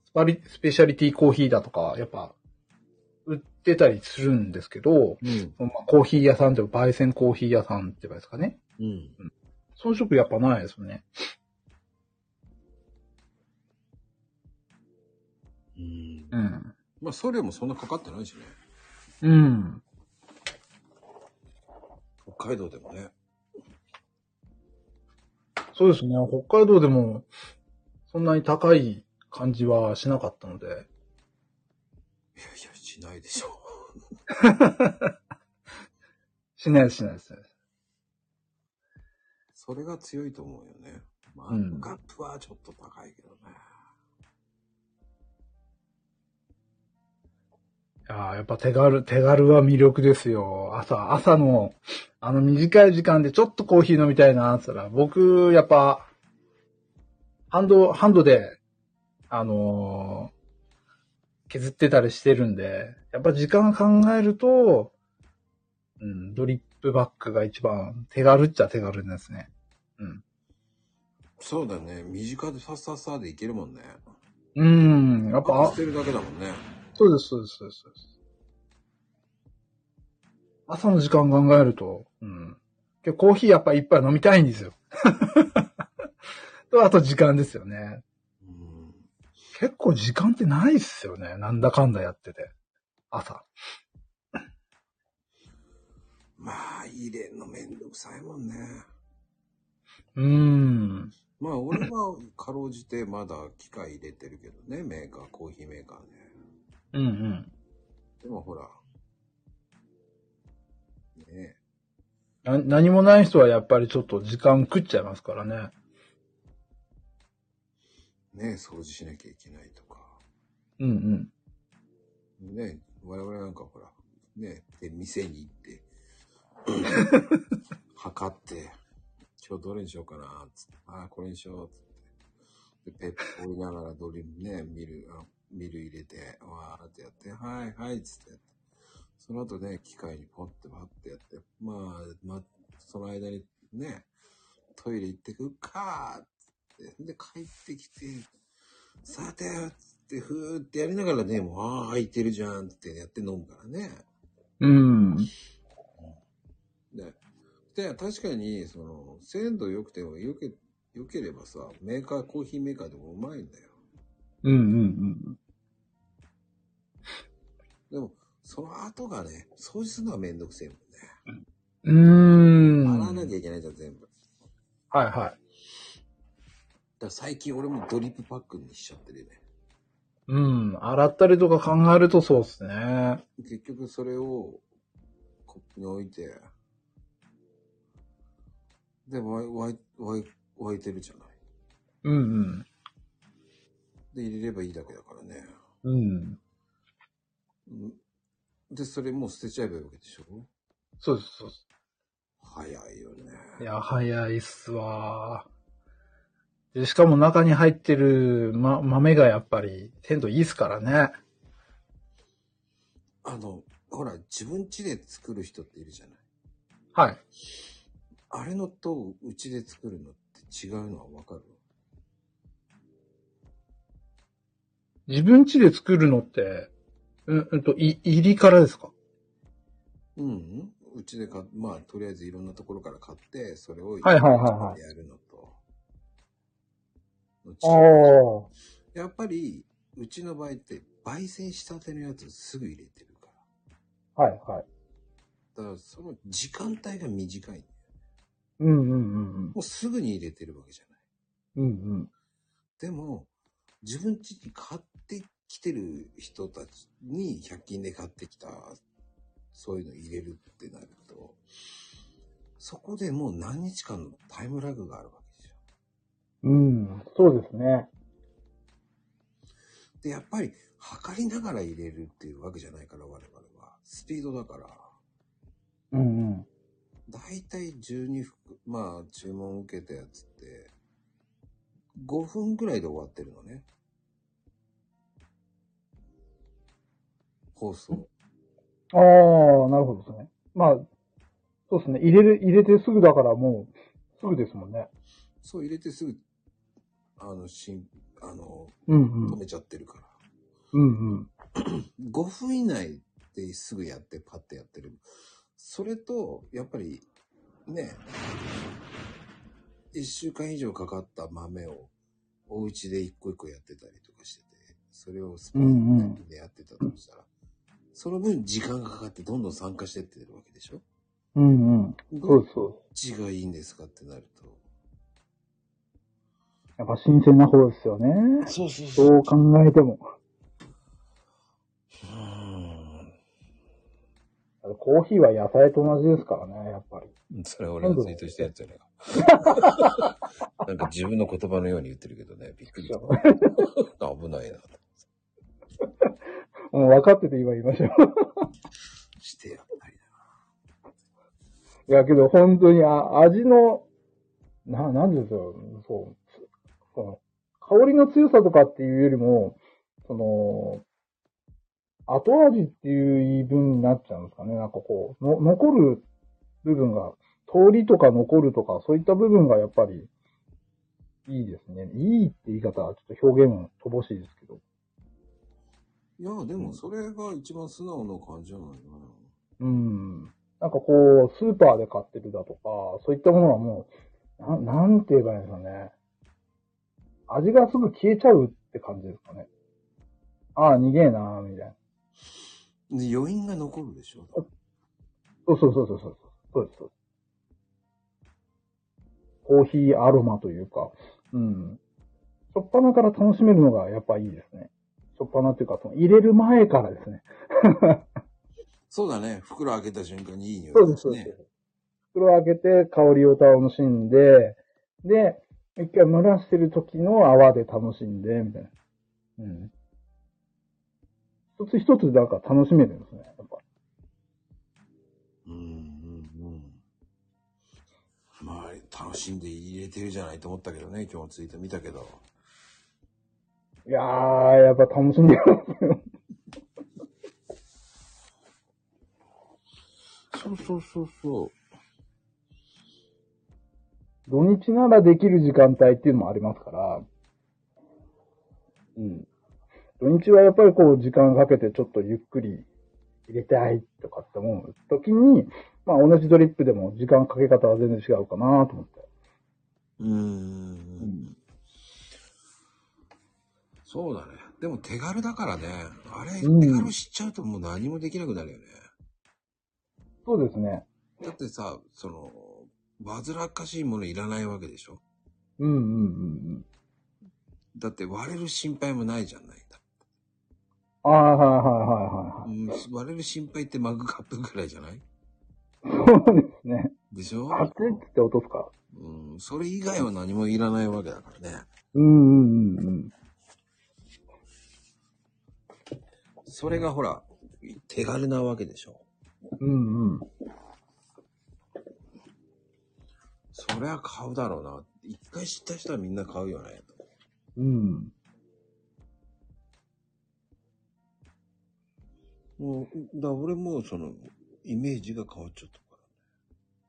スパリ、スペシャリティコーヒーだとか、やっぱ、売ってたりするんですけど、うん。まあ、コーヒー屋さんでも焙煎コーヒー屋さんって言えばですかね。うん。遜色やっぱないですよね。うん。うん。まあ、送料もそんなかかってないしね。うん。北海道でもね。そうですね。北海道でも、そんなに高い感じはしなかったので。いやいや、しないでしょ。しないです、しないです。しないですそれが強いと思うよね。まあ、うんガップはちょっと高いけどね。いやーやっぱ手軽、手軽は魅力ですよ。朝、朝の、あの短い時間でちょっとコーヒー飲みたいなって言ったら、僕、やっぱ、ハンド、ハンドで、あのー削ってたりしてるんで、やっぱ時間考えると、うん、ドリップバッグが一番手軽っちゃ手軽ですね。うん。そうだね。身近でさっさっさでいけるもんね。うん。やっぱ、あ捨てるだけだもんね。そうです、そうです、そうです。朝の時間考えると、うん。けどコーヒーやっぱ一杯飲みたいんですよ。と、あと時間ですよね。うん。結構時間ってないっすよね。なんだかんだやってて。朝。まあ、入れんのめんどくさいもんね。うーん。まあ、俺はかろうじてまだ機械入れてるけどね、メーカー、コーヒーメーカーね。うんうん。でもほら。ねな何もない人はやっぱりちょっと時間食っちゃいますからね。え、ねえ、掃除しなきゃいけないとか。うんうん。ねえ、我々なんかほら、ねえ、で、店に行って、測って、今日どれにしようかな、つって、ああ、これにしよう、つって。で、ペット折りながらドリルね、ミル、あミル入れて、わーってやって、はい、はい、つってやって。その後ね、機械にポッてパッてやって、まあ、ま、その間にね、トイレ行ってくるかーって。で、帰ってきて、さて、つって、ふーってやりながらね、もう、ああ、空いてるじゃんってやって飲むからね。うん。で、で確かに、その、鮮度良くても、よけ、良ければさ、メーカー、コーヒーメーカーでもうまいんだよ。うんうんうん。でも、その後がね、掃除するのはめんどくせえもんね。うーん。洗わなきゃいけないじゃん、全部。だはいはい。から最近俺もドリップパックにしちゃってるね。うん。洗ったりとか考えるとそうですね。結局それをコップに置いて、で、わい、わい、わい、沸いてるじゃない。うんうん。で、入れればいいだけだからね。うん。うんで、それもう捨てちゃえばいいわけでしょ？そうです、そうです。早いよね。いや、早いっすわで。しかも中に入ってる、ま、豆がやっぱり鮮度いいっすからね。あの、ほら、自分家で作る人っているじゃない？はい。あれのとうちで作るのって違うのはわかる？自分家で作るのって、うん、うんと、い、入りからですか？うん、うちで買っまあ、とりあえずいろんなところから買って、それをはいはいはいはいやるのと。ああ。やっぱり、うちの場合って、焙煎したてのやつすぐ入れてるかはいはい。ら。だから、その時間帯が短いうんうんうん。もうすぐに入れてるわけじゃない。うんうん。でも、自分家に買ってきてる人たちに100均で買ってきた、そういうの入れるってなると、そこでもう何日間のタイムラグがあるわけでしょ。うん、そうですね。で、やっぱり測りながら入れるっていうわけじゃないから、我々は。スピードだから、うんうん。だいたい12服、まあ注文受けたやつって、5分ぐらいで終わってるのね。放送。ああ、なるほどですね。まあ、そうですね。入れる、入れてすぐだからもう、すぐですもんね。そう入れてすぐ、あの、しん、あの、うん止めちゃってるから。うんうん。5分以内ですぐやってパッてやってる。それと、やっぱり、ね、1週間以上かかった豆を、お家で一個一個やってたりとかしてて、それをスパうんうんンでやってたとしたら、その分時間がかかってどんどん参加してってるわけでしょ？うんうん。どっそうそうです。ちがいいんですかってなると。やっぱ新鮮な方ですよね。そうそうどう考えても。うーん。コーヒーは野菜と同じですからね、やっぱり。それは俺がツイートしたやつじゃないか。なんか自分の言葉のように言ってるけどね、びっくりした。危ないな。もう分かってて今言いましたよ。してやっぱりいや、けど本当にあ味の、な、なんですよ、そう、その、香りの強さとかっていうよりも、その、後味っていう言い分になっちゃうんですかね。なんかこう、の残る部分が、通りとか残るとか、そういった部分がやっぱり、いいですね。いいって言い方はちょっと表現も乏しいですけど。いや、でもそれが一番素直な感じじゃないかな。うん。なんかこう、スーパーで買ってるだとか、そういったものはもう、ななんて言えばいいんですかね。味がすぐ消えちゃうって感じですかね。ああ、逃げえなみたいな。で余韻が残るでしょ？そうそうそうそうそう。そうです、そうです。コーヒーアロマというか、うん。しょっぱなから楽しめるのがやっぱいいですね。しょっぱなというか、その入れる前からですね。そうだね。袋開けた瞬間にいい匂いそうです、そうで。す。袋を開けて香りを楽しんで、で、一回蒸らしてる時の泡で楽しんで、みたいな。うん。一つ一つなんか楽しめるんですね、やっぱ。うんうんうん。まあ、楽しんで入れてるじゃないと思ったけどね、今日ツイート見たけど。いやー、やっぱ楽しんでますよ。そうそうそうそう。土日ならできる時間帯っていうのもありますから、うん。土日はやっぱりこう時間かけてちょっとゆっくり入れたいとかって思う時に、まあ同じドリップでも時間かけ方は全然違うかなと思って。うーん。そうだね。でも手軽だからね。あれ、うん手軽知っちゃうともう何もできなくなるよね。そうですね。だってさ、その、煩わしいものいらないわけでしょ？うんうんうんだって割れる心配もないじゃないだ。うん。ああ、はいはいはいはうん、割れる心配ってマグカップぐらいじゃない？いはい。そうですね。でしょ？熱いって落とすか？ら。うん、それ以外は何もいらないわけだからね。うんうんうんうん。それがほら、手軽なわけでしょ。うんうん。そりゃ買うだろうな。一回知った人はみんな買うよね。うん。もう、だ俺もその、イメージが変わっちゃったか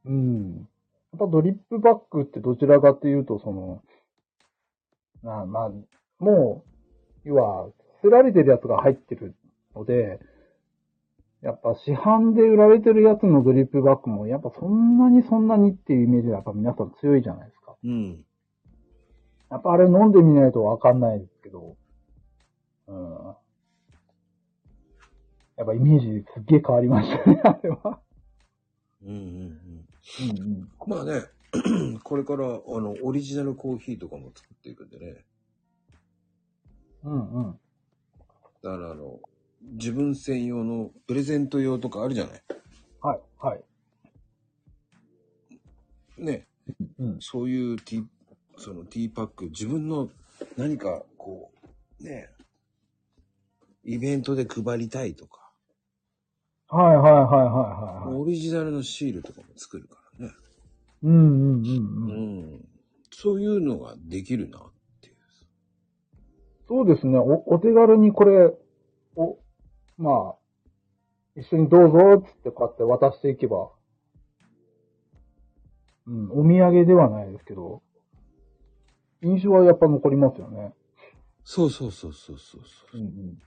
ら。うん。やっぱドリップバッグってどちらかっていうと、その、まあまあ、もう、要は、捨てられてるやつが入ってるので、やっぱ市販で売られてるやつのドリップバッグも、やっぱそんなにそんなにっていうイメージがやっぱ皆さん強いじゃないですか。うん。やっぱあれ飲んでみないとわかんないですけど、うん。やっぱイメージすっげえ変わりましたね、あれは。うんうんうん。うんうん。まあね、これから、あの、オリジナルコーヒーとかも作っていくんでね。うんうん。だからあの、自分専用のプレゼント用とかあるじゃない？はい、はい。ね、うん。そういうティー、そのティーパック、自分の何かこう、ね、イベントで配りたいとか、はいはいはいはいはいはい。オリジナルのシールとかも作るからね。うんうんうんううん。ん。そういうのができるなっていう。そうですね。お、お手軽にこれ、お、まあ、一緒にどうぞっつってこうやって渡していけば、うん、お土産ではないですけど、印象はやっぱ残りますよね。そうそうそうそうそうそう。うんうん。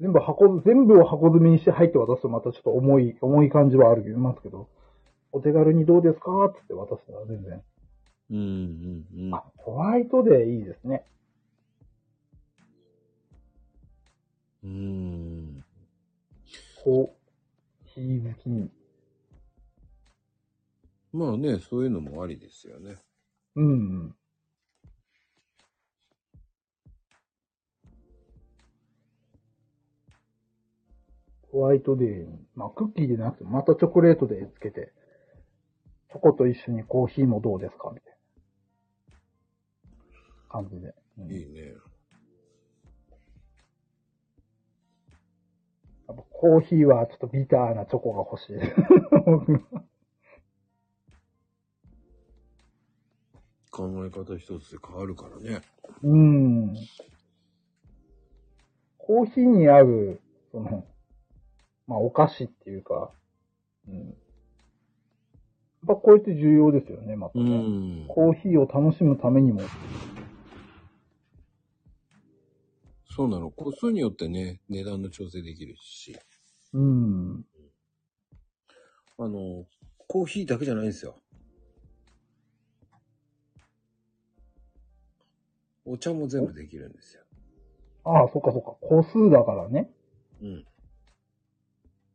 全部箱、全部を箱詰めにして入って渡すとまたちょっと重い、重い感じはあるますけど、お手軽にどうですかっつって渡すのは全然。うんうんうん。あ、ホワイトデーいいですね。うーん。コーヒー好きに。まあね、そういうのもありですよね。うんうん。ホワイトデーに、まあクッキーでなくて、またチョコレートでつけて、チョコと一緒にコーヒーもどうですかみたいな感じで。うんいいね。コーヒーはちょっとビターなチョコが欲しい。考え方一つで変わるからね。うん。コーヒーに合う、その、まあ、お菓子っていうか、うん。ぱこれって重要ですよね、またうね。ん。コーヒーを楽しむためにも。そうなの。個数によってね、値段の調整できるし。うん。あの、コーヒーだけじゃないんですよ。お茶も全部できるんですよ。ああ、そっかそっか。個数だからね。うん。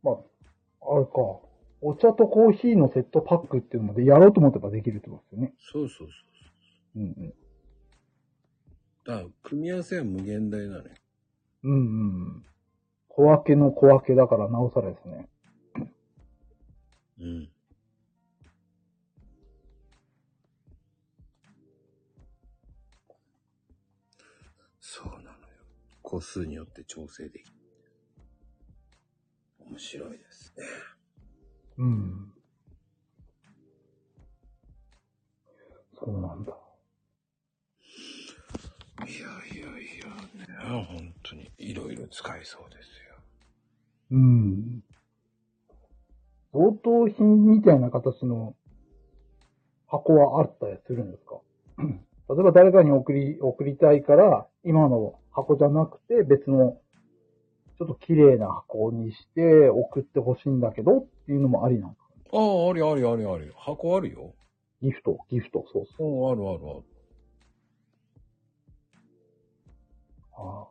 まあ、あれか。お茶とコーヒーのセットパックっていうのでやろうと思ってばできるってことですよね。そうそうそう。うんうん。だから、組み合わせは無限大なのよ。うんうん。小分けの小分けだからなおさらですね。うん。そうなのよ。個数によって調整できる。面白いですね。うん。そうなんだ。いやいやいやね、本当にいろいろ使えそうですよ。うん。贈答品みたいな形の箱はあったりするんですか？例えば誰かに送り、送りたいから、今の箱じゃなくて別の、ちょっと綺麗な箱にして送ってほしいんだけどっていうのもありなんですか？ああ、ありありありあり。箱あるよ。ギフト、ギフト、そうそう。うん、あるあるある。あ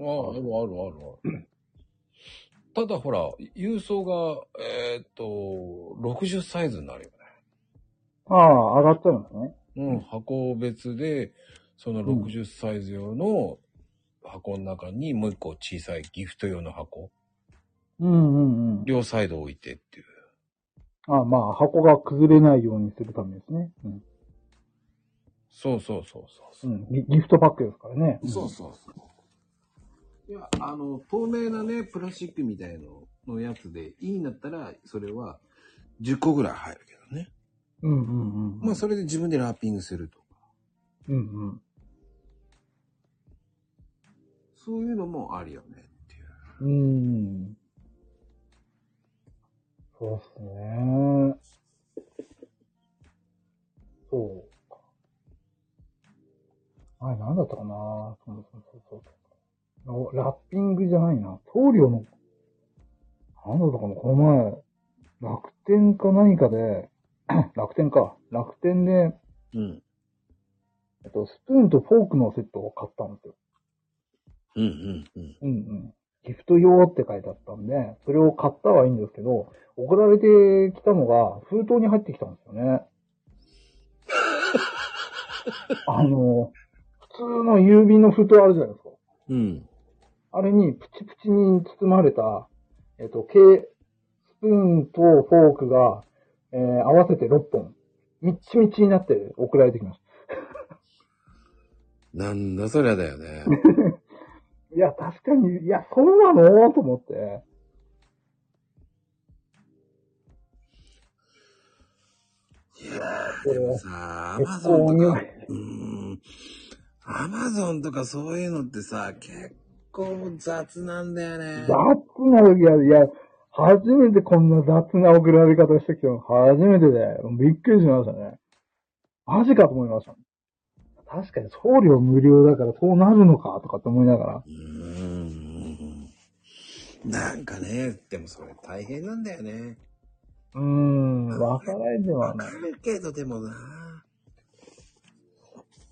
ああ、あるあるあるある。ただほら、郵送が、えーっと、60サイズになるよね。あ、ああ上がっちゃうんですね。うん、箱別で、そのうん60サイズ用の箱の中にもう一個小さいギフト用の箱、うんうんうん。両サイド置いてっていう。あまあ、箱が崩れないようにするためですね。うん。そうそうそうそうう。ん、ギギフトパックですからね。そうそうそう。いや、あの、透明なね、プラスチックみたいののやつでいいんだったら、それは10個ぐらい入るけどね。うんうんうん。まあ、それで自分でラッピングするとか。うんうん。そういうのもありよねっていう。うーん。そうっすね。そうか。あれ、なんだったかな？そうそうそうそう。ラッピングじゃないな。棟梁の、なんだったかな？この前、楽天か何かで、楽天か。楽天で、うん。えっと、スプーンとフォークのセットを買ったんですよ。うんうんうん。うんうん。ギフト用って書いてあったんで、それを買ったはいいんですけど、送られてきたのが封筒に入ってきたんですよね。あの、普通の郵便の封筒あるじゃないですか。うん。あれにプチプチに包まれた、えっと、計、スプーンとフォークが、えー合わせて6本、みっちみちになって送られてきまし なんだそりゃだよね。た。いや、確かに、いや、そうなの？と思って。いやー、これでもさ、アマ結ゾンとかうーん、アマゾンとかそういうのってさ、結構雑なんだよね。雑な時は、いや、初めてこんな雑な送られ方してきたの、初めてで、びっくりしましたね。マジかと思いました。確かに送料無料だからそうなるのか、とかって思いながら。うーん。なんかね、でもそれ大変なんだよね。うーん、わからないではわない。かるけど、でもな。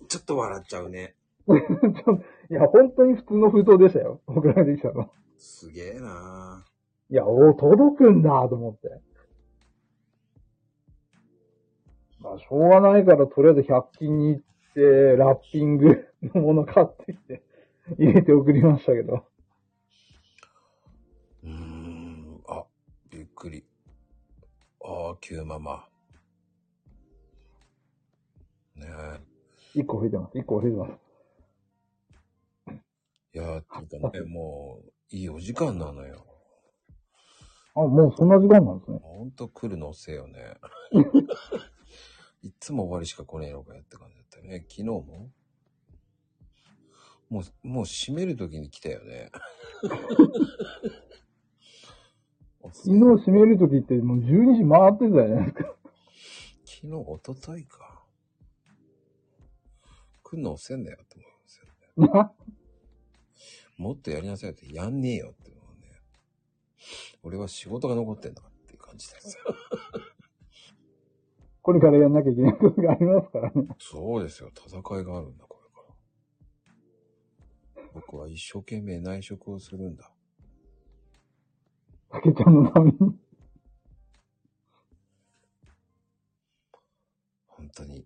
ちょっと笑っちゃうね。いや、本当に普通の封筒でしたよ。送られてきたの。すげえないや、お届くんだと思って。まあ、しょうがないから、とりあえず100均に行って、ラッピングのもの買ってきて、入れて送りましたけど。うーん。あ、びっくり。ああ、急ママ。ね1個増えてます。1個増えてます。え。いやー、っていうかね、もう、いいお時間なのよ。あ、もうそんな時間なんですね。ほんと来るの遅えよね。いっつも終わりしか来ねえのかよって感じだったよね。昨日ももう、もう閉める時に来たよね。昨日閉めるときってもう12時回ってたじゃないですか。昨日、おとといか。来んの遅いんだよって思いますよね。もっとやりなさいってやんねえよって思うね。俺は仕事が残ってんだっていう感じですよ。これからやんなきゃいけないことがありますからね。そうですよ。戦いがあるんだ、これから。僕は一生懸命内職をするんだ。たけちゃんのために。本当に。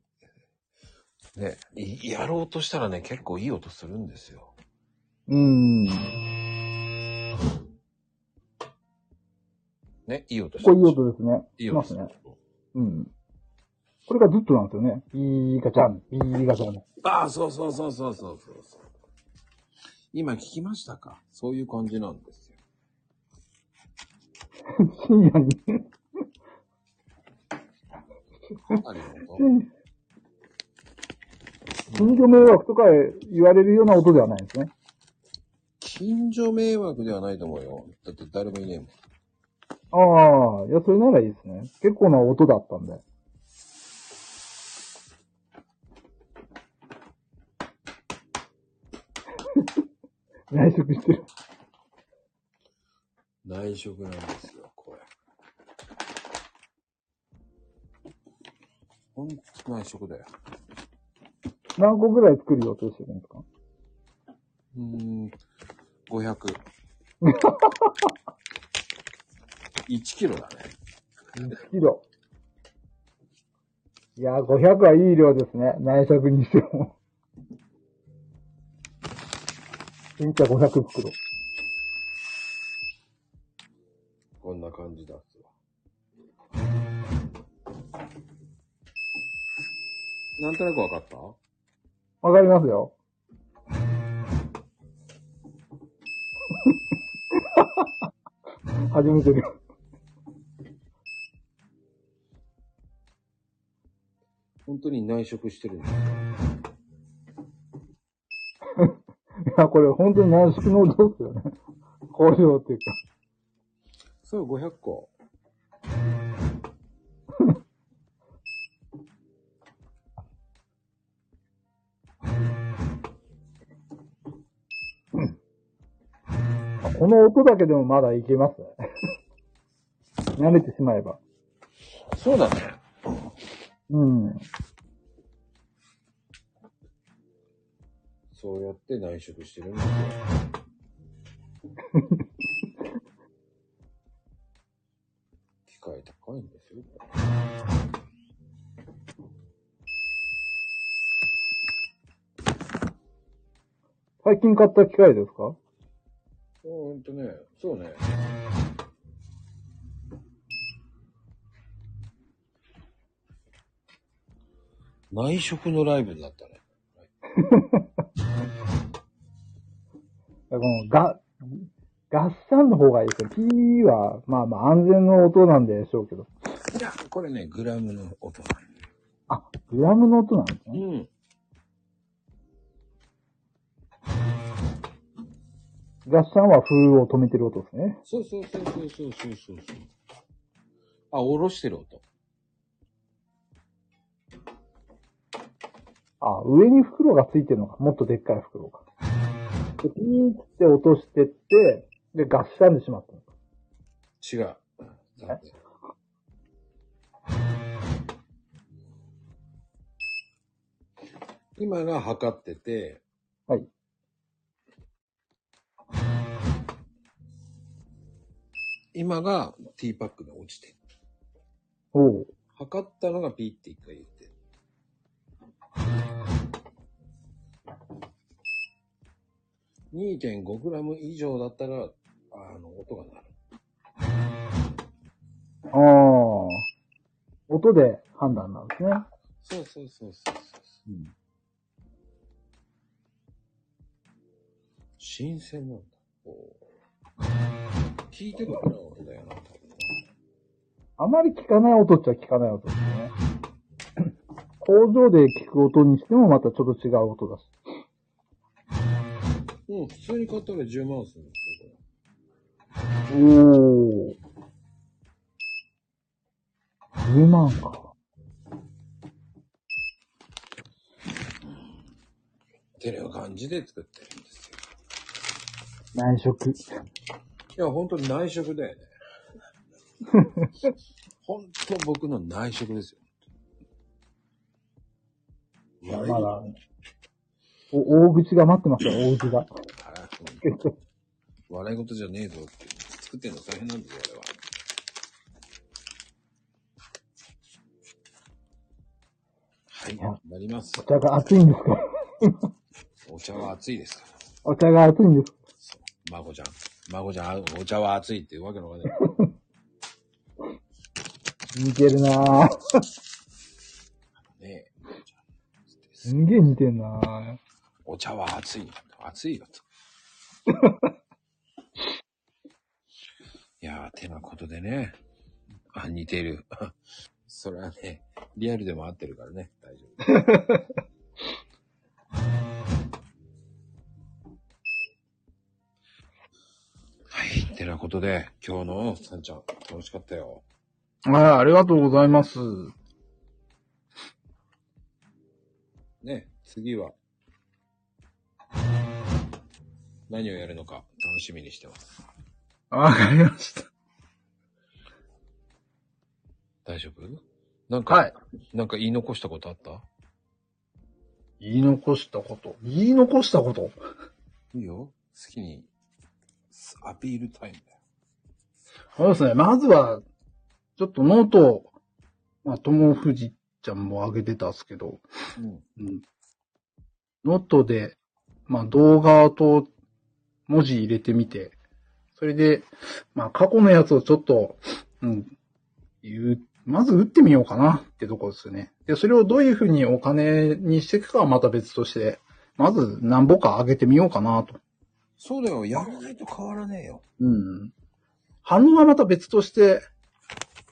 ね、いやろうとしたらね、結構いい音するんですよ。うーん。ね、いい音しこれいい音ですね。いい音しますね。うん。これがずっとなんですよね。いいガチャン、いいガチャン。ああ、そうそうそうそうそうそうそう。今聞きましたか？そういう感じなんですよ。深夜に。ありがとう。近所迷惑とか言われるような音ではないんですね。近所迷惑ではないと思うよ。だって誰もいねえもん。ああ、いや、それならいいですね。結構な音だったんで。内職してる。内職なんですよ、これ。ほんと内職だよ。何個ぐらい作る予定してるんですか？うーん、500。1キロだね。1キロ。いやー、500はいい量ですね。内職にしても。新茶500袋。こんな感じだっすわ。なんとなくわかった？わかりますよ。始めてる。本当に内職してるんだよ。いや、これ本当に内職の音ですよね。工場っていうか。そう、500個。この音だけでもまだいけますね。慣れてしまえば。そうだね。うん。そうやって内職してるんですよ。機械高いんですよ。最近買った機械ですか？ほんとね、そうね。内職のライブだったね。このガ、合算の方がいいですよ。P は、まあまあ安全の音なんでしょうけど。いや、これね、グラムの音なんだよ。あ、グラムの音なんですね。うん。合算は風を止めてる音ですね。そうそうそうそうそうそうそう。あ、下ろしてる音。あ、上に袋がついてるのか。もっとでっかい袋が。で、ピーって落としてって、で、合算でしまったのか。違う。今が測ってて、はい。今がティーパックで落ちてる。おう。測ったのがピーって一回言って。2.5g 以上だったら、あの、音が鳴る。ああ。音で判断なんですね。そうそうそうそうそう。うん。新鮮なんだ。おー聞いてるから音だよな、多分な。あまり聞かない音っちゃ聞かない音ですね。工場で聞く音にしてもまたちょっと違う音だし。うん、普通に買ったら10万するんですよ、これ。おー。10万か。てな感じで作ってるんですよ。内職。いや、本当に内職だよね。本当僕の内職ですよ。まだ、お大口が待ってますよ、大口が。あ笑い事じゃねえぞって。作ってんの大変なんですよ、あれは。はい、やなりますお。茶が熱いんですか？お茶は熱いですから。お茶が熱いんです。孫ちゃん。孫ちゃん、お茶は熱いっていうわけのわかんない。似てるなぁ。ねえ。すんげえ似てんなぁ。お茶は熱い。熱いよと。いやー、てなことでね。あ、似てる。それはね、リアルでも合ってるからね、大丈夫。てなことで、今日のさんちゃん、楽しかったよ。はい、ありがとうございます。ね、次は、何をやるのか楽しみにしてます。わかりました。大丈夫？なんか、はい。なんか言い残したことあった？言い残したこと？言い残したこと？いいよ。好きに、アピールタイムだよ。そうですね。まずは、ちょっと note、まあ、ともふじちゃんも上げてたんですけど、うん。うん。ノートで、まあ、動画と文字入れてみて、それで、まあ、過去のやつをちょっと、うん、言う、まず打ってみようかなってとこですよね。で、それをどういうふうにお金にしていくかはまた別として、まず何本か上げてみようかなと。そうだよ。やらないと変わらねえよ。うん。反応はまた別として、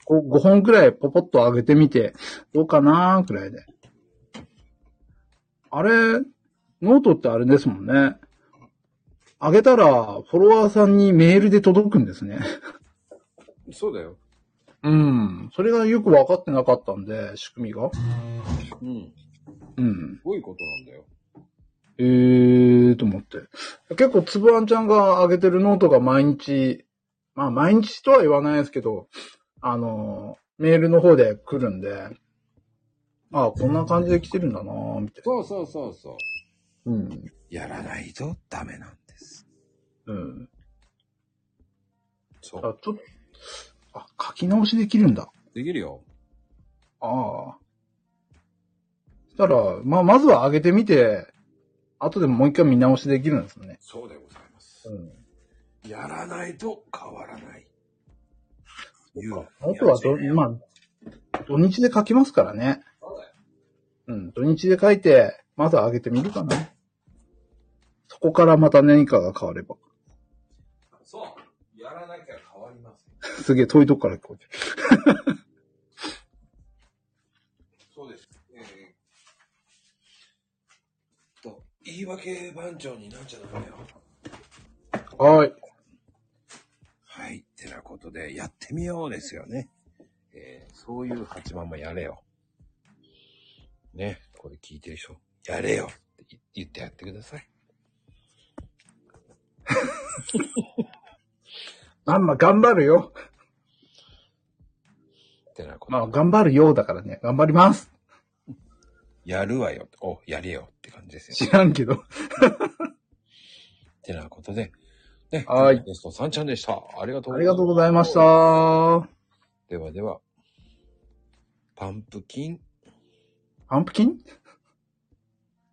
こう5本くらいポポッと上げてみて、どうかなーくらいで。あれ、ノートってあれですもんね。上げたら、フォロワーさんにメールで届くんですね。そうだよ。うん。それがよく分かってなかったんで、仕組みが。うん。うん。すごいことなんだよ。えーと思って。結構、つぶあんちゃんが上げてるノートが毎日、まあ毎日とは言わないですけど、あの、メールの方で来るんで、ああ、こんな感じで来てるんだなぁ、みたいそうそうそうそう。な。うん。やらないとダメなんです。うん。そう。あちょっと、あ、書き直しできるんだ。できるよ。ああ。そしたら、まあ、まずは上げてみて、後でもう一回見直しできるんですよね。そうでございます。うん。やらないと変わらない。いうあとはど、まあ、土日で書きますからね。そうん、土日で書いて、まず上げてみるかな。そこからまた何かが変われば。そう。やらなきゃ変わりません。すげえ遠いとこから聞こえてる。そうです。えー、と、言い訳番長になっちゃダメよ。はい。はい。てなことで、やってみようですよね。えー、そういう八番もやれよ。ね。これ聞いてる人、やれよって言ってやってください。まあまあ、頑張るよ。てなことまあ、頑張るようだからね。頑張ります。やるわよ。お、やれよって感じですよ。知らんけど。てなことで、ね。はいゲストさんちゃんでした。ありがとうありがとうございまし。た。ではでは、パンプキン、パンプキン？